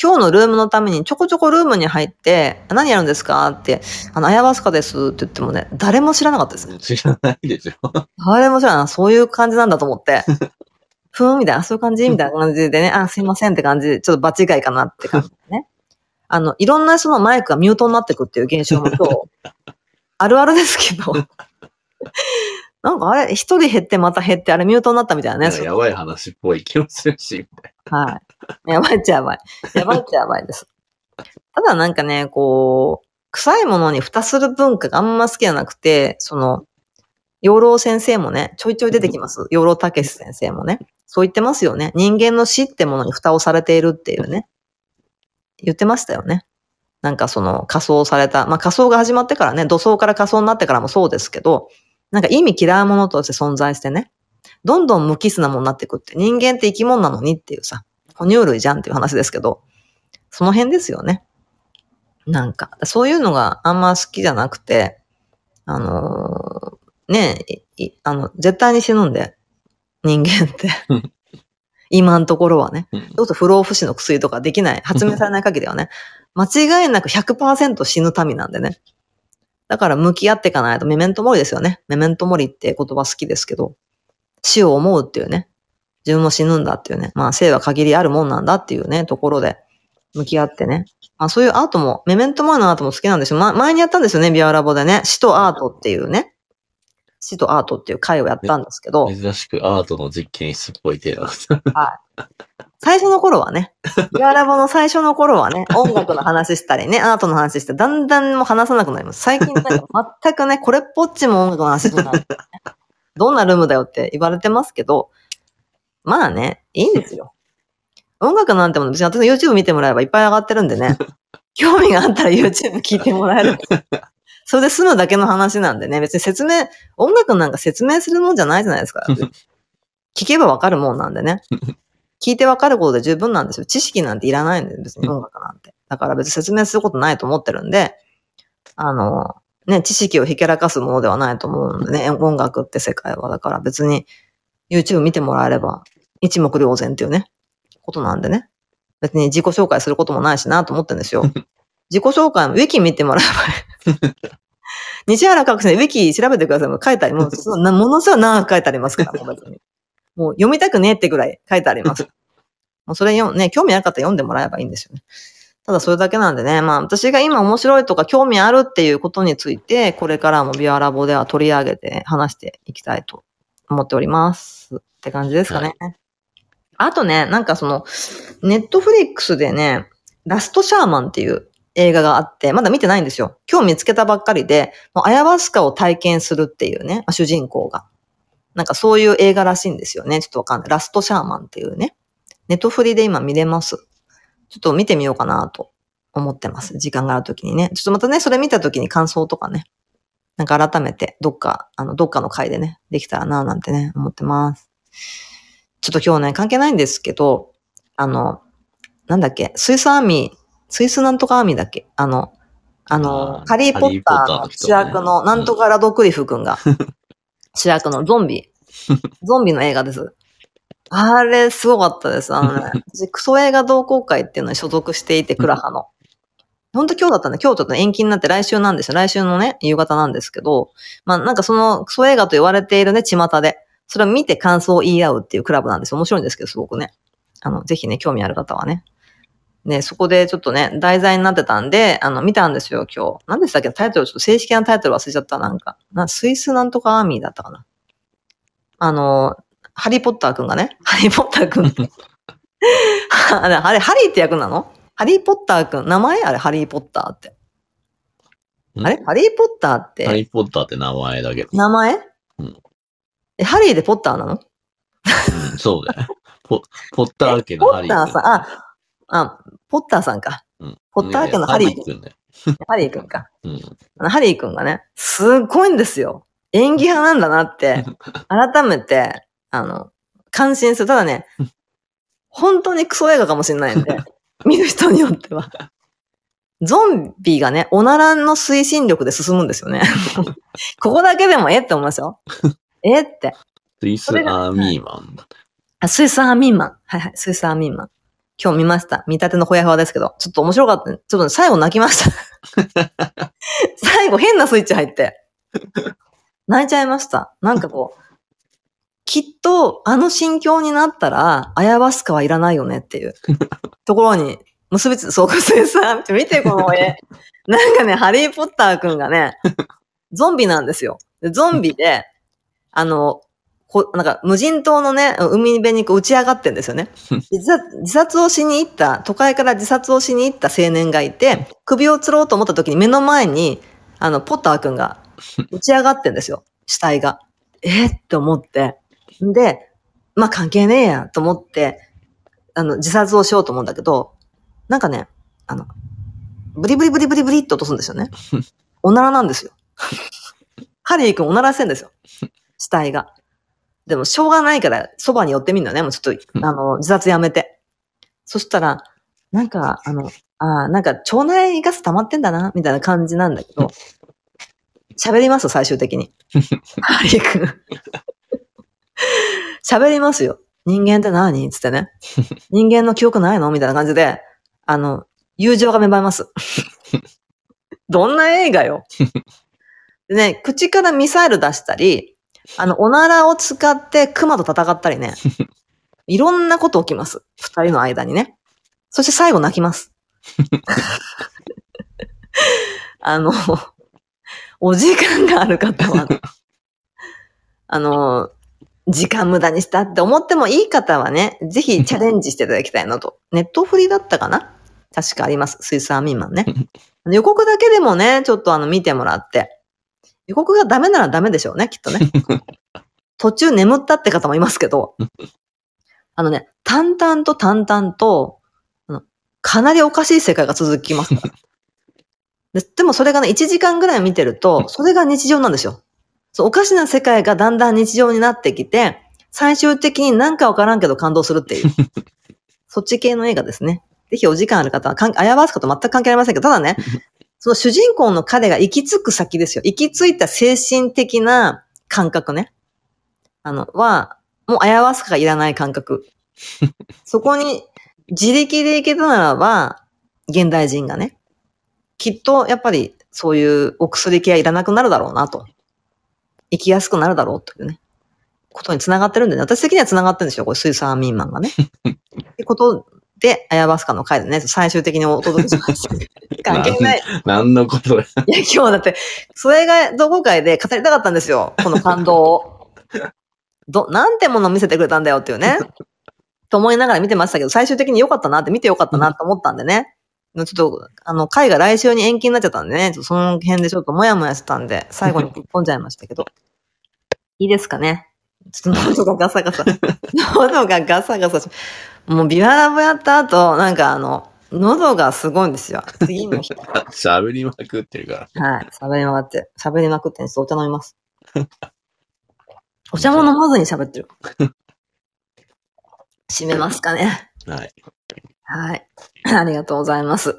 今日のルームのためにちょこちょこルームに入って、何やるんですか？って、あの、アヤバスカですって言ってもね、誰も知らなかったです。知らないでしょ。誰も知らない。そういう感じなんだと思って。[LAUGHS] ふーんみたいな、あそういう感じみたいな感じでね、あ、すいませんって感じで、ちょっと場違いかなって感じでね。[LAUGHS] あの、いろんな人のマイクがミュートになってくっていう現象も今日、[LAUGHS] あるあるですけど、なんかあれ、一人減ってまた減って、あれミュートになったみたいなね。やばい話っぽい気もするし、みたいはい。[LAUGHS] やばいっちゃやばい。やばいっちゃやばいです。ただなんかね、こう、臭いものに蓋する文化があんま好きじゃなくて、その、養老先生もね、ちょいちょい出てきます。養老たけし先生もね。そう言ってますよね。人間の死ってものに蓋をされているっていうね。言ってましたよね。なんかその仮装された、まあ仮装が始まってからね、土葬から仮装になってからもそうですけど、なんか意味嫌うものとして存在してね、どんどん無機質なものになっていくって、人間って生き物なのにっていうさ、哺乳類じゃんっていう話ですけど、その辺ですよね。なんか、そういうのがあんま好きじゃなくて、あのーねいいあの、絶対に死ぬんで、人間ってうん。[LAUGHS] 今のところはね。うんそれこそ不老不死の薬とかできない、発明されない限りはね、間違いなく100%死ぬ民なんでね。だから向き合っていかないと、メメントモリですよね。メメントモリって言葉好きですけど、死を思うっていうね、自分も死ぬんだっていうね、まあ生は限りあるもんなんだっていうね、ところで向き合ってね。まあそういうアートも、メメントモリのアートも好きなんですよ。ま、前にやったんですよね、ビアラボでね。死とアートっていうね。死とアートっていう回をやったんですけど、珍しくアートの実験室っぽいテーマ。最初の頃はね、ビアラボの最初の頃はね、[LAUGHS] 音楽の話したりね、アートの話して、だんだんもう話さなくなります。最近なんか全くね、これっぽっちも音楽の話じゃない。どんなルームだよって言われてますけど、まあね、いいんですよ。音楽なんてもの別に私の YouTube 見てもらえばいっぱい上がってるんでね、[LAUGHS] 興味があったら YouTube 聞いてもらえる。それで済むだけの話なんでね、別に説明、音楽なんか説明するもんじゃないじゃないですか。[LAUGHS] 聞けばわかるもんなんでね。聞いてわかることで十分なんですよ。知識なんていらないんで、別に音楽なんて。だから別に説明することないと思ってるんで、あの、ね、知識をひけらかすものではないと思うんでね、音楽って世界は。だから別に YouTube 見てもらえれば一目瞭然っていうね、ことなんでね。別に自己紹介することもないしなと思ってるんですよ。[LAUGHS] 自己紹介もウィキ見てもらえばいい。[LAUGHS] 西原学生、ウィキ調べてください。もう書いてあります。もうなものすごい長く書いてありますから、もう別に。もう読みたくねえってぐらい書いてあります。もうそれ読んね、興味なかったら読んでもらえばいいんですよね。ただそれだけなんでね、まあ私が今面白いとか興味あるっていうことについて、これからもビアラボでは取り上げて話していきたいと思っております。って感じですかね。あとね、なんかその、ネットフリックスでね、ラストシャーマンっていう映画があって、まだ見てないんですよ。今日見つけたばっかりで、もうアヤバスカを体験するっていうね、主人公が。なんかそういう映画らしいんですよね。ちょっとわかんない。ラストシャーマンっていうね。ネットフリで今見れます。ちょっと見てみようかなと思ってます。時間があるときにね。ちょっとまたね、それ見たときに感想とかね。なんか改めて、どっか、あの、どっかの回でね、できたらなぁなんてね、思ってます。ちょっと今日ね、関係ないんですけど、あの、なんだっけ、スイスアーミー、スイスなんとかアーミーだっけ？あの、あの、ハリー・ポッターの主役の、なんとかラドクリフ君が、主役のゾンビ、ゾンビの映画です。あれ、すごかったです。あのね、[LAUGHS] 私クソ映画同好会っていうのに所属していて、クラハの。本当今日だったんで、今日ちょっと延期になって来週なんですよ。来週のね、夕方なんですけど、まあなんかそのクソ映画と言われているね、巷で、それを見て感想を言い合うっていうクラブなんですよ。面白いんですけど、すごくね。あの、ぜひね、興味ある方はね。ね、そこでちょっとね、題材になってたんで、あの、見たんですよ、今日。何でしたっけ？タイトル、ちょっと正式なタイトル忘れちゃった、なんか。なスイスなんとかアーミーだったかな。あの、ハリーポッターくんがね、[LAUGHS] ハリーポッターくん。[LAUGHS] あれ、ハリーって役なの？ハリーポッターくん。名前？あれ、ハリーポッターって。んあれ？ハリーポッターって。ハリーポッターって名前だけど。名前、うんえ、ハリーでポッターなの？うん、そうだよ。ポポッター家ポのハリー君。ッターさん、あ、あ、ポッターさんか。うんポッター家のハリーね君。ハリーくんか。うん。あのハリーくんがね、すっごいんですよ。演技派なんだなって、[LAUGHS] 改めて、あの、感心する。ただね、本当にクソ映画かもしれないんで、[LAUGHS] 見る人によっては。ゾンビがね、おならの推進力で進むんですよね。[LAUGHS] ここだけでもえって思いますよ。え？って。スイスアーミーマンだ。あ、スイスアーミーマン。はいはい、スイスアーミーマン。今日見ました。見立てのほやほやですけど、ちょっと面白かった。ちょっとね最後泣きました。[LAUGHS] 最後変なスイッチ入って。泣いちゃいました。なんかこう、きっとあの心境になったら、アヤバスカはいらないよねっていうところに結びつ、そうか、スイスアーミー、見てこの絵。なんかね、ハリーポッターくんがね、ゾンビなんですよ。でゾンビで、あの、こなんか無人島のね、海辺にこう打ち上がってんですよね。自殺自殺をしに行った、都会から自殺をしに行った青年がいて、首を吊ろうと思った時に目の前に、あの、ポッターくんが打ち上がってんですよ。死体が。えーって思って。で、まあ関係ねえやと思って、あの、自殺をしようと思うんだけど、なんかね、あの、ブリブリブリブリブリって落とすんですよね。おならなんですよ。ハリーくんおならしてんですよ。死体が。でも、しょうがないから、そばに寄ってみるのね。もうちょっと、あの、自殺やめて。そしたら、なんか、あの、あーなんか、腸内ガス溜まってんだな、みたいな感じなんだけど、喋ります、最終的に。[LAUGHS] ハリー君。喋りますよ。人間って何？つってね。人間の記憶ないの？みたいな感じで、あの、友情が芽生えます。[LAUGHS] どんな映画よ。[LAUGHS] でね、口からミサイル出したり、あの、おならを使って熊と戦ったりね。[LAUGHS] いろんなこと起きます。二人の間にね。そして最後泣きます。[LAUGHS] あの、お時間がある方は、[LAUGHS] あの、時間無駄にしたって思ってもいい方はね、ぜひチャレンジしていただきたいなと。ネットフリだったかな？確かあります。スイスアーミーマンね。予告だけでもね、ちょっとあの見てもらって。予告がダメならダメでしょうね、きっとね。[LAUGHS] 途中眠ったって方もいますけど、あのね、淡々と淡々と、あのかなりおかしい世界が続きますから。ででもそれがね、1時間ぐらい見てると、それが日常なんですよ。そうおかしな世界がだんだん日常になってきて、最終的になんかわからんけど感動するっていう。[LAUGHS] そっち系の映画ですね。ぜひお時間ある方は、あやばすこと全く関係ありませんけど、ただね、その主人公の彼が行き着く先ですよ。行き着いた精神的な感覚ね。あの、は、もうアヤワスカがいらない感覚。[LAUGHS] そこに自力で行けたならば、現代人がね、きっとやっぱりそういうお薬系はいらなくなるだろうなと。生きやすくなるだろうというね、ことにつながってるんでね。私的にはつながってるんですよ。これ、スイスアーミンマンがね。[LAUGHS] ってことで、アヤバスカの回でね、最終的にお届けしました。[LAUGHS] 関係ない。何のことだいや、今日だって、それが同好会で語りたかったんですよ。この感動を。[LAUGHS] ど、なんてものを見せてくれたんだよっていうね。と思いながら見てましたけど、最終的に良かったなって、見て良かったなと思ったんでね。ちょっと、あの、会が来週に延期になっちゃったんでね、その辺でちょっともやもやしてたんで、最後にぶっ込んじゃいましたけど。いいですかねちょっと喉がガサガサ。[LAUGHS] 喉がガサガサし。もうビワラボやった後、なんかあの、喉がすごいんですよ。次の日。[LAUGHS] 喋りまくってるから。はい。喋りまくって、喋りまくってんです。お茶飲みます。お茶も飲まずに喋ってる。[LAUGHS] 閉めますかね。はい。はい。ありがとうございます。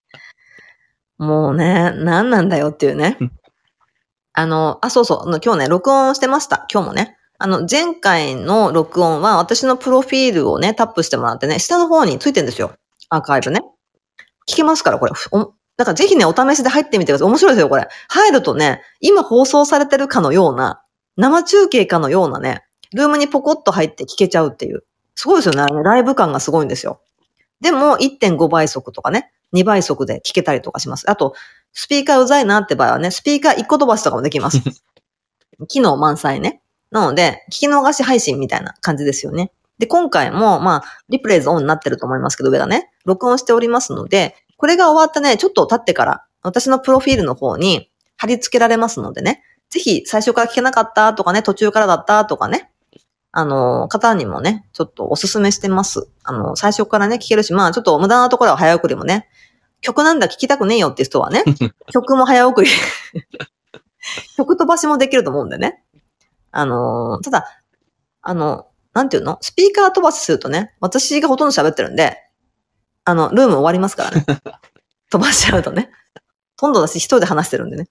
[LAUGHS] もうね、何なんだよっていうね。あの、あ、そうそう、今日ね、録音してました。今日もね。あの、前回の録音は私のプロフィールをね、タップしてもらってね、下の方についてるんですよ。アーカイブね。聞けますから、これ。おだからぜひね、お試しで入ってみてください。面白いですよ、これ。入るとね、今放送されてるかのような、生中継かのようなね、ルームにポコッと入って聞けちゃうっていう。すごいですよね。あれねライブ感がすごいんですよ。でも、1.5倍速とかね、2倍速で聞けたりとかします。あと、スピーカーうざいなって場合はね、スピーカー1個飛ばしとかもできます。[LAUGHS] 機能満載ね。なので、聞き逃し配信みたいな感じですよね。で、今回も、まあ、リプレイズオンになってると思いますけど、上がね、録音しておりますので、これが終わったね、ちょっと経ってから、私のプロフィールの方に貼り付けられますのでね、ぜひ最初から聞けなかったとかね、途中からだったとかね、あの、方にもね、ちょっとおすすめしてます。あの、最初からね、聞けるし、まあ、ちょっと無駄なところは早送りもね、曲なんだ聞きたくねえよっていう人はね、[LAUGHS] 曲も早送り、[LAUGHS] 曲飛ばしもできると思うんでね。あの、ただ、あの、なんていうの？スピーカー飛ばしするとね、私がほとんど喋ってるんで、あの、ルーム終わりますからね。[LAUGHS] 飛ばしちゃうとね。ほとんど私一人で話してるんでね。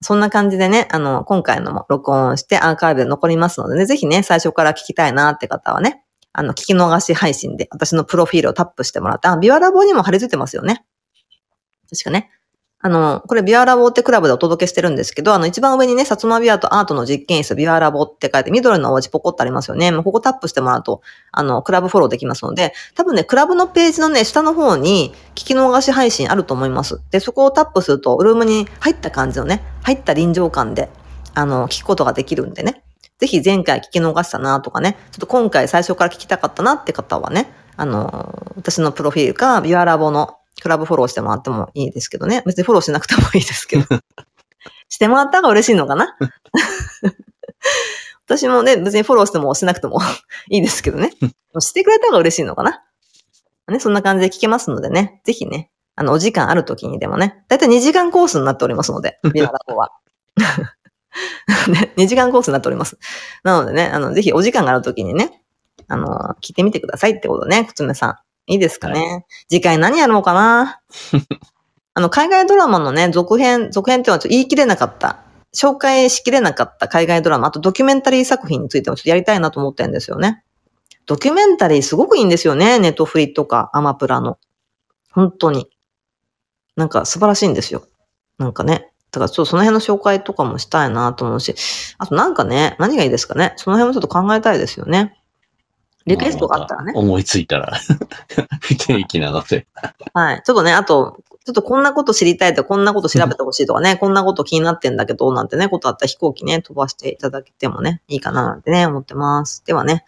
そんな感じでね、あの、今回のも録音してアーカイブで残りますのでね、ぜひね、最初から聞きたいなって方はね、あの、聞き逃し配信で私のプロフィールをタップしてもらって、あ、ビワラボにも貼り付いてますよね。確かね。あの、これビワラボってクラブでお届けしてるんですけど、あの、一番上にね、薩摩ビアとアートの実験室ビワラボって書いて、緑の文字ポコってありますよね。もうここタップしてもらうと、あの、クラブフォローできますので、多分ね、クラブのページのね、下の方に聞き逃し配信あると思います。で、そこをタップすると、ルームに入った感じのね、入った臨場感で、あの、聞くことができるんでね。ぜひ前回聞き逃したなとかね、ちょっと今回最初から聞きたかったなって方はね、あの、私のプロフィールか、ビワラボのクラブフォローしてもらってもいいですけどね。別にフォローしなくてもいいですけど。[LAUGHS] してもらった方が嬉しいのかな？[LAUGHS] 私もね、別にフォローしてもしなくても [LAUGHS] いいですけどね。してくれた方が嬉しいのかな？ね、そんな感じで聞けますのでね、ぜひね、あの、お時間ある時にでもね、だいたい2時間コースになっておりますので、ビアラボは。ね、2時間コースになっております。なのでね、あの、ぜひお時間がある時にね、あの、聞いてみてくださいってことね、くつめさん。いいですかね。次回何やろうかな [LAUGHS] あの、海外ドラマのね、続編、続編っていうのはちょっと言い切れなかった、紹介しきれなかった海外ドラマ、あとドキュメンタリー作品についてもちょっとやりたいなと思ってるんですよね。ドキュメンタリーすごくいいんですよね。ネットフリとかアマプラの。本当に。なんか素晴らしいんですよ。なんかね。だからちょっとその辺の紹介とかもしたいなと思うし。あとなんかね、何がいいですかね。その辺もちょっと考えたいですよね。リクエストがあったらね。思いついたら、[LAUGHS] 不定期なので。はい。ちょっとね、あと、ちょっとこんなこと知りたいとか、こんなこと調べてほしいとかね、[LAUGHS] こんなこと気になってんだけど、なんてね、ことあったら飛行機ね、飛ばしていただけてもね、いいかななんてね、思ってます。ではね、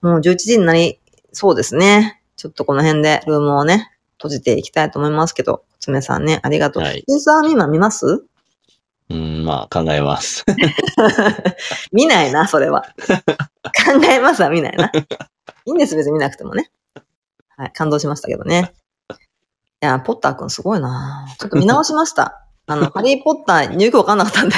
もう11時になりそうですね。ちょっとこの辺でルームをね、閉じていきたいと思いますけど、つめさんね、ありがとう。はいユーザー今見ます？うん、まあ考えます。[LAUGHS] 見ないな、それは。考えますは見ないな。いいんです、別に見なくてもね。はい、感動しましたけどね。いや、ポッターくんすごいなちょっと見直しました。あの、[LAUGHS] ハリーポッター、よくわかんなかったんで。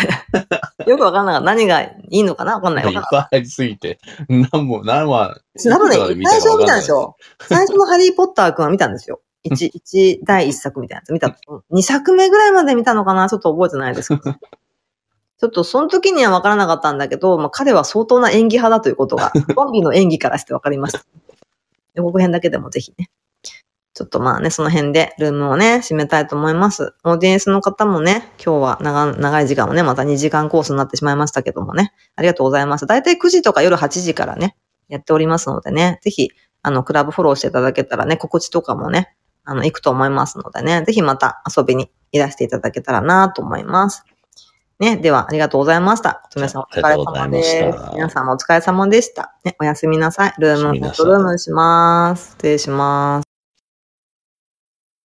よくわかんなかった。何がいいのかな？わかんない。わいっ。ぱいありすぎて、何も、何は、多分ね、最初は見たんですよ。最初のハリーポッターくんは見たんですよ。一、一、第一作みたいなやつ見た。二作目ぐらいまで見たのかな？ちょっと覚えてないですけど。[LAUGHS] ちょっとその時には分からなかったんだけど、まあ、彼は相当な演技派だということが、[LAUGHS] コンビの演技からして分かりました。予告編だけでもぜひね。ちょっとまあね、その辺でルームをね、締めたいと思います。オーディエンスの方もね、今日は長長い時間をね、また2時間コースになってしまいましたけどもね、ありがとうございます。だいたい9時とか夜8時からね、やっておりますのでね、ぜひ、あの、クラブフォローしていただけたらね、告知とかもね、あの、行くと思いますのでね、ぜひまた遊びにいらしていただけたらなと思います。ね、では、ありがとうございました。お疲れ様です。皆さんもお疲れ様でした。ね、おやすみなさい。ルーム、ホットルームします。失礼します。